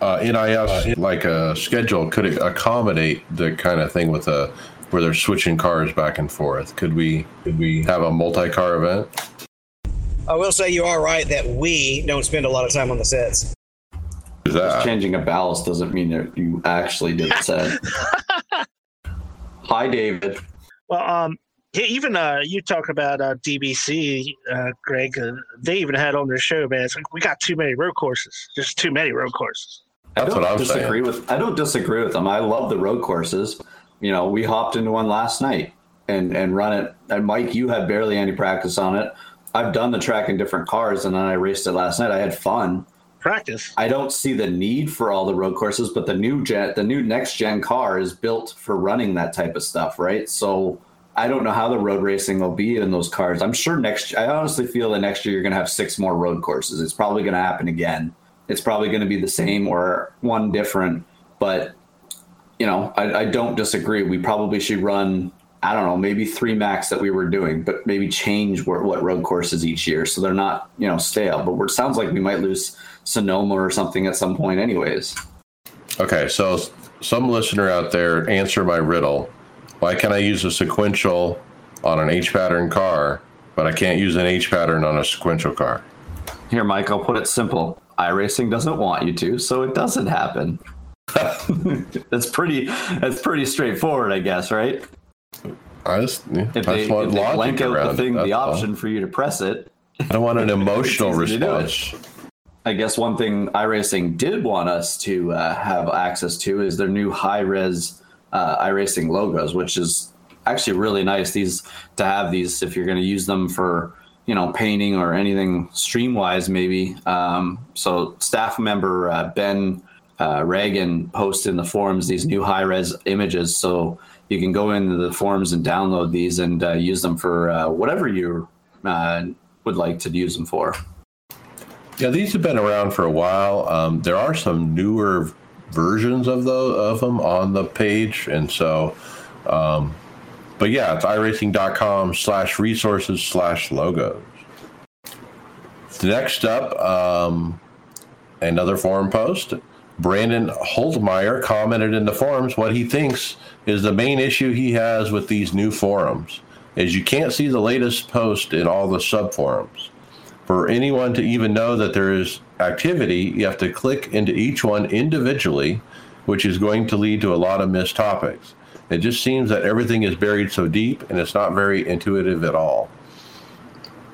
uh, NIS uh, like a schedule? Could it accommodate the kind of thing with a where they're switching cars back and forth? Could we could we have a multi-car event? I will say you are right that we don't spend a lot of time on the sets. Just changing a ballast doesn't mean that you actually did set. Hi, David. Well, um, even uh, you talk about uh, DBC, uh, Greg. Uh, they even had on their show, man. It's like we got too many road courses. Just too many road courses. That's I don't disagree saying. with. I don't disagree with them. I love the road courses. You know, we hopped into one last night, and and run it. And Mike, you had barely any practice on it. I've done the track in different cars, and then I raced it last night. I had fun. Practice. I don't see the need for all the road courses, but the new gen, the new next gen car is built for running that type of stuff, right? So I don't know how the road racing will be in those cars. I'm sure next. I honestly feel that next year you're going to have six more road courses. It's probably going to happen again. It's probably going to be the same or one different, but you know, I, I don't disagree. We probably should run I don't know, maybe three max that we were doing, but maybe change what, what road courses each year so they're not, you know, stale. But it sounds like we might lose Sonoma or something at some point, anyways. Okay, so some listener out there, answer my riddle. Why can I use a sequential on an H pattern car, but I can't use an H pattern on a sequential car? Here, Mike, I'll put it simple. iRacing doesn't want you to, so it doesn't happen. that's pretty. That's pretty straightforward, I guess, right? I just, yeah, If they, if they blank out the thing, the that's all. option for you to press it, I don't want an emotional It's easy to do it. response. I guess one thing iRacing did want us to uh, have access to is their new high res uh, iRacing logos, which is actually really nice. These to have these if you're going to use them for you know painting or anything stream wise, maybe. Um, so staff member uh, Ben uh, Reagan posted in the forums these new high res images, so you can go into the forums and download these and uh, use them for uh, whatever you uh, would like to use them for. Yeah, these have been around for a while. Um, there are some newer versions of the of them on the page, and so, um, but yeah, it's iRacing.com slash resources slash logos. Next up, um, another forum post. Brandon Holtmeyer commented in the forums what he thinks is the main issue he has with these new forums is you can't see the latest post in all the sub forums for anyone to even know that there is activity, you have to click into each one individually, which is going to lead to a lot of missed topics. It just seems that everything is buried so deep and it's not very intuitive at all.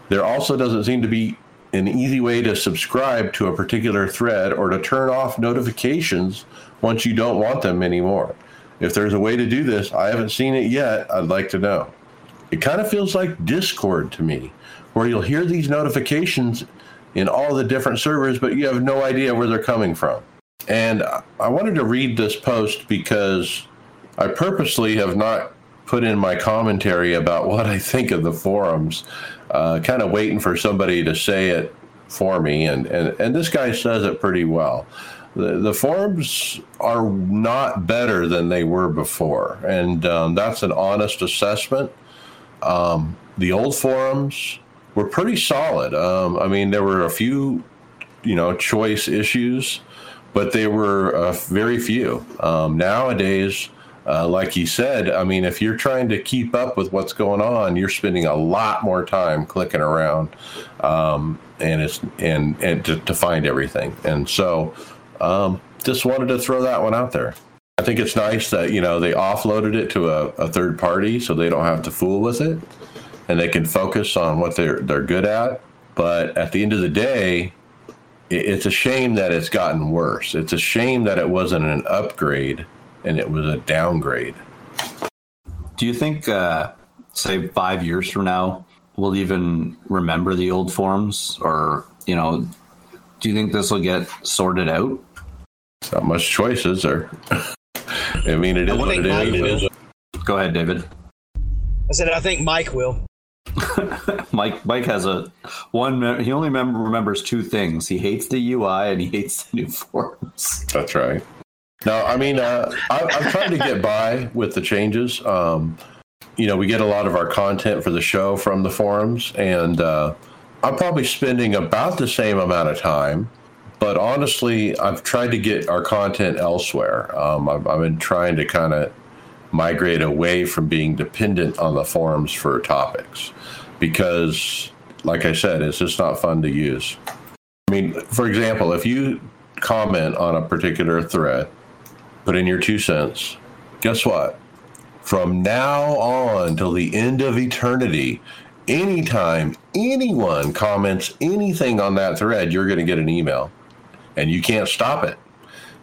There also doesn't seem to be an easy way to subscribe to a particular thread or to turn off notifications once you don't want them anymore. If there's a way to do this, I haven't seen it yet. I'd like to know. It kind of feels like Discord to me, where you'll hear these notifications in all the different servers, but you have no idea where they're coming from. And I- wanted to read this post because I purposely have not put in my commentary about what I think of the forums, uh, kind of waiting for somebody to say it for me. And, and, and this guy says it pretty well. The, the forums are not better than they were before. And um, that's an honest assessment. Um, the old forums were pretty solid. Um, I mean, there were a few, you know, choice issues, but they were uh, very few. Um, nowadays, uh, like he said, I mean, if you're trying to keep up with what's going on, you're spending a lot more time clicking around, um, and it's and and to, to find everything. And so, um, just wanted to throw that one out there. I think it's nice that you know they offloaded it to a, a third party, so they don't have to fool with it, and they can focus on what they're they're good at. But at the end of the day, it, it's a shame that it's gotten worse. It's a shame that it wasn't an upgrade and it was a downgrade. Do you think, uh, say, five years from now, we'll even remember the old forms, Or, you know, do you think this will get sorted out? Not much choices, or I mean, it is what think it Mike is. will. Go ahead, David. I said I think Mike will. Mike Mike has a one. He only mem- remembers two things. He hates the UI and he hates the new forums. That's right. No, I mean, uh, I, I'm trying to get by with the changes. Um, you know, we get a lot of our content for the show from the forums, and uh, I'm probably spending about the same amount of time. But honestly, I've tried to get our content elsewhere. Um, I've, I've been trying to kind of migrate away from being dependent on the forums for topics because, like I said, it's just not fun to use. I mean, for example, if you comment on a particular thread, put in your two cents, guess what? From now on till the end of eternity, anytime anyone comments anything on that thread, you're going to get an email and you can't stop it.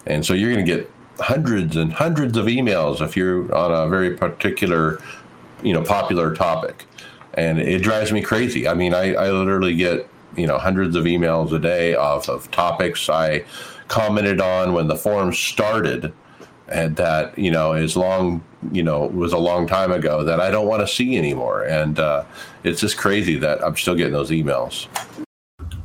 And so you're going to get hundreds and hundreds of emails if you're on a very particular you know popular topic, and it drives me crazy. I mean, I, I literally get you know hundreds of emails a day off of topics I commented on when the forum started and that you know is long you know was a long time ago that I don't want to see anymore and uh, it's just crazy that I'm still getting those emails.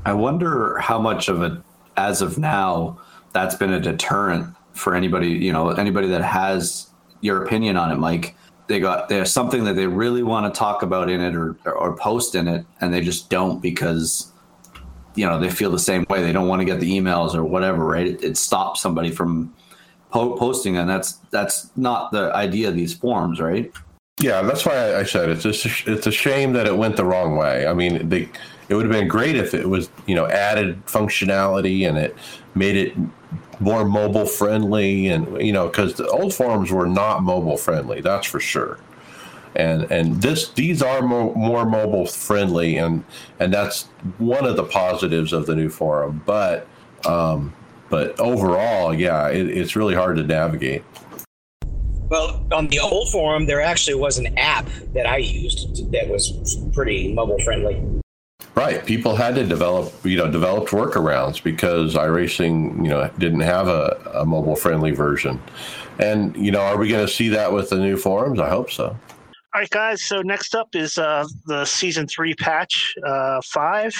I wonder how much of it as of now that's been a deterrent for anybody you know anybody that has your opinion on it Mike they got there's something that they really want to talk about in it or or post in it and they just don't because you know they feel the same way. They don't want to get the emails or whatever right? It, it stops somebody from po- posting and that's that's not the idea of these forums right? Yeah that's why i said it's just it's a shame that it went the wrong way. I mean they it would have been great if it was you know added functionality and it made it more mobile friendly and you know because the old forums were not mobile friendly that's for sure. And and this these are more, more mobile friendly and and that's one of the positives of the new forum but um, but overall yeah it, it's really hard to navigate. Well on the old forum there actually was an app that i used that was pretty mobile friendly right people had to develop you know developed workarounds because iRacing you know didn't have a, a mobile friendly version and you know are we going to see that with the new forums i hope so all right, guys. So next up is uh, the season three patch uh, five.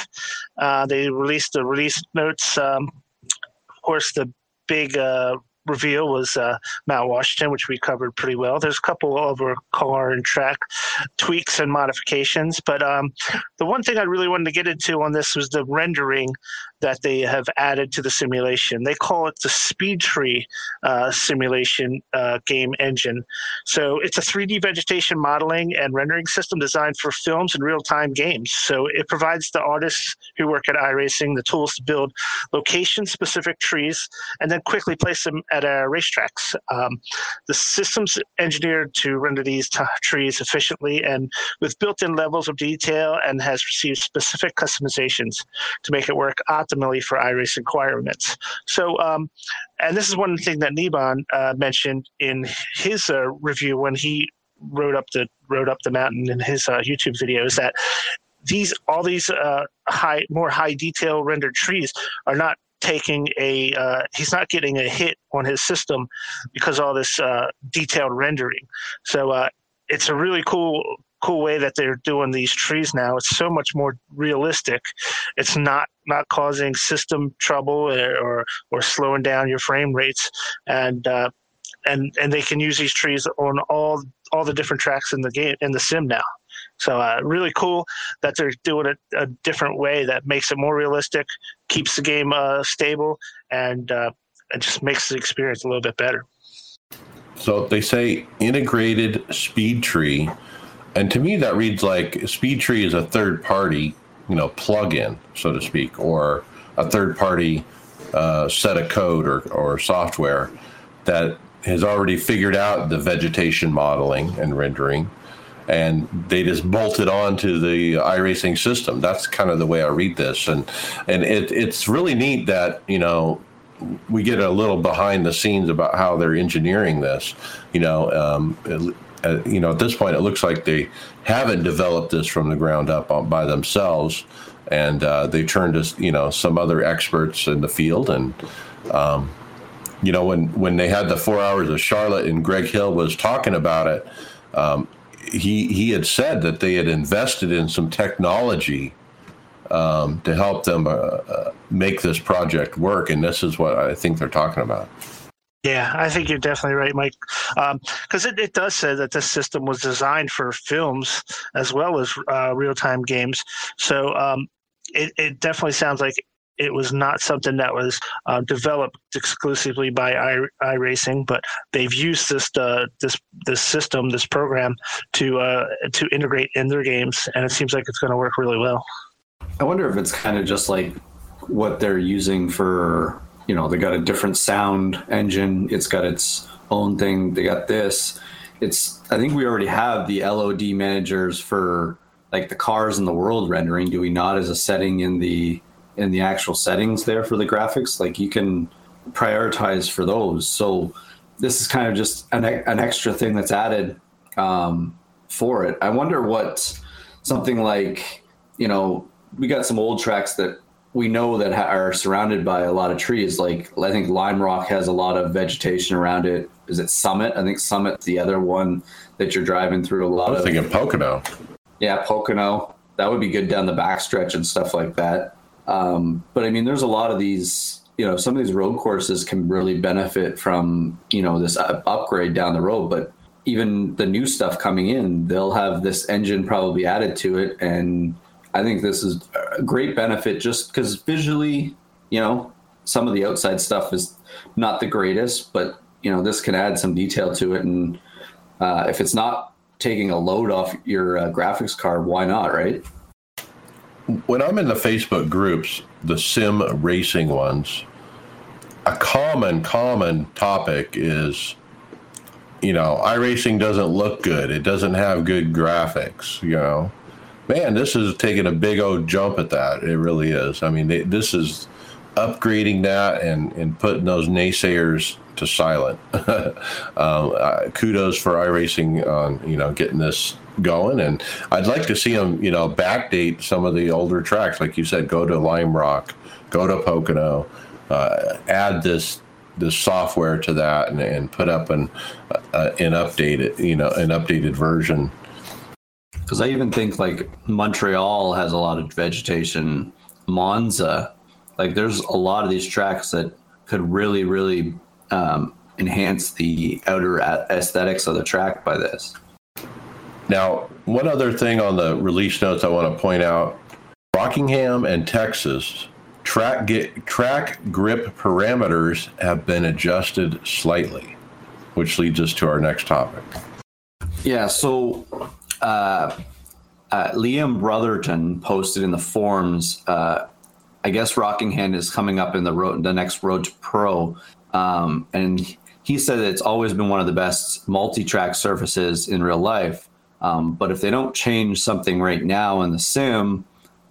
Uh, they released the release notes. Um, of course, the big uh, reveal was uh, Mount Washington, which we covered pretty well. There's a couple of over car and track tweaks and modifications, but um, the one thing I really wanted to get into on this was the rendering that they have added to the simulation. They call it the SpeedTree uh, simulation uh, game engine. So it's a 3D vegetation modeling and rendering system designed for films and real time games. So it provides the artists who work at iRacing the tools to build location specific trees and then quickly place them at uh, racetracks. Um, the system's engineered to render these t- trees efficiently and with built in levels of detail and has received specific customizations to make it work optimally for iRacing requirements. So, um, and this is one thing that Niban uh, mentioned in his uh, review when he rode up the rode up the mountain in his uh, YouTube video is that these all these uh, high more high detail rendered trees are not taking a uh, he's not getting a hit on his system because all this uh, detailed rendering so uh, it's a really cool cool way that they're doing these trees now. It's so much more realistic. It's not not causing system trouble or or, or slowing down your frame rates. And uh, and and they can use these trees on all all the different tracks in the game in the sim now. So uh, really cool that they're doing it a different way that makes it more realistic, keeps the game uh, stable, and uh, it just makes the experience a little bit better. So they say integrated SpeedTree, and to me that reads like SpeedTree is a third party, you know, plug-in, so to speak, or a third party uh, set of code or, or software that has already figured out the vegetation modeling and rendering and they just bolted on to the iRacing system. That's kind of the way I read this, and and it, it's really neat that you know we get a little behind the scenes about how they're engineering this. You know, um, uh, you know, at this point, it looks like they haven't developed this from the ground up by themselves, and uh, they turned to you know some other experts in the field, and um, you know when when they had the four hours of Charlotte and Greg Hill was talking about it. Um, he he had said that they had invested in some technology um, to help them uh, uh, make this project work, and this is what I think they're talking about. Yeah, I think you're definitely right, Mike. Because um, it, it does say that this system was designed for films as well as uh, real time games. So um, it, it definitely sounds like it was not something that was uh, developed exclusively by I, iRacing, but they've used this uh, this this system, this program, to uh, to integrate in their games, and it seems like it's going to work really well. I wonder if it's kind of just like what they're using for you know they got a different sound engine it's got its own thing they got this it's i think we already have the lod managers for like the cars in the world rendering do we not as a setting in the in the actual settings there for the graphics. Like you can prioritize for those. So this is kind of just an, an extra thing that's added. Um, for it. I wonder what something like, you know, we got some old tracks that we know that ha- are surrounded by a lot of trees. Like I think Lime Rock has a lot of vegetation around it. Is it Summit? I think Summit's the other one that you're driving through a lot I was of. thinking Pocono. Yeah, Pocono. That would be good down the backstretch and stuff like that. Um, but I mean, there's a lot of these. You know, some of these road courses can really benefit from you know this up- upgrade down the road. But even the new stuff coming in, they'll have this engine probably added to it, and I think this is a great benefit just because visually, you know, some of the outside stuff is not the greatest, but you know, this can add some detail to it, and uh, if it's not taking a load off your uh, graphics card, why not, right? when I'm in the Facebook groups, the sim racing ones, a common, common topic is, you know, iRacing doesn't look good. It doesn't have good graphics, you know. Man, this is taking a big old jump at that. It really is. I mean, they, this is upgrading that and, and putting those naysayers to silent. um, uh, kudos for iRacing on, you know, getting this going. And I'd like to see them, you know, backdate some of the older tracks. Like you said, go to Lime Rock, go to Pocono, uh, add this this software to that and, and put up an uh, an updated, you know, an updated version. Because I even think like Montreal has a lot of vegetation. Monza, like there's a lot of these tracks that could really, really um, enhance the outer a- aesthetics of the track by this. Now, one other thing on the release notes I want to point out: Rockingham and Texas track get, track grip parameters have been adjusted slightly, which leads us to our next topic. Yeah, so uh, uh, Liam Brotherton posted in the forums. Uh, I guess Rockingham is coming up in the road, the next Road to Pro, um, and he said it's always been one of the best multi-track surfaces in real life. Um, but if they don't change something right now in the sim,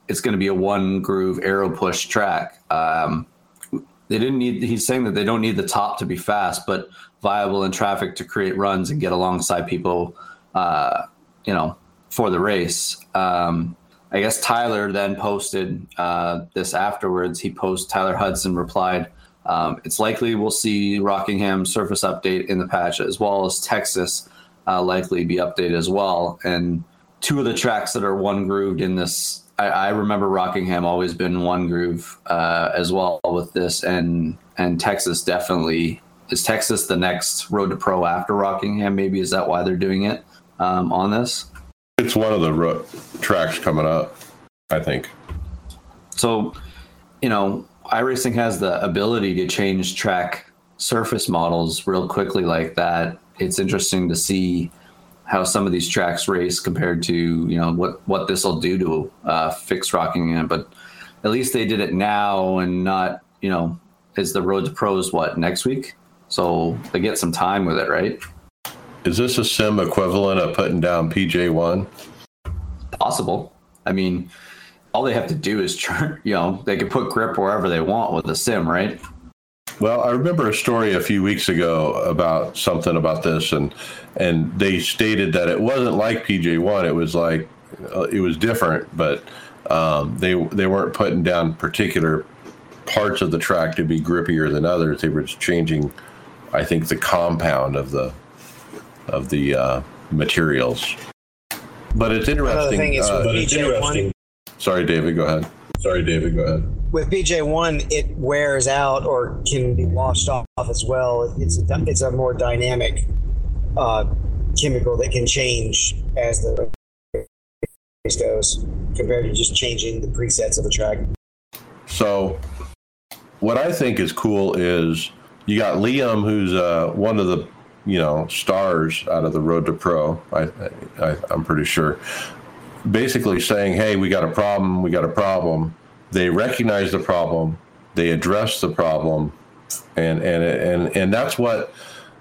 it's going to be a one groove aero push track. Um, they didn't need. He's saying that they don't need the top to be fast, but viable in traffic to create runs and get alongside people, uh, you know, for the race. Um, I guess Tyler then posted uh, this afterwards. He posted Tyler Hudson replied, um, "It's likely we'll see Rockingham surface update in the patch as well as Texas uh, likely be updated as well." And two of the tracks that are one grooved in this I, I remember Rockingham always been one groove uh, as well with this, and and Texas definitely is Texas the next road to pro after Rockingham. Maybe is that why they're doing it um, on this? It's one of the ro- tracks coming up, I think. So, you know, iRacing has the ability to change track surface models real quickly like that. It's interesting to see how some of these tracks race compared to you know what what this will do to uh, fix Rockingham. But at least they did it now and not you know is the road to pros what next week, so they get some time with it, right? Is this a sim equivalent of putting down PJ one? Possible. I mean, all they have to do is turn. You know, they can put grip wherever they want with a sim, right? Well, I remember a story a few weeks ago about something about this, and and they stated that it wasn't like PJ one. It was like uh, it was different, but um, they they weren't putting down particular parts of the track to be grippier than others. They were just changing, I think, the compound of the of the uh, materials. But it's interesting. thing is uh, with PJ1, sorry, David. Go ahead. Sorry, David. Go ahead. with PJ1, it wears out or can be washed off as well. It's a, it's a more dynamic uh, chemical that can change as the race goes compared to just changing the presets of a track. So, what I think is cool is you got Liam, who's uh, one of the you know stars out of the Road to Pro. I, I I'm pretty sure. Basically saying, "Hey, we got a problem. We got a problem." They recognize the problem. They address the problem, and and and and that's what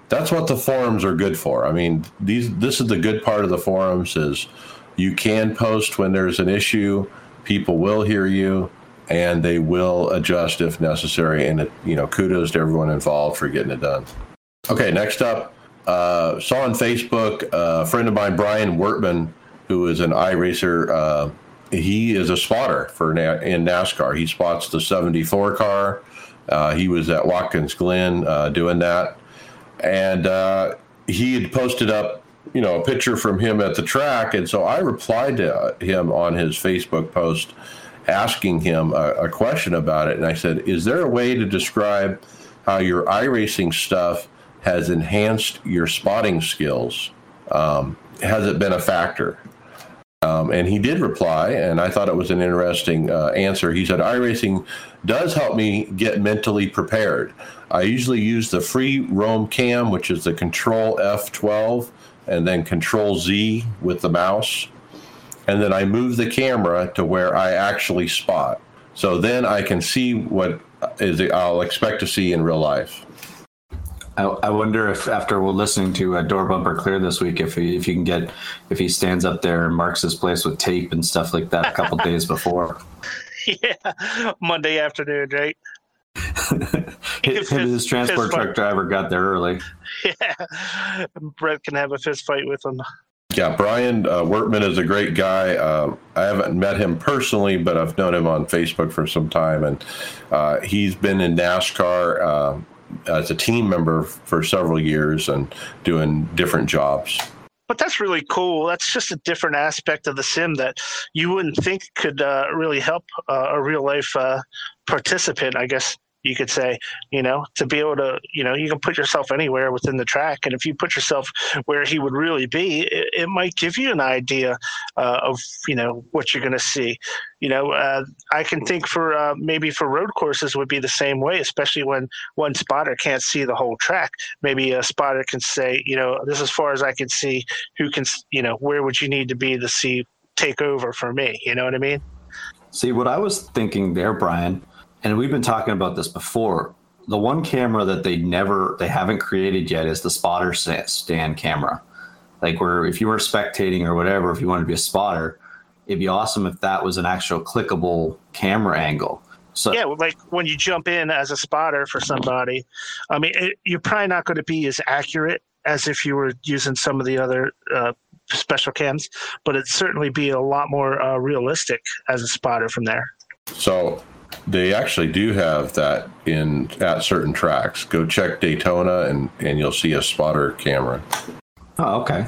that's what the forums are good for. I mean, these this is the good part of the forums is you can post when there's an issue. People will hear you and they will adjust if necessary. And you know, kudos to everyone involved for getting it done. Okay, next up, uh, saw on Facebook uh, a friend of mine, Brian Wertman, who is an iRacer. Uh, he is a spotter for Na- in NASCAR. He spots the 74 car. Uh, he was at Watkins Glen uh, doing that, and uh, he had posted up, you know, a picture from him at the track, and so I replied to him on his Facebook post, asking him a, a question about it, and I said, "Is there a way to describe how your iRacing stuff has enhanced your spotting skills? Um, has it been a factor?" Um, and he did reply, and I thought it was an interesting uh, answer. He said, iRacing does help me get mentally prepared. I usually use the free roam cam, which is the Control F12 and then Control Z with the mouse. And then I move the camera to where I actually spot. So then I can see what is I'll expect to see in real life. I, I wonder if after listening to uh, Door Bumper Clear this week, if he, if you can get if he stands up there and marks his place with tape and stuff like that a couple days before. yeah, Monday afternoon, right? his, his transport truck driver got there early. Yeah, Brett can have a fist fight with him. Yeah, Brian uh, Wertman is a great guy. Uh, I haven't met him personally, but I've known him on Facebook for some time, and uh, he's been in NASCAR uh, as a team member for several years and doing different jobs. But that's really cool. That's just a different aspect of the sim that you wouldn't think could uh, really help uh, a real life uh, participant, I guess you could say, you know, to be able to, you know, you can put yourself anywhere within the track. And if you put yourself where he would really be, it, it might give you an idea uh, of, you know, what you're going to see. You know, uh, I can think for uh, maybe for road courses would be the same way, especially when one spotter can't see the whole track. Maybe a spotter can say, you know, this is as far as I can see, who can, you know, where would you need to be to see take over for me? You know what I mean? See, what I was thinking there, Brian, and we've been talking about this before. The one camera that they never, they haven't created yet is the spotter stand camera. Like where if you were spectating or whatever, if you wanted to be a spotter, it'd be awesome if that was an actual clickable camera angle. So yeah, like when you jump in as a spotter for somebody, I mean, it, you're probably not going to be as accurate as if you were using some of the other uh, special cams, but it'd certainly be a lot more uh, realistic as a spotter from there. So they actually do have that in at certain tracks. Go check Daytona, and and you'll see a spotter camera. Oh, okay.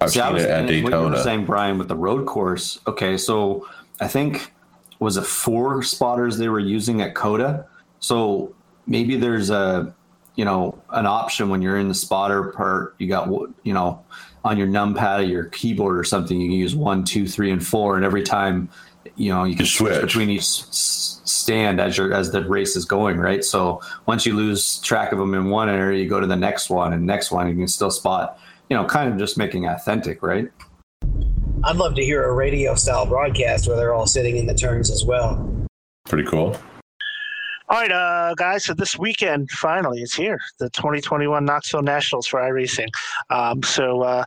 I've See, seen it at Daytona. What you were saying, Brian, with the road course. Okay, so I think was it four spotters they were using at COTA. So maybe there's a you know an option when you're in the spotter part. You got you know on your numpad or your keyboard or something. You can use one, two, three, and four, and every time you know you can switch. switch. between each stand as your as the race is going right? So once you lose track of them in one area you go to the next one and next one you can still spot you know kind of just making authentic right? I'd love to hear a radio style broadcast where they're all sitting in the turns as well. Pretty cool all right, uh, guys. So this weekend, finally, it's here. The 2021 Knoxville Nationals for iRacing. Um, so uh,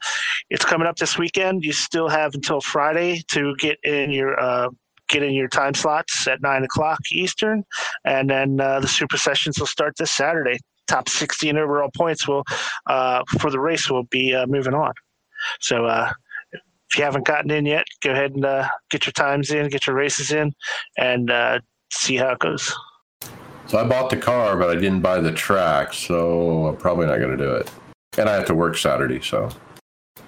it's coming up this weekend. You still have until Friday to get in your uh, get in your time slots at nine o'clock Eastern, and then uh, the Super Sessions will start this Saturday. Top 60 in overall points will uh, for the race will be uh, moving on. So if you haven't gotten in yet, go ahead and get your times in, get your races in, and see how it goes. So I bought the car, but I didn't buy the track, so I'm probably not going to do it. And I have to work Saturday, so.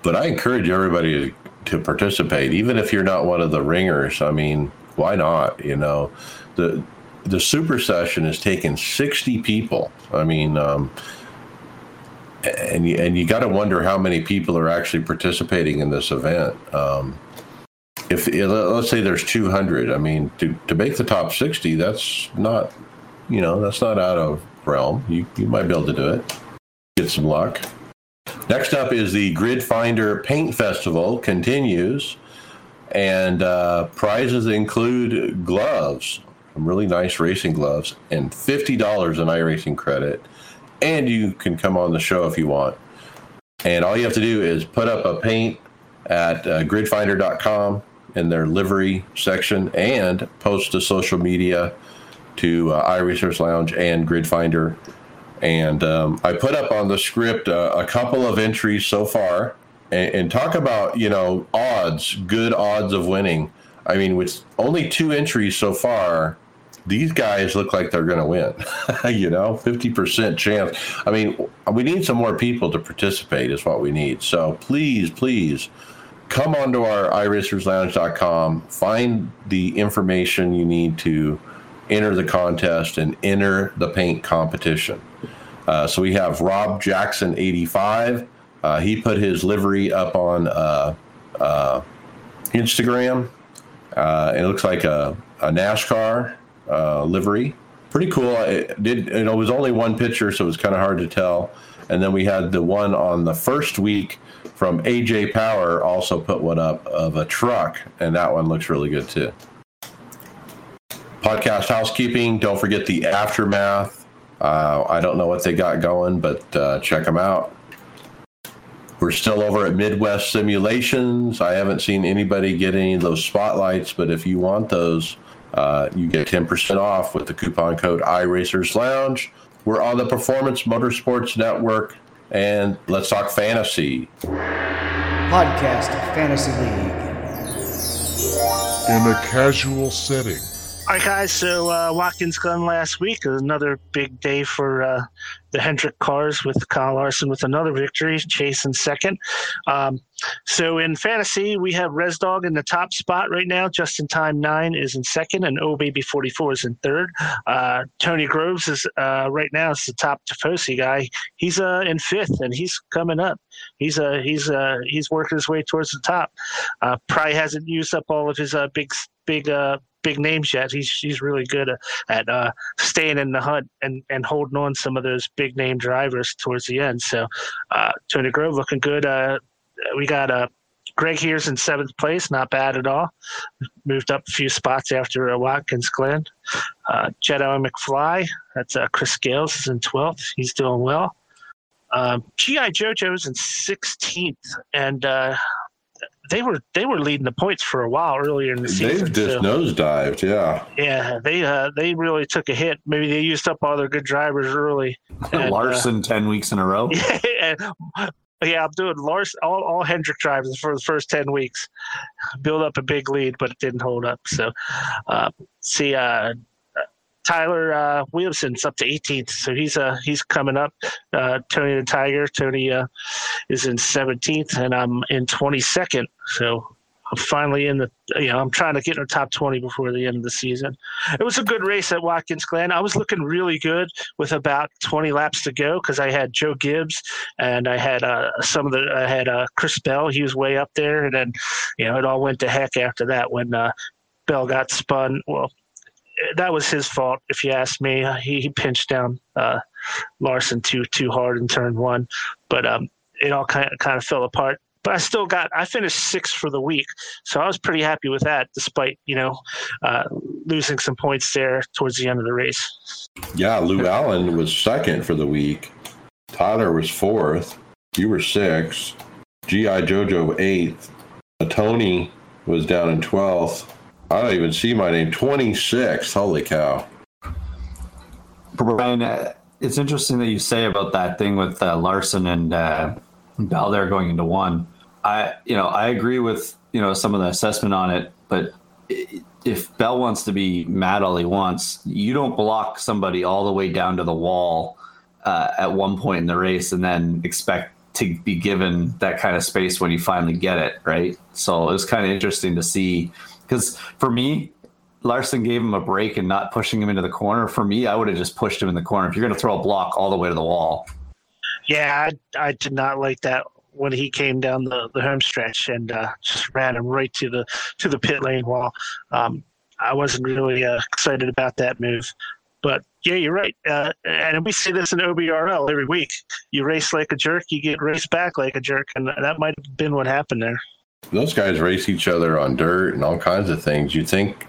But I encourage everybody to, participate, even if you're not one of the ringers. I mean, why not? You know, the the super session is taking 60 people. I mean, um, and you, and you got to wonder how many people are actually participating in this event. Um, if let's say there's 200, I mean, to to make the top 60, that's not you know, that's not out of realm. You, you might be able to do it. Get some luck. Next up is the Grid Finder Paint Festival continues, and uh, prizes include gloves, some really nice racing gloves, and fifty dollars in iRacing credit. And you can come on the show if you want. And all you have to do is put up a paint at uh, gridfinder.com in their livery section and post to social media to uh, iRacers Lounge and Grid Finder And um, I put up on the script uh, a couple of entries so far, and, and talk about you know odds, good odds of winning. I mean, with only two entries so far, these guys look like they're going to win. you know, 50% chance. I mean, we need some more people to participate, is what we need. So please, please come onto our iRacersLounge.com, find the information you need to enter the contest and enter the paint competition. Uh, so we have Rob Jackson 85. Uh, he put his livery up on uh, uh Instagram. Uh, it looks like a, a NASCAR uh, livery. Pretty cool. It did. It was only one picture, so it was kind of hard to tell. And then we had the one on the first week from AJ Power also put one up of a truck, and that one looks really good too. Podcast housekeeping. Don't forget the aftermath. Uh, I don't know what they got going, but uh, check them out. We're still over at Midwest Simulations. I haven't seen anybody get any of those spotlights, but if you want those, uh, you get 10% off with the coupon code iRacers Lounge. We're on the Performance Motorsports Network, and let's talk fantasy. Podcast Fantasy League. In a casual setting. All right, guys. So uh, Watkins Glen last week another big day for uh, the Hendrick cars with Kyle Larson with another victory, Chase in second. Um, so in fantasy, we have Res Dog in the top spot right now. Just in time nine is in second, and Oh Baby 44 is in third. Uh, Tony Groves is uh, right now is the top Tifosi guy. He's uh, in fifth, and he's coming up. He's uh, he's uh, he's working his way towards the top. Probably hasn't used up all of his big big uh, big names yet. He's he's really good at uh, staying in the hunt and, and holding on some of those big name drivers towards the end. So uh, Tony Grove looking good. Uh, we got uh, Greg here's in seventh place, not bad at all. Moved up a few spots after uh, Watkins Glen. Uh, Jedi McFly, that's uh, Chris Scales is in twelfth. He's doing well. Um, GI JoJo's in 16th, and uh, they were they were leading the points for a while earlier in the season. They've just so, nosedived, yeah. Yeah, they uh, they really took a hit. Maybe they used up all their good drivers early. And, Larson uh, ten weeks in a row. Yeah, yeah, I'm doing Larson all, all Hendrick drivers for the first ten weeks. Build up a big lead, but it didn't hold up. So, uh, see, uh, Tyler uh, Williamson's up to 18th, so he's uh he's coming up. Uh, Tony the Tiger, Tony uh, is in 17th, and I'm in 22nd. So I'm finally in the you know I'm trying to get in the top 20 before the end of the season. It was a good race at Watkins Glen. I was looking really good with about 20 laps to go because I had Joe Gibbs and I had uh, some of the I had uh, Chris Bell. He was way up there, and then you know it all went to heck after that when. Uh, Bell got spun. Well, that was his fault, if you ask me. He, he pinched down uh, Larson too too hard in turn one, but um, it all kind of kind of fell apart. But I still got I finished sixth for the week, so I was pretty happy with that, despite you know uh, losing some points there towards the end of the race. Yeah, Lou Allen was second for the week. Tyler was fourth. You were sixth. GI JoJo eighth. Tony was down in twelfth. I don't even see my name. 26. Holy cow. Brian, uh, it's interesting that you say about that thing with uh, Larson and uh, Bell there going into one. I, you know, I agree with, you know, some of the assessment on it, but if Bell wants to be mad all he wants, you don't block somebody all the way down to the wall uh, at one point in the race and then expect to be given that kind of space when you finally get it, right? So it was kind of interesting to see because for me, Larson gave him a break and not pushing him into the corner. For me, I would have just pushed him in the corner. If you're going to throw a block all the way to the wall. Yeah, I, I did not like that when he came down the, the home stretch and uh, just ran him right to the to the pit lane wall. Um, I wasn't really uh, excited about that move. But yeah, you're right. Uh, and we see this in OBRL every week. You race like a jerk, you get raced back like a jerk, and that might have been what happened there those guys race each other on dirt and all kinds of things. You'd think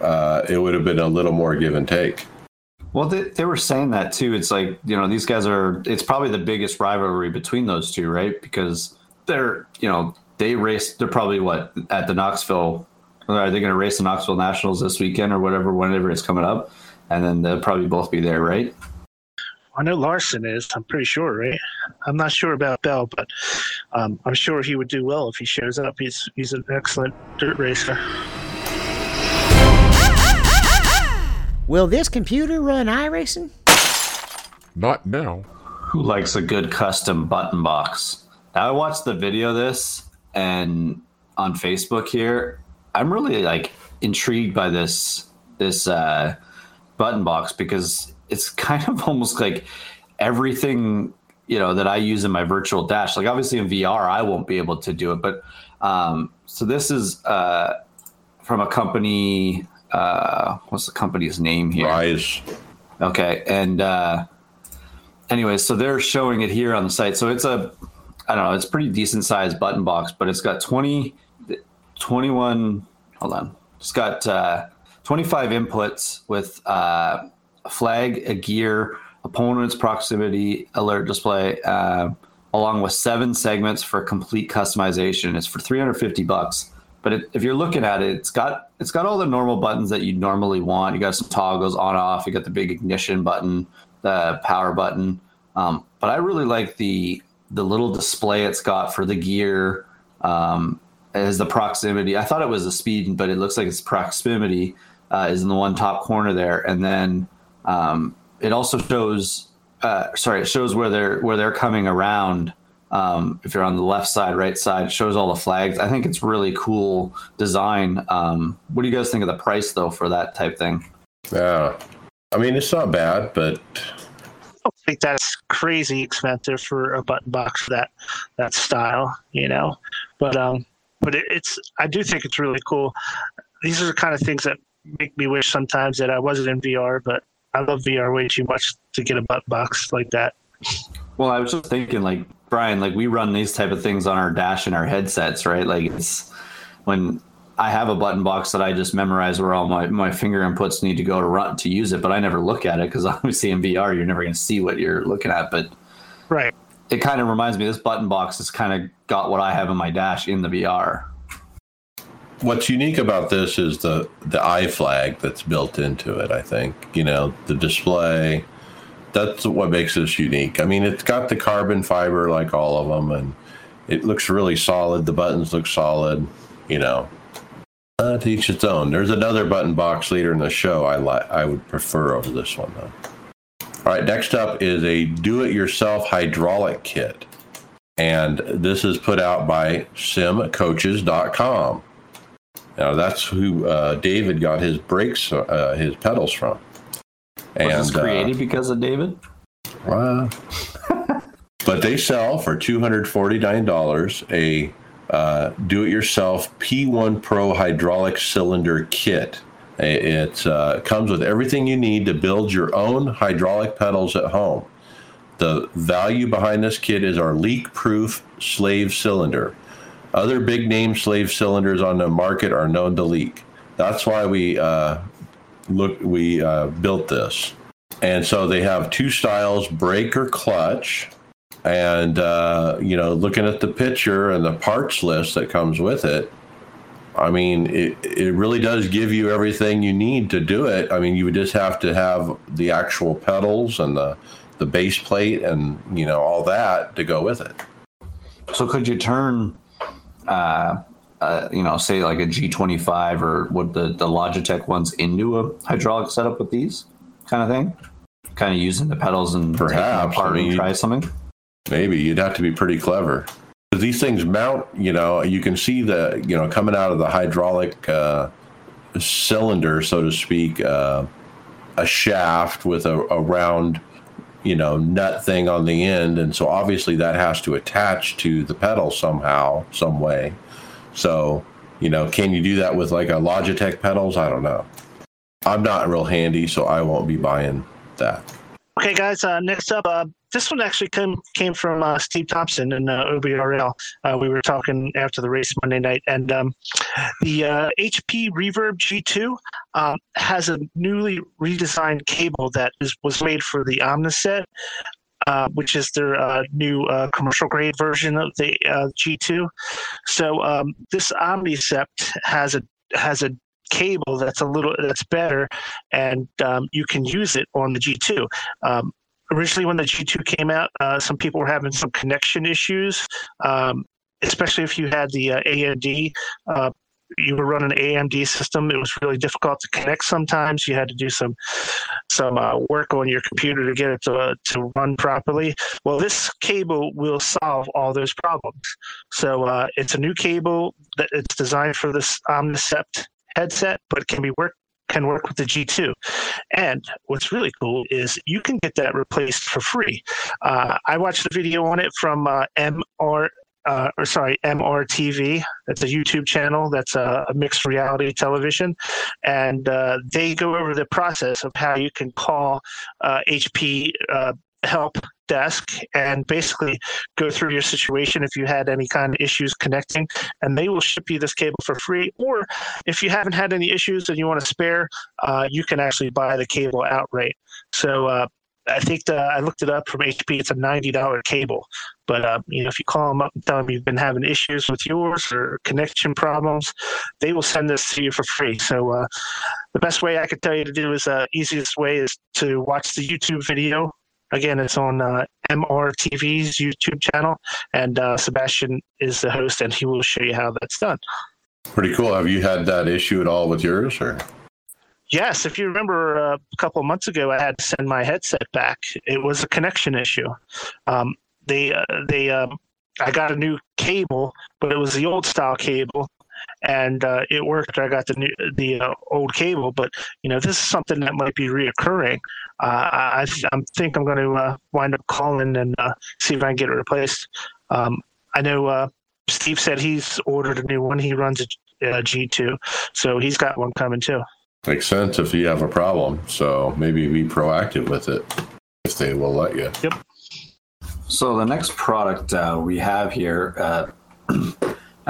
uh, it would have been a little more give and take. Well, they, they were saying that too. It's like, you know, these guys are, it's probably the biggest rivalry between those two, right? Because they're, you know, they race, they're probably what, at the Knoxville, are they going to race the Knoxville Nationals this weekend or whatever, whenever it's coming up? And then they'll probably both be there, right? I know Larson is. I'm pretty sure, right? I'm not sure about Bell, but um, I'm sure he would do well if he shows up. He's he's an excellent dirt racer. Will this computer run iRacing? Not now. Who likes a good custom button box? Now I watched the video of this and on Facebook here. I'm really like intrigued by this this uh, button box because it's kind of almost like everything you know that I use in my virtual dash. Like obviously in VR, I won't be able to do it, but um, so this is uh, from a company. Uh, what's the company's name here? Rise. Okay, and uh, anyway, so they're showing it here on the site. So it's a, I don't know, it's pretty decent sized button box, but it's got 20, 21. Hold on, it's got uh, 25 inputs with uh, flag, a gear, opponent's proximity alert display, uh, along with seven segments for complete customization. It's for 350 bucks. But it, if you're looking at it, it's got it's got all the normal buttons that you normally want. You got some toggles on off. You got the big ignition button, the power button. Um, but I really like the the little display it's got for the gear um, as the proximity. I thought it was the speed, but it looks like it's proximity uh, is in the one top corner there, and then um, it also shows. Uh, sorry, it shows where they're where they're coming around um, if you're on the left side, right side, shows all the flags. I think it's really cool design. Um, what do you guys think of the price though for that type thing? Yeah. I mean, it's not bad, but I don't think that's crazy expensive for a button box for that that style, you know. But um, but it, it's I do think it's really cool. These are the kind of things that make me wish sometimes that I wasn't in VR, but I love VR way too much to get a button box like that. Well, I was just thinking, like Brian, like we run these type of things on our dash and our headsets, right? Like it's when I have a button box that I just memorize where all my, my finger inputs need to go to run to use it, but I never look at it because obviously in VR you're never going to see what you're looking at. But Right. it kind of reminds me this button box has kind of got what I have in my dash in the VR. What's unique about this is the the eye flag that's built into it. I think you know the display. That's what makes this unique. I mean, it's got the carbon fiber like all of them, and it looks really solid. The buttons look solid. You know, uh, to each its own. There's another button box later in the show I like. I would prefer over this one though. All right, next up is a do-it-yourself hydraulic kit, and this is put out by SimCoaches.com. Now that's who uh, David got his brakes, uh, his pedals from. Was this uh, created because of David? well, but they sell for two hundred forty nine dollars a uh, do-it-yourself P1 Pro hydraulic cylinder kit. It uh, comes with everything you need to build your own hydraulic pedals at home. The value behind this kit is our leak-proof slave cylinder. Other big name slave cylinders on the market are known to leak. That's why we uh, look we uh, built this. And so they have two styles, brake or clutch. And uh, you know, looking at the picture and the parts list that comes with it, I mean, it it really does give you everything you need to do it. I mean, you would just have to have the actual pedals and the the base plate and you know all that to go with it. So could you turn, uh, uh, you know, say like a G25 or what the, the Logitech ones into a hydraulic setup with these kind of thing? Kind of using the pedals and Perhaps, apart I mean, and try something? Maybe you'd have to be pretty clever. 'Cause These things mount, you know, you can see the, you know, coming out of the hydraulic uh, cylinder, so to speak, uh, a shaft with a, a round, you know, nut thing on the end. And so obviously that has to attach to the pedal somehow, some way. So, you know, can you do that with like a Logitech pedals? I don't know. I'm not real handy, so I won't be buying that. Okay, guys. Uh, next up, uh, this one actually came came from uh, Steve Thompson and uh, OBRL. Uh, we were talking after the race Monday night, and um, the uh, HP Reverb G2 um, has a newly redesigned cable that is was made for the Omnicept. Uh, which is their uh, new uh, commercial grade version of the uh, G2. So um, this Omnicept has a has a cable that's a little that's better, and um, you can use it on the G2. Um, originally when the G2 came out, uh, some people were having some connection issues, um, especially if you had the uh, AMD. Uh, you were running an AMD system. It was really difficult to connect. Sometimes you had to do some some uh, work on your computer to get it to to run properly. Well, this cable will solve all those problems. So uh, it's a new cable that it's designed for this Omnicept headset, but can be work can work with the G2. And what's really cool is you can get that replaced for free. Uh, I watched the video on it from uh, MR. Uh, or sorry, MRTV. That's a YouTube channel. That's a, a mixed reality television, and uh, they go over the process of how you can call HP uh, help desk and basically go through your situation if you had any kind of issues connecting and they will ship you this cable for free or if you haven't had any issues and you want to spare uh, you can actually buy the cable outright so uh, I think the, I looked it up from HP. It's a ninety dollar cable, but uh, you know if you call them up and tell them you've been having issues with yours or connection problems, they will send this to you for free. So uh, the best way I could tell you to do is uh, easiest way is to watch the YouTube video Again, it's on uh, MRTV's YouTube channel, and uh, Sebastian is the host, and he will show you how that's done. Pretty cool. Have you had that issue at all with yours, or? Yes, if you remember uh, a couple of months ago, I had to send my headset back. It was a connection issue. Um, they uh, they um, I got a new cable, but it was the old style cable, and uh, it worked. I got the new, the uh, old cable, but you know this is something that might be reoccurring. Uh, I, I think I'm going to uh, wind up calling and uh, see if I can get it replaced. Um, I know uh, Steve said he's ordered a new one. He runs a G2, so he's got one coming too. Makes sense if you have a problem. So maybe be proactive with it if they will let you. Yep. So the next product we have here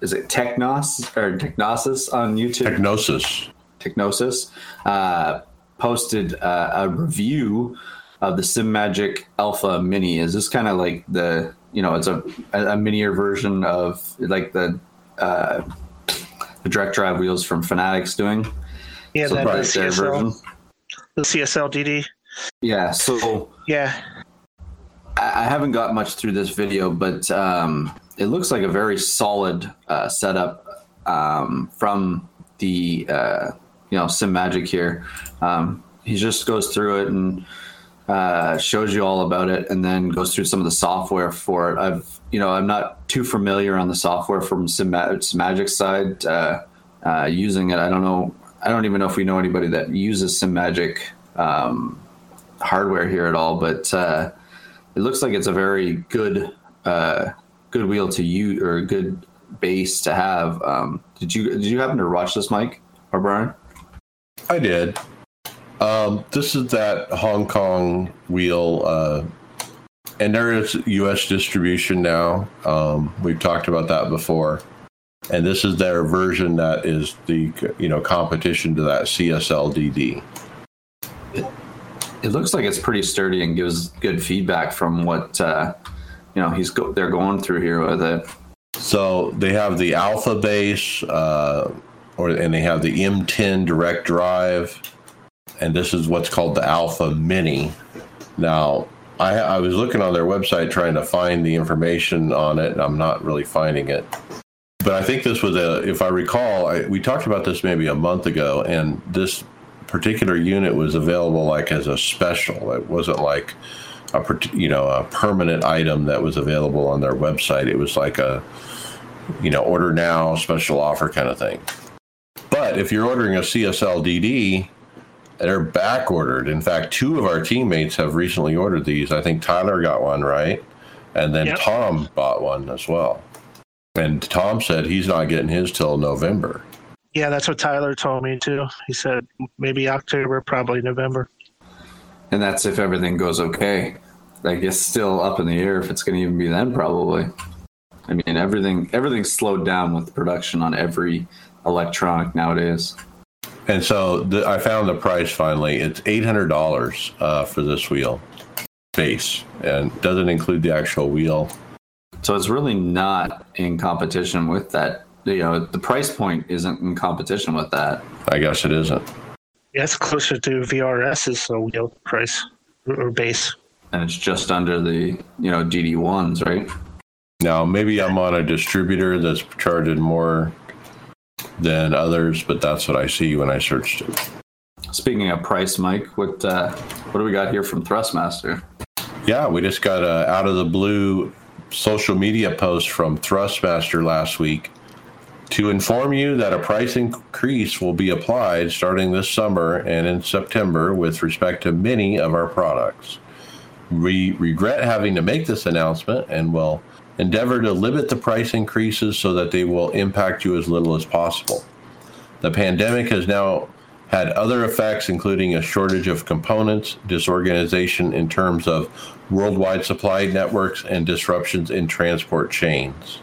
is it Technos or Technosis on YouTube? Technosis. Technosis uh, posted uh, a review of the Simagic Alpha Mini. Is this kind of like the you know it's a a minier version of like the uh, the direct drive wheels from Fanatec doing? Yeah, so that is their CSL, version. The CSL DD. Yeah. So yeah, I, I haven't got much through this video, but um, it looks like a very solid uh, setup um, from the uh, you know Simagic here. Um, he just goes through it and uh, shows you all about it, and then goes through some of the software for it. I've you know I'm not too familiar on the software from Sim Magic side uh, uh, using it. I don't know. I don't even know if we know anybody that uses Simagic um, hardware here at all, but uh, it looks like it's a very good good wheel to use or a good base to have. Um, did you did you happen to watch this, Mike or Brian? I did. Um, this is that Hong Kong wheel, uh, and there is U.S. distribution now. Um, we've talked about that before, and this is their version that is the you know competition to that CSLDD. It, it looks like it's pretty sturdy and gives good feedback from what uh, you know he's go- they're going through here with it. So they have the Alpha base, uh, or and they have the M10 direct drive, and this is what's called the Alpha Mini. Now, I, I was looking on their website trying to find the information on it, and I'm not really finding it. But I think this was a, if I recall, I, we talked about this maybe a month ago, and this particular unit was available like as a special. It wasn't like a you know a permanent item that was available on their website. It was like a you know order now special offer kind of thing. But if you're ordering a CSL DD, they're back ordered. In fact, two of our teammates have recently ordered these. I think Tyler got one right, and then yep. Tom bought one as well. And Tom said he's not getting his till November. Yeah, that's what Tyler told me too. He said maybe October, probably November and that's if everything goes okay. Like it's still up in the air if it's going to even be then. Probably. I mean, everything everything's slowed down with production on every electronic nowadays. And so the, I found the price finally. It's eight hundred dollars uh, for this wheel base, and doesn't include the actual wheel. So it's really not in competition with that. You know, the price point isn't in competition with that. I guess it isn't. Yeah, it's closer to VRS's wheel price. or base. And it's just under the you know DD ones, right? Now, maybe I'm on a distributor that's charging more than others, but that's what I see when I searched it. Speaking of price, Mike, what uh, what do we got here from Thrustmaster? Yeah, we just got a out of the blue social media post from Thrustmaster last week to inform you that a price increase will be applied starting this summer and in September with respect to many of our products. We regret having to make this announcement and will endeavor to limit the price increases so that they will impact you as little as possible. The pandemic has now had other effects, including a shortage of components, disorganization in terms of worldwide supply networks, and disruptions in transport chains.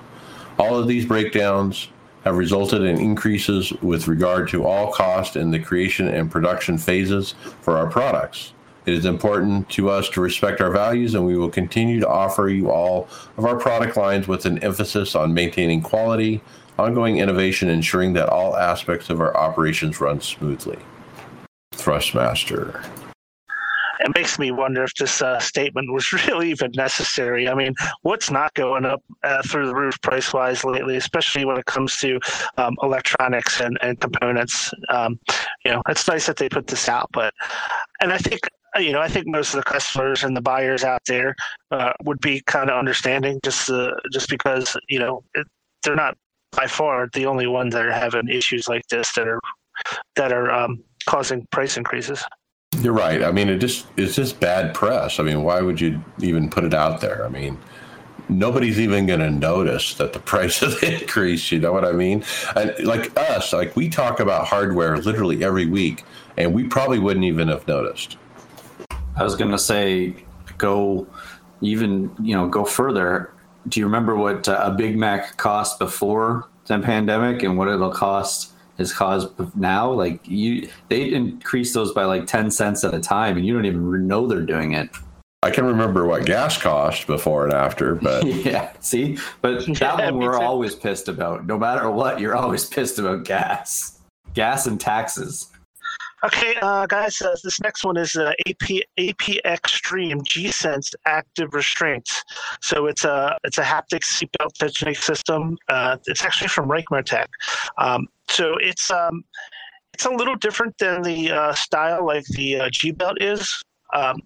All of these breakdowns have resulted in increases with regard to all cost in the creation and production phases for our products. It is important to us to respect our values, and we will continue to offer you all of our product lines with an emphasis on maintaining quality, ongoing innovation, ensuring that all aspects of our operations run smoothly. Thrustmaster. It makes me wonder if this uh, statement was really even necessary. I mean, what's not going up uh, through the roof price wise lately, especially when it comes to um, electronics and, and components? Um, you know, it's nice that they put this out, but, and I think you know, I think most of the customers and the buyers out there uh, would be kind of understanding, just uh, just because you know it, they're not by far the only ones that are having issues like this that are that are um, causing price increases. You're right. I mean, it just it's just bad press. I mean, why would you even put it out there? I mean, nobody's even going to notice that the price has increased. You know what I mean? And like us, like we talk about hardware literally every week, and we probably wouldn't even have noticed. I was going to say, go even, you know, go further. Do you remember what uh, a Big Mac cost before the pandemic and what it'll cost is caused now? Like you, they increase those by like 10 cents at a time and you don't even know they're doing it. I can remember what gas cost before and after, but yeah, see, but that one we're always pissed about. No matter what, you're always pissed about gas, gas and taxes. Okay, uh, guys, uh, this next one is uh, AP AP Stream G Sense Active Restraints. So it's a it's a haptic seatbelt tensioning system. Uh, it's actually from Ricmotech. Um, so it's um, it's a little different than the uh, style like the uh, G belt is. Um,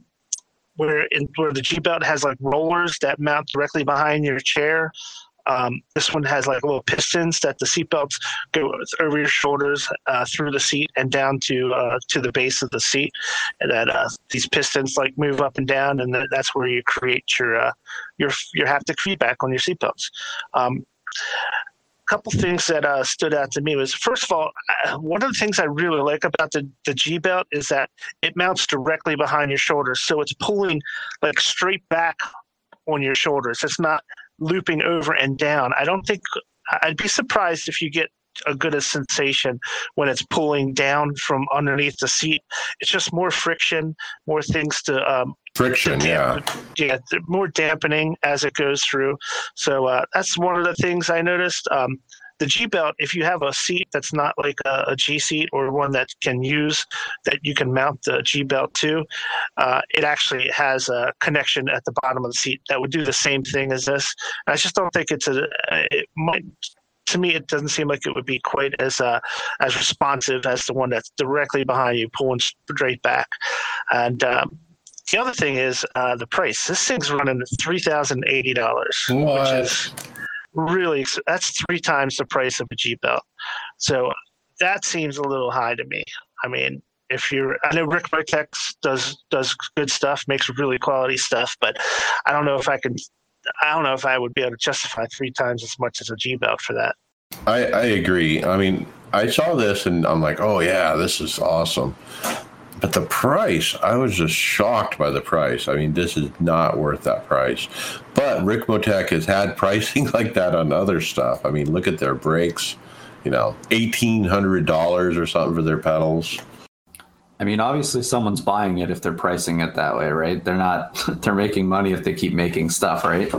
where in where the G belt has like rollers that mount directly behind your chair. Um, this one has like little pistons that the seatbelts go over your shoulders, uh, through the seat, and down to uh, to the base of the seat. And that uh, these pistons like move up and down, and that's where you create your uh, your your haptic feedback on your seatbelts. Um, couple things that uh, stood out to me was first of all, uh, one of the things I really like about the, the G belt is that it mounts directly behind your shoulders. So it's pulling like straight back on your shoulders. It's not looping over and down. I don't think I'd be surprised if you get a good a sensation when it's pulling down from underneath the seat. It's just more friction, more things to um, friction, yeah, yeah, more dampening as it goes through. So uh, that's one of the things I noticed. Um, the G belt, if you have a seat that's not like a, a G seat or one that can use that you can mount the G belt to, uh, it actually has a connection at the bottom of the seat that would do the same thing as this. I just don't think it's a. It might to me, it doesn't seem like it would be quite as uh, as responsive as the one that's directly behind you, pulling straight back. And um, the other thing is uh, the price. This thing's running three thousand eighty dollars, which is really that's three times the price of a G belt. So that seems a little high to me. I mean, if you're, I know Rick Ricmotech does does good stuff, makes really quality stuff, but I don't know if I can I don't know if I would be able to justify three times as much as a G belt for that. I, I agree. I mean, I saw this and I'm like, oh yeah, this is awesome. But the price, I was just shocked by the price. I mean, this is not worth that price. But Ricmotech has had pricing like that on other stuff. I mean, look at their brakes, you know, eighteen hundred dollars or something for their pedals. I mean, obviously someone's buying it if they're pricing it that way, right? They're not. They're making money if they keep making stuff, right?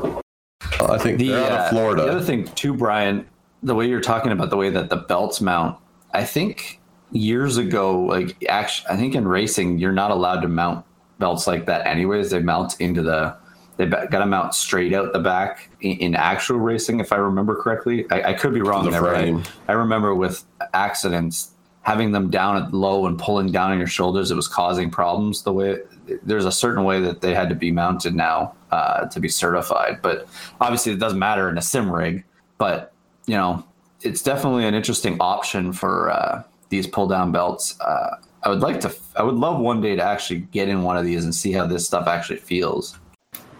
I think the, they're out of Florida. Uh, the other thing too, Brian, the way you're talking about the way that the belts mount, I think years ago, like actually, I think in racing, you're not allowed to mount belts like that anyways. They mount into the they got to mount straight out the back in, in, actual racing, if I remember correctly. I, I could be wrong the there, frame. I, I remember with accidents having them down at low and pulling down on your shoulders, it was causing problems. The way there's a certain way that they had to be mounted now uh, to be certified, but obviously it doesn't matter in a sim rig. But you know, it's definitely an interesting option for uh, these pull down belts. Uh, I would like to. I would love one day to actually get in one of these and see how this stuff actually feels.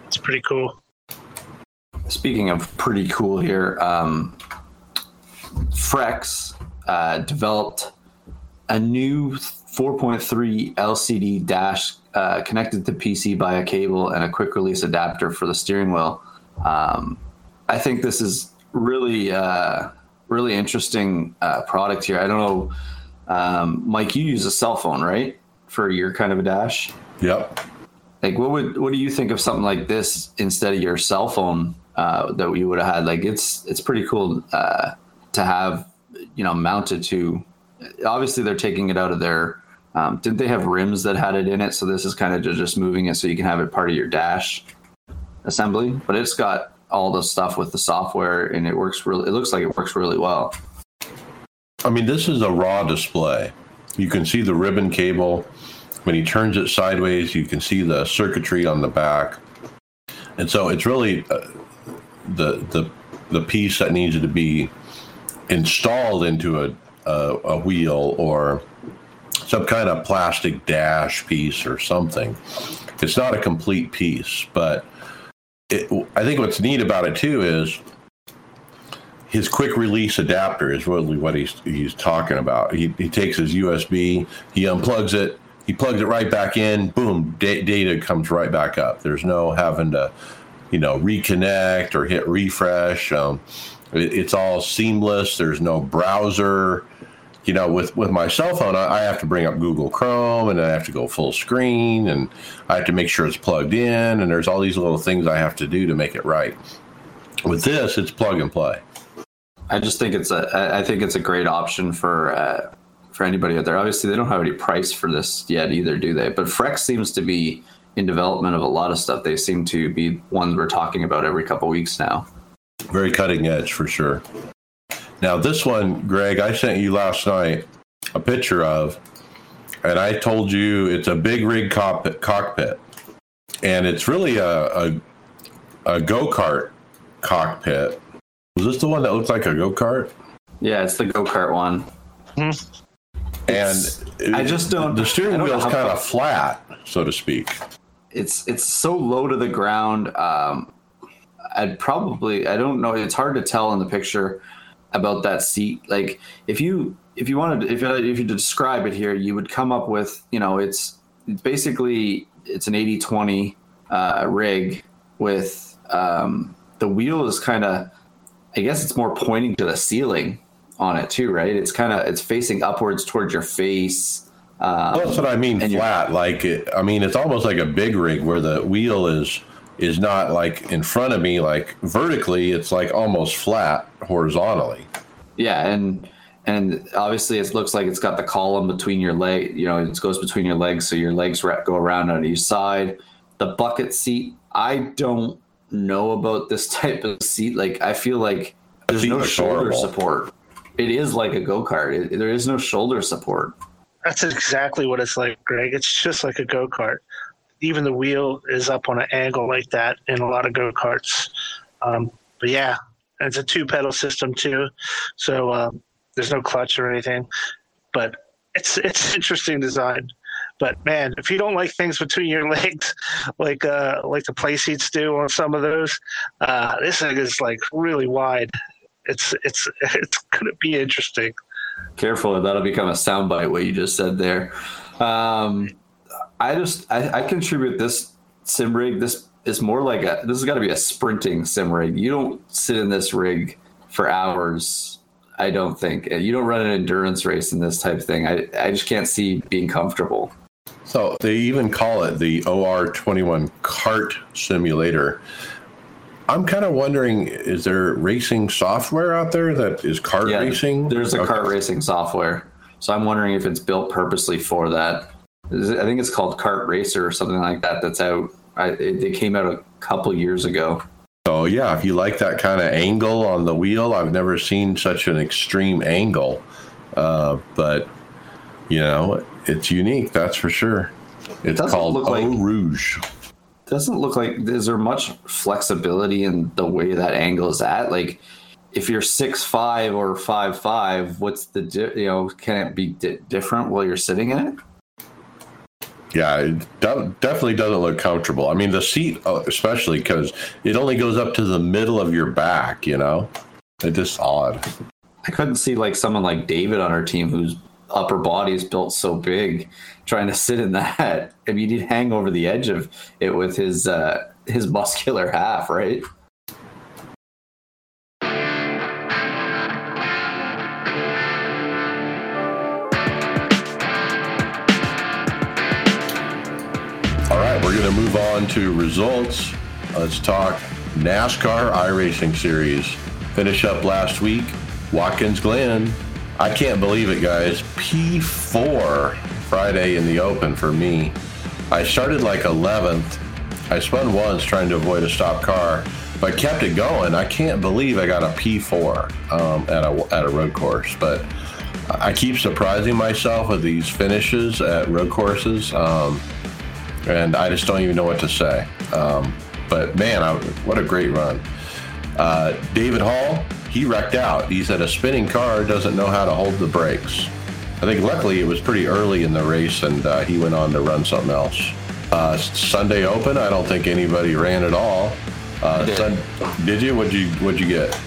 It's pretty cool. Speaking of pretty cool here, um, Frex uh, developed a new 4.3 LCD dash uh, connected to PC by a cable and a quick release adapter for the steering wheel. Um, I think this is really, uh, really interesting uh, product here. I don't know, um, Mike. You use a cell phone, right, for your kind of a dash? Yep. Like, what would what do you think of something like this instead of your cell phone uh, that you would have had? Like, it's it's pretty cool uh, to have, you know, mounted to. Obviously, they're taking it out of their. Um, didn't they have rims that had it in it? So this is kind of just moving it so you can have it part of your dash assembly. But it's got all the stuff with the software, and it works really. It looks like it works really well. I mean, this is a raw display. You can see the ribbon cable when he turns it sideways, you can see the circuitry on the back, and so it's really uh, the the the piece that needs to be installed into a, a, a wheel or some kind of plastic dash piece or something. It's not a complete piece, but it, I think what's neat about it too is his quick release adapter is really what he's he's talking about. He, he takes his USB, he unplugs it, he plugs it right back in. Boom, da- data comes right back up. There's no having to, you know, reconnect or hit refresh. Um, it, it's all seamless. There's no browser. You know, with with my cell phone, I, I have to bring up Google Chrome and I have to go full screen and I have to make sure it's plugged in. And there's all these little things I have to do to make it right. With this, it's plug and play. I just think it's a I think it's a great option for uh, for anybody out there. Obviously, they don't have any price for this yet either, do they? But Frex seems to be in development of a lot of stuff. They seem to be ones we're talking about every couple weeks now. Very cutting edge for sure. Now, this one, Greg, I sent you last night a picture of, and I told you it's a big rig cockpit, and it's really a, a, a go kart cockpit. Was this the one that looks like a go kart? Yeah, it's the go kart one. Mm-hmm and I just don't. The steering wheel is kind of flat, so to speak. It's it's so low to the ground. Um, I'd probably I don't know. It's hard to tell in the picture about that seat. Like if you if you wanted if if you describe it here, you would come up with you know it's it's basically it's an 80-20 uh, rig with um, the wheel is kind of I guess it's more pointing to the ceiling on it too, right? It's kind of it's facing upwards towards your face. Um, that's what I mean. Flat, like it, I mean, it's almost like a big rig where the wheel is is not like in front of me, like vertically. It's like almost flat horizontally. Yeah, and and obviously it looks like it's got the column between your leg. You know, it goes between your legs, so your legs go around on each side. The bucket seat, I don't know about this type of seat. Like, I feel like there's no shoulder support it is like a go kart. There is no shoulder support. That's exactly what it's like, Greg. It's just like a go kart. Even the wheel is up on an angle like that in a lot of go karts. Um, but yeah, it's a two pedal system too, so um, there's no clutch or anything. But it's it's interesting design. But man, if you don't like things between your legs, like uh, like the play seats do on some of those, uh, this thing is like really wide it's it's it's to be interesting. Careful, that'll become a soundbite. What you just said there. Um, I just I, I contribute this sim rig. This is more like a. This has got to be a sprinting sim rig. You don't sit in this rig for hours. I don't think you don't run an endurance race in this type of thing. I I just can't see being comfortable. So they even call it the OR21 cart Simulator. I'm kind of wondering, is there racing software out there that is kart yeah, racing? There's a okay. kart racing software. So I'm wondering if it's built purposely for that. I think it's called Kart Racer or something like that. That's out. I, it, they came out a couple years ago. So yeah, if you like that kind of angle on the wheel, I've never seen such an extreme angle. Uh, but you know, it's unique, that's for sure. It's Doesn't called look like- Rouge. doesn't look like is there much flexibility in the way that angle is at like if you're six five or five five what's the di- you know can it be di- different while you're sitting in it Yeah, it do- definitely doesn't look comfortable. I mean, the seat, uh, especially because it only goes up to the middle of your back. You know, it's just odd. i couldn't see like someone like david on our team whose upper body is built so big trying to sit in that i mean he'd hang over the edge of it with his uh his muscular half right All right, we're going to move on to results. Let's talk NASCAR iRacing Series. Finish up last week. Watkins Glen. I can't believe it, guys. P4 Friday in the open for me. I started like 11th. I spun once trying to avoid a stop car, but kept it going. I can't believe I got a P4 um, at, a, at a road course. But I keep surprising myself with these finishes at road courses. Um, and I just don't even know what to say. Um, but man, I, what a great run! Uh, David Hall, he wrecked out. He said a spinning car doesn't know how to hold the brakes. I think luckily it was pretty early in the race, and uh, he went on to run something else. Uh, Sunday Open, I don't think anybody ran at all. Uh, did. Sun- did you? What'd you What'd you get?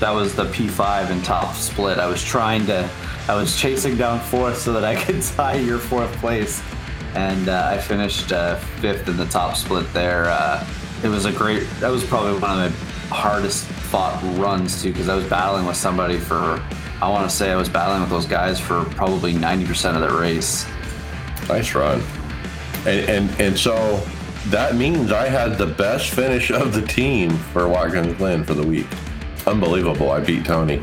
that was the P5 and top split. I was trying to, I was chasing down fourth so that I could tie your fourth place, and uh, I finished uh, fifth in the top split there. Uh, it was a great. That was probably one of the hardest fought runs too, because I was battling with somebody for. I want to say I was battling with those guys for probably 90% of the race. Nice run. And, and and so that means I had the best finish of the team for Watkins Glen for the week. Unbelievable. I beat Tony.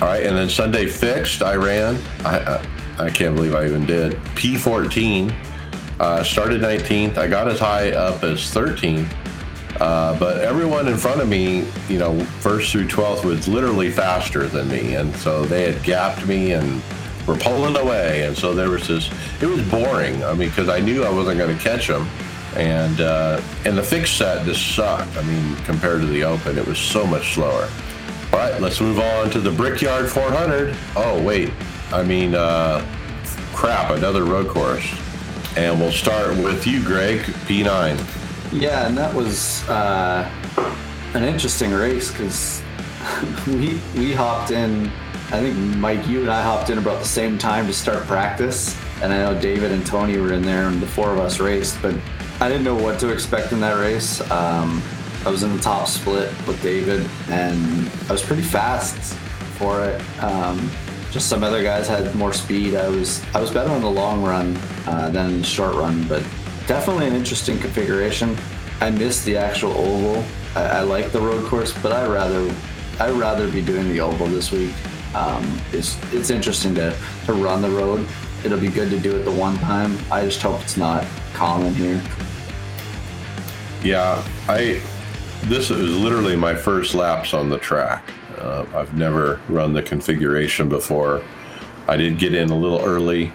All right, and then Sunday fixed. I ran. I I, I can't believe I even did. P14. Uh, started 19th. I got as high up as 13th. Uh, but everyone in front of me, you know, first through 12th was literally faster than me. And so they had gapped me and were pulling away. And so there was this, it was boring. I mean, because I knew I wasn't going to catch them. And, uh, and the fixed set just sucked. I mean, compared to the open, it was so much slower. All right, let's move on to the Brickyard 400. Oh, wait. I mean, uh, crap, another road course. And we'll start with you, Greg, P9. Yeah, and that was uh, an interesting race because we we hopped in. I think Mike, you and I hopped in about the same time to start practice, and I know David and Tony were in there, and the four of us raced. But I didn't know what to expect in that race. Um, I was in the top split with David, and I was pretty fast for it. Um, just some other guys had more speed. I was I was better on the long run uh, than the short run, but definitely an interesting configuration. I miss the actual oval. I, I like the road course, but I rather I rather be doing the oval this week. Um, it's it's interesting to to run the road. It'll be good to do it the one time. I just hope it's not common here. Yeah, I. This is literally my first laps on the track. Uh, I've never run the configuration before. I did get in a little early.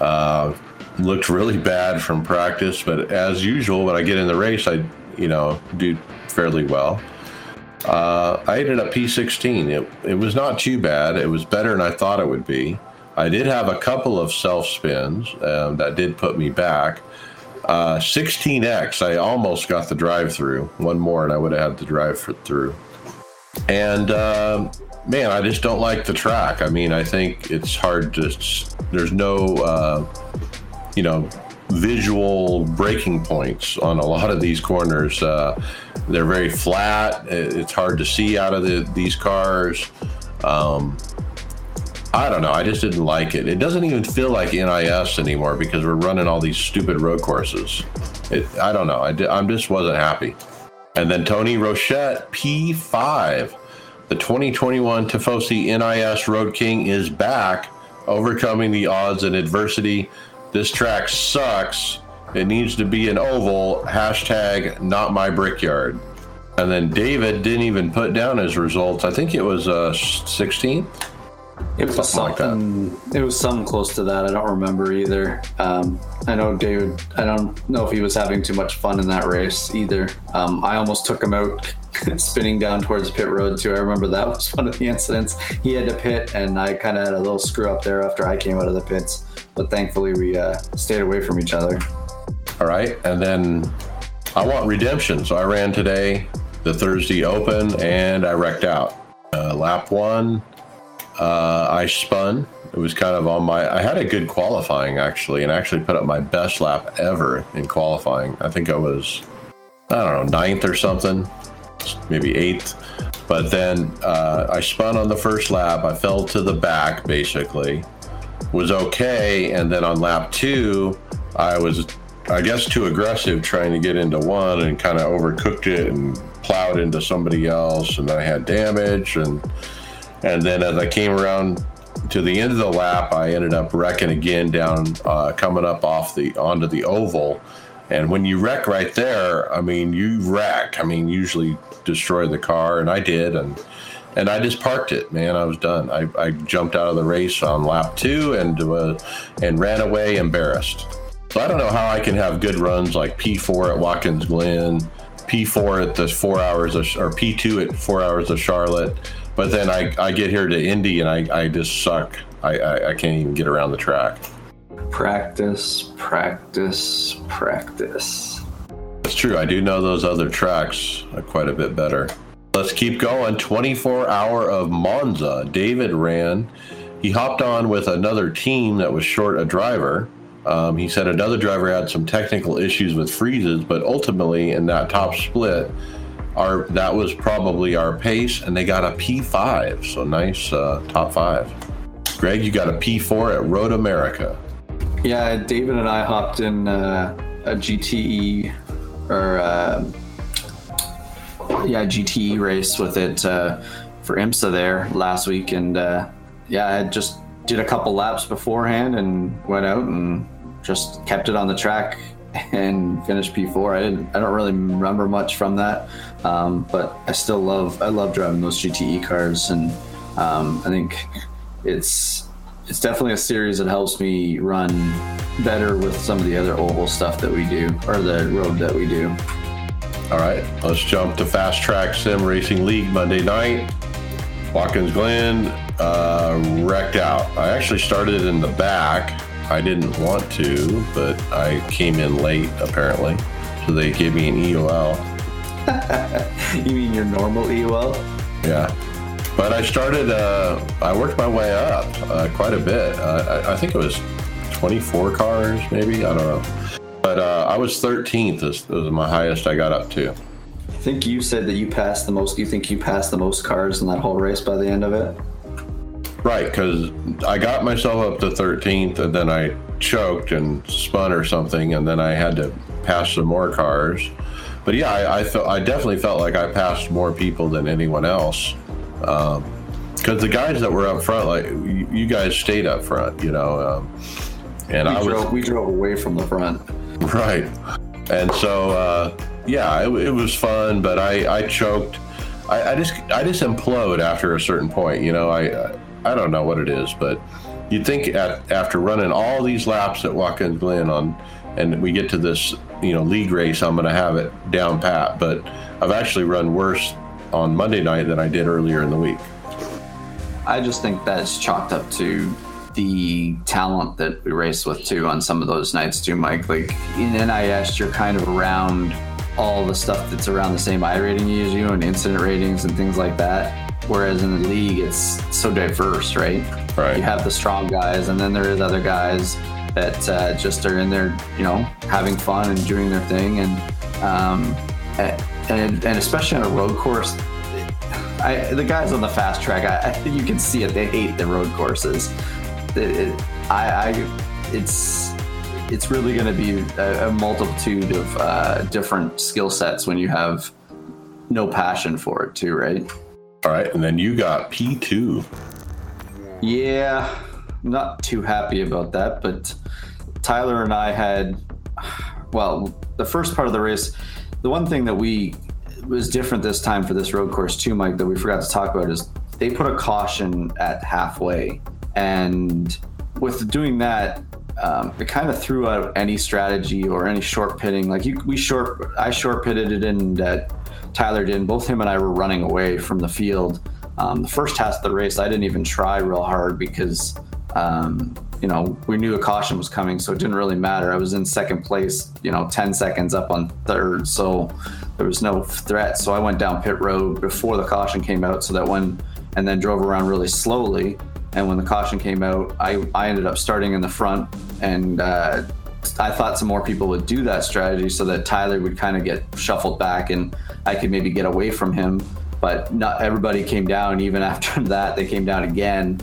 Uh, looked really bad from practice, but as usual, when I get in the race, I, you know, do fairly well. Uh, I ended up P16. It, it was not too bad. It was better than I thought it would be. I did have a couple of self spins um, that did put me back. Uh, 16X, I almost got the drive through. One more, and I would have had the drive through. And um, man, I just don't like the track. I mean, I think it's hard to, there's no, uh, you know, visual breaking points on a lot of these corners. Uh, they're very flat. It's hard to see out of the, these cars. Um, I don't know. I just didn't like it. It doesn't even feel like NIS anymore because we're running all these stupid road courses. It, I don't know. I, I just wasn't happy. And then Tony Rochette, P5. The 2021 Tifosi NIS Road King is back, overcoming the odds and adversity. This track sucks. It needs to be an oval. Hashtag not my brickyard. And then David didn't even put down his results. I think it was uh, 16th. It was Something like that. It was something close to that. I don't remember either. Um, I know David. I don't know if he was having too much fun in that race either. Um, I almost took him out, spinning down towards pit road too. I remember that was one of the incidents. He had to pit, and I kind of had a little screw up there after I came out of the pits. But thankfully, we uh, stayed away from each other. All right. And then I want redemption. So I ran today, the Thursday Open, and I wrecked out. Uh, lap one, uh, I spun. It was kind of on my. I had a good qualifying actually, and actually put up my best lap ever in qualifying. I think I was, I don't know, ninth or something, maybe eighth. But then uh, I spun on the first lap. I fell to the back basically. Was okay, and then on lap two, I was, I guess, too aggressive trying to get into one and kind of overcooked it and plowed into somebody else, and I had damage and. And then as I came around to the end of the lap, I ended up wrecking again down, uh, coming up off the onto the oval. And when you wreck right there, I mean, you wreck. I mean, usually destroy the car, and I did. And and I just parked it, man. I was done. I, I jumped out of the race on lap two and uh, and ran away embarrassed. So I don't know how I can have good runs like P4 at Watkins Glen, P4 at the four hours of, or P2 at four hours of Charlotte, but then I, I get here to Indy and I, I just suck. I, I, I can't even get around the track. Practice, practice, practice. It's true. I do know those other tracks quite a bit better. Let's keep going. 24 hour of Monza. David ran. He hopped on with another team that was short a driver. Um, he said another driver had some technical issues with freezes, but ultimately in that top split, our that was probably our pace, and they got a P5. So nice uh, top five. Greg, you got a P4 at Road America. Yeah, David and I hopped in uh, a GTE or uh, yeah GTE race with it uh, for IMSA there last week, and uh, yeah, I just did a couple laps beforehand and went out and just kept it on the track and finished P4. I didn't, I don't really remember much from that, um, but I still love I love driving those GTE cars, and um, I think it's it's definitely a series that helps me run better with some of the other oval stuff that we do or the road that we do. All right, let's jump to FastTrack Sim Racing League Monday night. Watkins Glen uh, wrecked out. I actually started in the back. I didn't want to, but I came in late apparently, so they gave me an EOL. you mean your normal EOL? Yeah, but I started. Uh, I worked my way up uh, quite a bit. Uh, I, I think it was 24 cars, maybe. I don't know. But uh, I was 13th. This was my highest I got up to. I think you said that you passed the most. You think you passed the most cars in that whole race by the end of it? Right, because I got myself up to 13th, and then I choked and spun or something, and then I had to pass some more cars. But yeah, I, I felt I definitely felt like I passed more people than anyone else. Because the guys that were up front, like you, you guys stayed up front, you know, um, and We I was we drove away from the front. Right. And so, uh, yeah, it, it was fun, but I, I choked. I, I just, I just implode after a certain point. You know, I, I don't know what it is, but you'd think at, after running all these laps at Watkins Glen on, and we get to this, you know, league race, I'm going to have it down pat. But I've actually run worse on Monday night than I did earlier in the week. I just think that's chalked up to the talent that we race with too on some of those nights too, Mike. Like in NIS, you're kind of around all the stuff that's around the same I rating you as you and incident ratings and things like that. Whereas in the league, it's so diverse, right? Right. You have the strong guys, and then there is other guys that uh, just are in there, you know, having fun and doing their thing, and um, and and especially on a road course, I, the guys on the FastTrack, I, I, you can see it. They hate the road courses. It, it, I, I, it's it's really going to be a, a multitude of uh, different skill sets when you have no passion for it, too, right? All right. And then you got P2. Yeah, not too happy about that, but Tyler and I had, well, the first part of the race, the one thing that we was different this time for this road course too, Mike, that we forgot to talk about is they put a caution at halfway, and with doing that, um, it kind of threw out any strategy or any short pitting. Like you, we short, I short pitted it, and uh, Tyler did. Both him and I were running away from the field. Um, the first half of the race, I didn't even try real hard because um, you know, we knew a caution was coming, so it didn't really matter. I was in second place, you know, 10 seconds up on third, so there was no threat. So I went down pit road before the caution came out, so that when, and then drove around really slowly. And when the caution came out, I, I ended up starting in the front, and uh, I thought some more people would do that strategy so that Tyler would kind of get shuffled back and I could maybe get away from him. But not everybody came down. Even after that, they came down again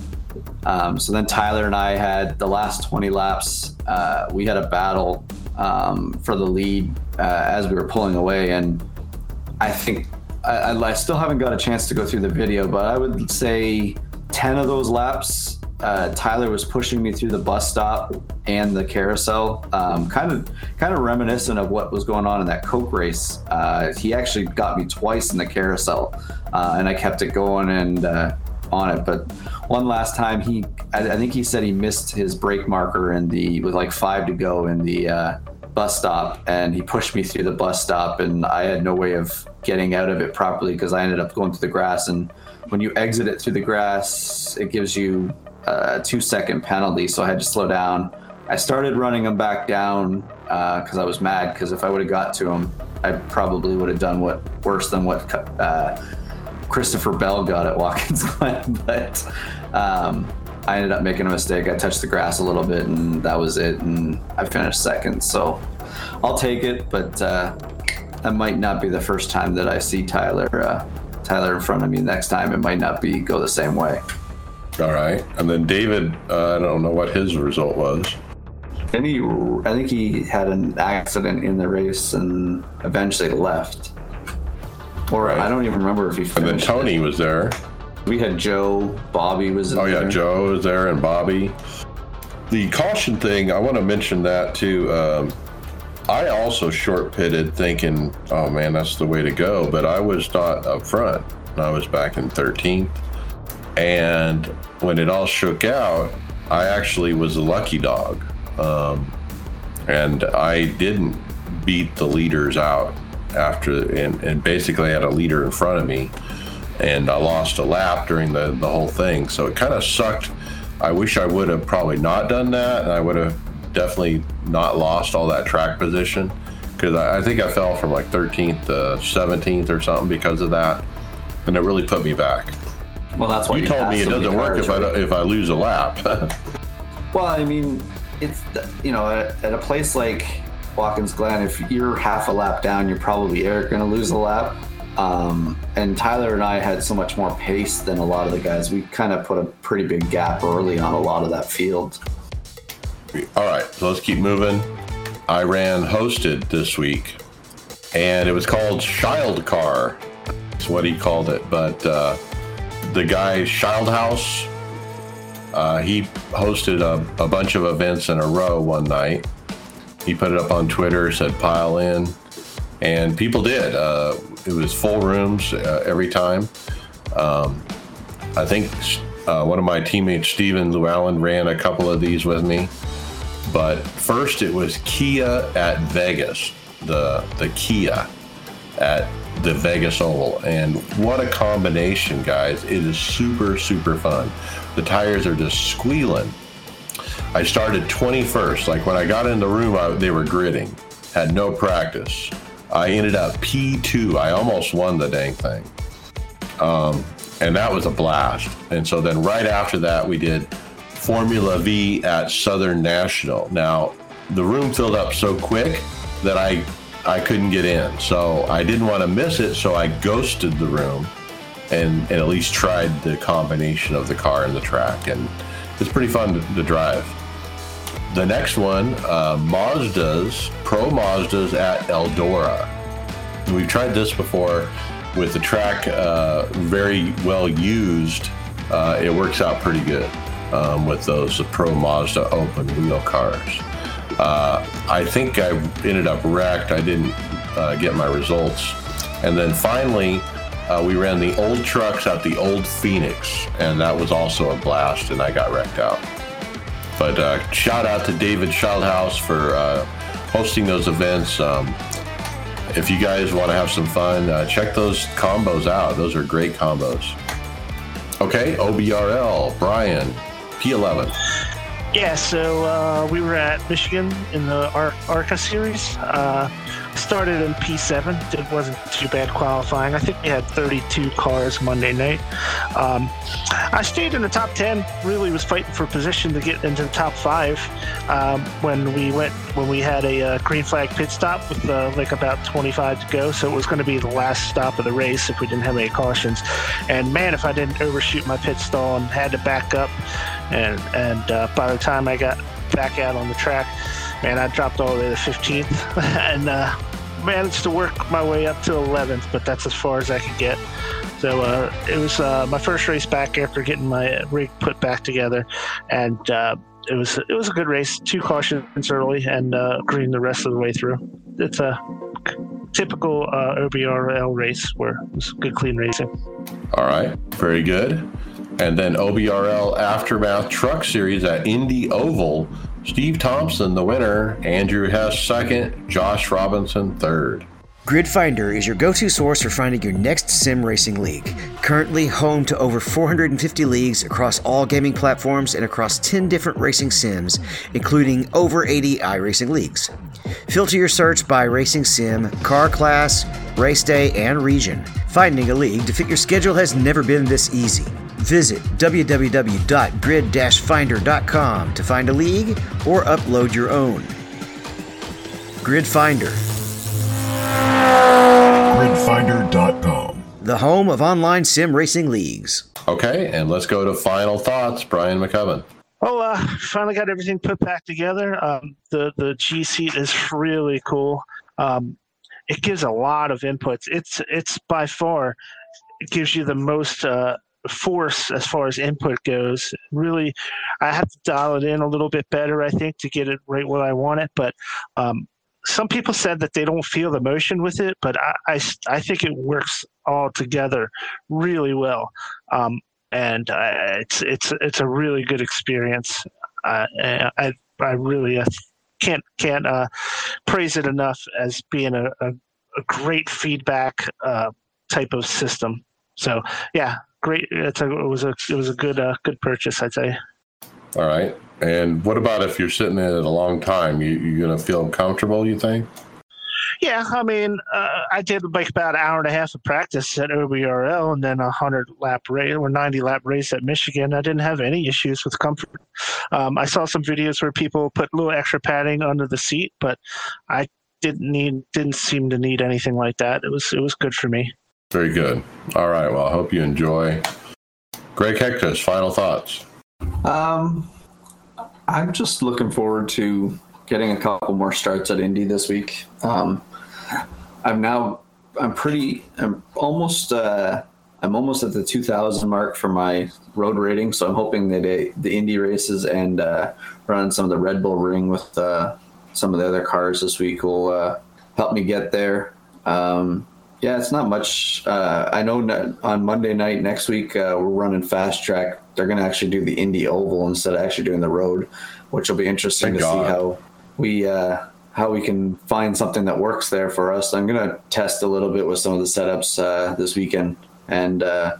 um, so then Tyler and I had the last 20 laps. Uh, we had a battle um, for the lead uh, as we were pulling away, and I think I, I, still haven't got a chance to go through the video, but I would say 10 of those laps. Uh, Tyler was pushing me through the bus stop and the carousel, um, kind of, kind of reminiscent of what was going on in that Coke race. Uh, he actually got me twice in the carousel, uh, and I kept it going and uh, on it. But one last time, he I, I, think he said he missed his brake marker in the with like five to go in the uh, bus stop, and he pushed me through the bus stop, and I had no way of getting out of it properly because I ended up going through the grass. And when you exit it through the grass, it gives you a two second penalty. So I had to slow down. I started running him back down because uh, I was mad because if I would have got to him, I probably would have done what worse than what uh, Christopher Bell got at Watkins Glen, but um, I ended up making a mistake. I touched the grass a little bit, and that was it. And I finished second, so I'll take it. But uh, that might not be the first time that I see Tyler uh, Tyler in front of me. Next time, it might not be go the same way. All right, and then David, uh, I don't know what his result was. And he, I think he had an accident in the race and eventually left. Or right. I don't even remember if he finished. And then Tony it. was there. We had Joe, Bobby was Oh, there. Oh yeah, Joe was there and Bobby. The caution thing, I want to mention that too. Um, I also short pitted thinking, oh man, that's the way to go. But I was not up front. I was back in 13th. And when it all shook out, I actually was a lucky dog. Um, and I didn't beat the leaders out after and, and basically had a leader in front of me and I lost a lap during the, the whole thing. So it kind of sucked. I wish I would have probably not done that and I would have definitely not lost all that track position because I, I, think I fell from like 13th to 17th or something because of that. And it really put me back. Well, that's why you, you told me it doesn't work if I, if I lose a lap. well, I mean, it's, you know, at, at a place like Watkins Glen, if you're half a lap down, you're probably going to lose a lap. Um, and Tyler and I had so much more pace than a lot of the guys. We kind of put a pretty big gap early on a lot of that field. All right, so let's keep moving. Iran hosted this week, and it was called Child Car. That's what he called it. But uh, the guy Schildhaus, uh, he hosted a, a bunch of events in a row one night he put it up on Twitter, said pile in, and people did. Uh, it was full rooms uh, every time. Um, I think uh, one of my teammates, Steven Llewellyn, ran a couple of these with me. But first, it was Kia at Vegas, the the Kia at the Vegas Oval, and what a combination, guys! It is super super fun. The tires are just squealing I started 21st. Like when I got in the room, I, they were gritting. had no practice. I ended up P2. I almost won the dang thing. Um, and that was a blast. And so then right after that, we did Formula V at Southern National. Now, the room filled up so quick that I I couldn't get in. So I didn't want to miss it, so I ghosted the room and, and at least tried the combination of the car and the track. And it's pretty fun to, to drive. The next one, uh, Mazda's, Pro Mazda's at Eldora. We've tried this before with the track uh, very well used. Uh, it works out pretty good um, with those Pro Mazda open wheel cars. Uh, I think I ended up wrecked. I didn't uh, get my results. And then finally, uh, we ran the old trucks at the old Phoenix, and that was also a blast, and I got wrecked out. But uh, shout out to David Schildhaus for uh, hosting those events. Um, if you guys want to have some fun, uh, check those combos out. Those are great combos. Okay, OBRL, Brian, P11. Yeah, so uh, we were at Michigan in the Ar- ARCA series. Uh, started in P7. It wasn't too bad qualifying. I think we had 32 cars Monday night. Um, I stayed in the top 10. Really was fighting for position to get into the top five um, when we went when we had a uh, green flag pit stop with uh, like about 25 to go. So it was going to be the last stop of the race if we didn't have any cautions. And man, if I didn't overshoot my pit stall and had to back up, and and uh, by the time I got back out on the track, man, I dropped all the way to 15th and uh, managed to work my way up to 11th, but that's as far as I could get. So uh, it was uh, my first race back after getting my rig put back together, and uh, it was it was a good race. Two cautions early and uh, green the rest of the way through. It's a typical OBRL race where it's good clean racing. All right, very good. And then OBRL Aftermath Truck Series at Indy Oval. Steve Thompson, the winner. Andrew Hess, second. Josh Robinson, third. GridFinder is your go to source for finding your next sim racing league. Currently home to over 450 leagues across all gaming platforms and across 10 different racing sims, including over 80 iRacing leagues. Filter your search by racing sim, car class, race day, and region. Finding a league to fit your schedule has never been this easy. Visit www.grid-finder.com to find a league or upload your own. GridFinder, Gridfinder.com. the home of online sim racing leagues. Okay, and let's go to final thoughts. Brian Maccubbin. Well, uh, finally got everything put back together. Um, the the G seat is really cool. Um, it gives a lot of inputs. It's it's by far it gives you the most uh, force as far as input goes. Really, I have to dial it in a little bit better, I think, to get it right where I want it. But um, some people said that they don't feel the motion with it, but I, I, I think it works all together really well. Um, and uh, it's it's it's a really good experience. I I really uh, can't can't uh, praise it enough as being a, a, a great feedback type of system. So yeah, great. It's a, it was a it was a good good purchase, I'd say. All right. And what about if you're sitting in it a long time? You, you're going to feel comfortable, you think? Yeah, I mean, uh, I did like about an hour and a half of practice at OBRL and then a hundred lap race or ninety lap race at Michigan. I didn't have any issues with comfort. Um, I saw some videos where people put a little extra padding under the seat, but I didn't need didn't seem to need anything like that. It was it was good for me. Very good. All right. Well, I hope you enjoy. Greg Hecktus' final thoughts. Um, I'm just looking forward to getting a couple more starts at Indy this week. Um, I'm now, I'm pretty, I'm almost, uh, I'm almost at the 2,000 mark for my road rating. So I'm hoping that it, the Indy races and uh, running some of the Red Bull Ring with uh, some of the other cars this week will uh, help me get there. Um, yeah, it's not much. Uh, I know on Monday night next week uh, we're running FastTrack. They're going to actually do the Indy Oval instead of actually doing the road, which will be interesting Thank to see how we uh, how we can find something that works there for us. I'm going to test a little bit with some of the setups uh, this weekend and uh,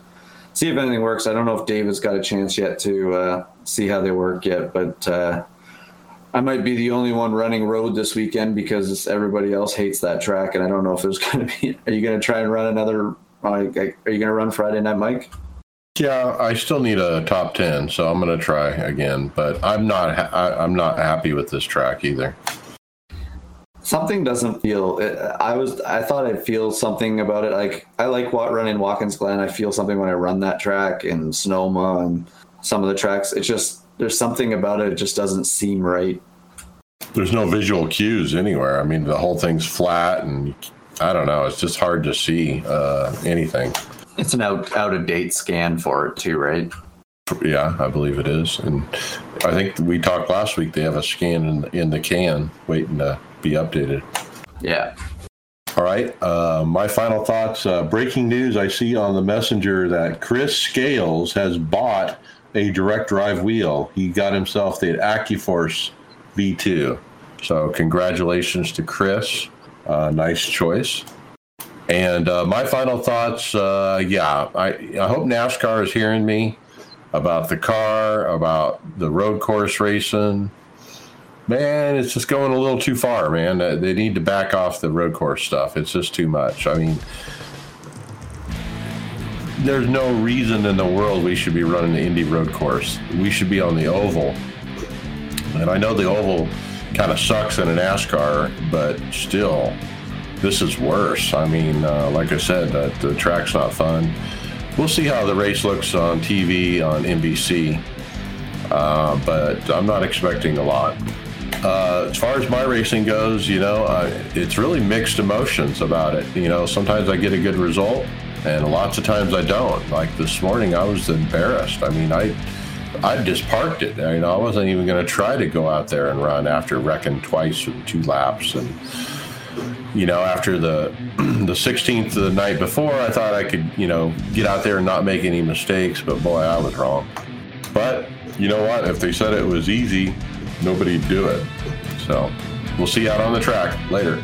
see if anything works. I don't know if David's got a chance yet to uh, see how they work yet, but uh, I might be the only one running road this weekend because everybody else hates that track, and I don't know if there's going to be. Are you going to try and run another? uh, Are you going to run Friday night, Mike? Yeah, I still need a top ten, so I'm going to try again. But I'm not. Ha- I, I'm not happy with this track either. Something doesn't feel. I was. I thought I'd feel something about it. Like I like wa- running Watkins Glen. I feel something when I run that track and Sonoma and some of the tracks. It's just there's something about it. It just doesn't seem right. There's no visual cues anywhere. I mean, the whole thing's flat, and I don't know. It's just hard to see uh, anything. It's an out out of date scan for it too, right? Yeah, I believe it is, and I think we talked last week. They have a scan in, in the can waiting to be updated. Yeah. All right. Uh, my final thoughts. Uh, breaking news I see on the messenger that Chris Scales has bought a direct drive wheel. He got himself the AccuForce V2. So, congratulations to Chris. Uh, nice choice. And uh, my final thoughts uh, yeah, I, I hope NASCAR is hearing me about the car, about the road course racing. Man, it's just going a little too far, man. They need to back off the road course stuff. It's just too much. I mean, there's no reason in the world we should be running the Indy road course. We should be on the oval. And I know the oval kind of sucks in a NASCAR, but still, this is worse. I mean, uh, like I said, the track's not fun. We'll see how the race looks on TV on NBC, uh, but I'm not expecting a lot. Uh, as far as my racing goes, you know, it's really mixed emotions about it. You know, sometimes I get a good result, and lots of times I don't. Like this morning, I was embarrassed. I mean, I I just parked it. You know, I wasn't even going to try to go out there and run after wrecking twice with two laps. And you know, after the the 16th the night before, I thought I could, you know, get out there and not make any mistakes. But boy, I was wrong. But you know what? If they said it was easy, nobody'd do it. So we'll see you out on the track later.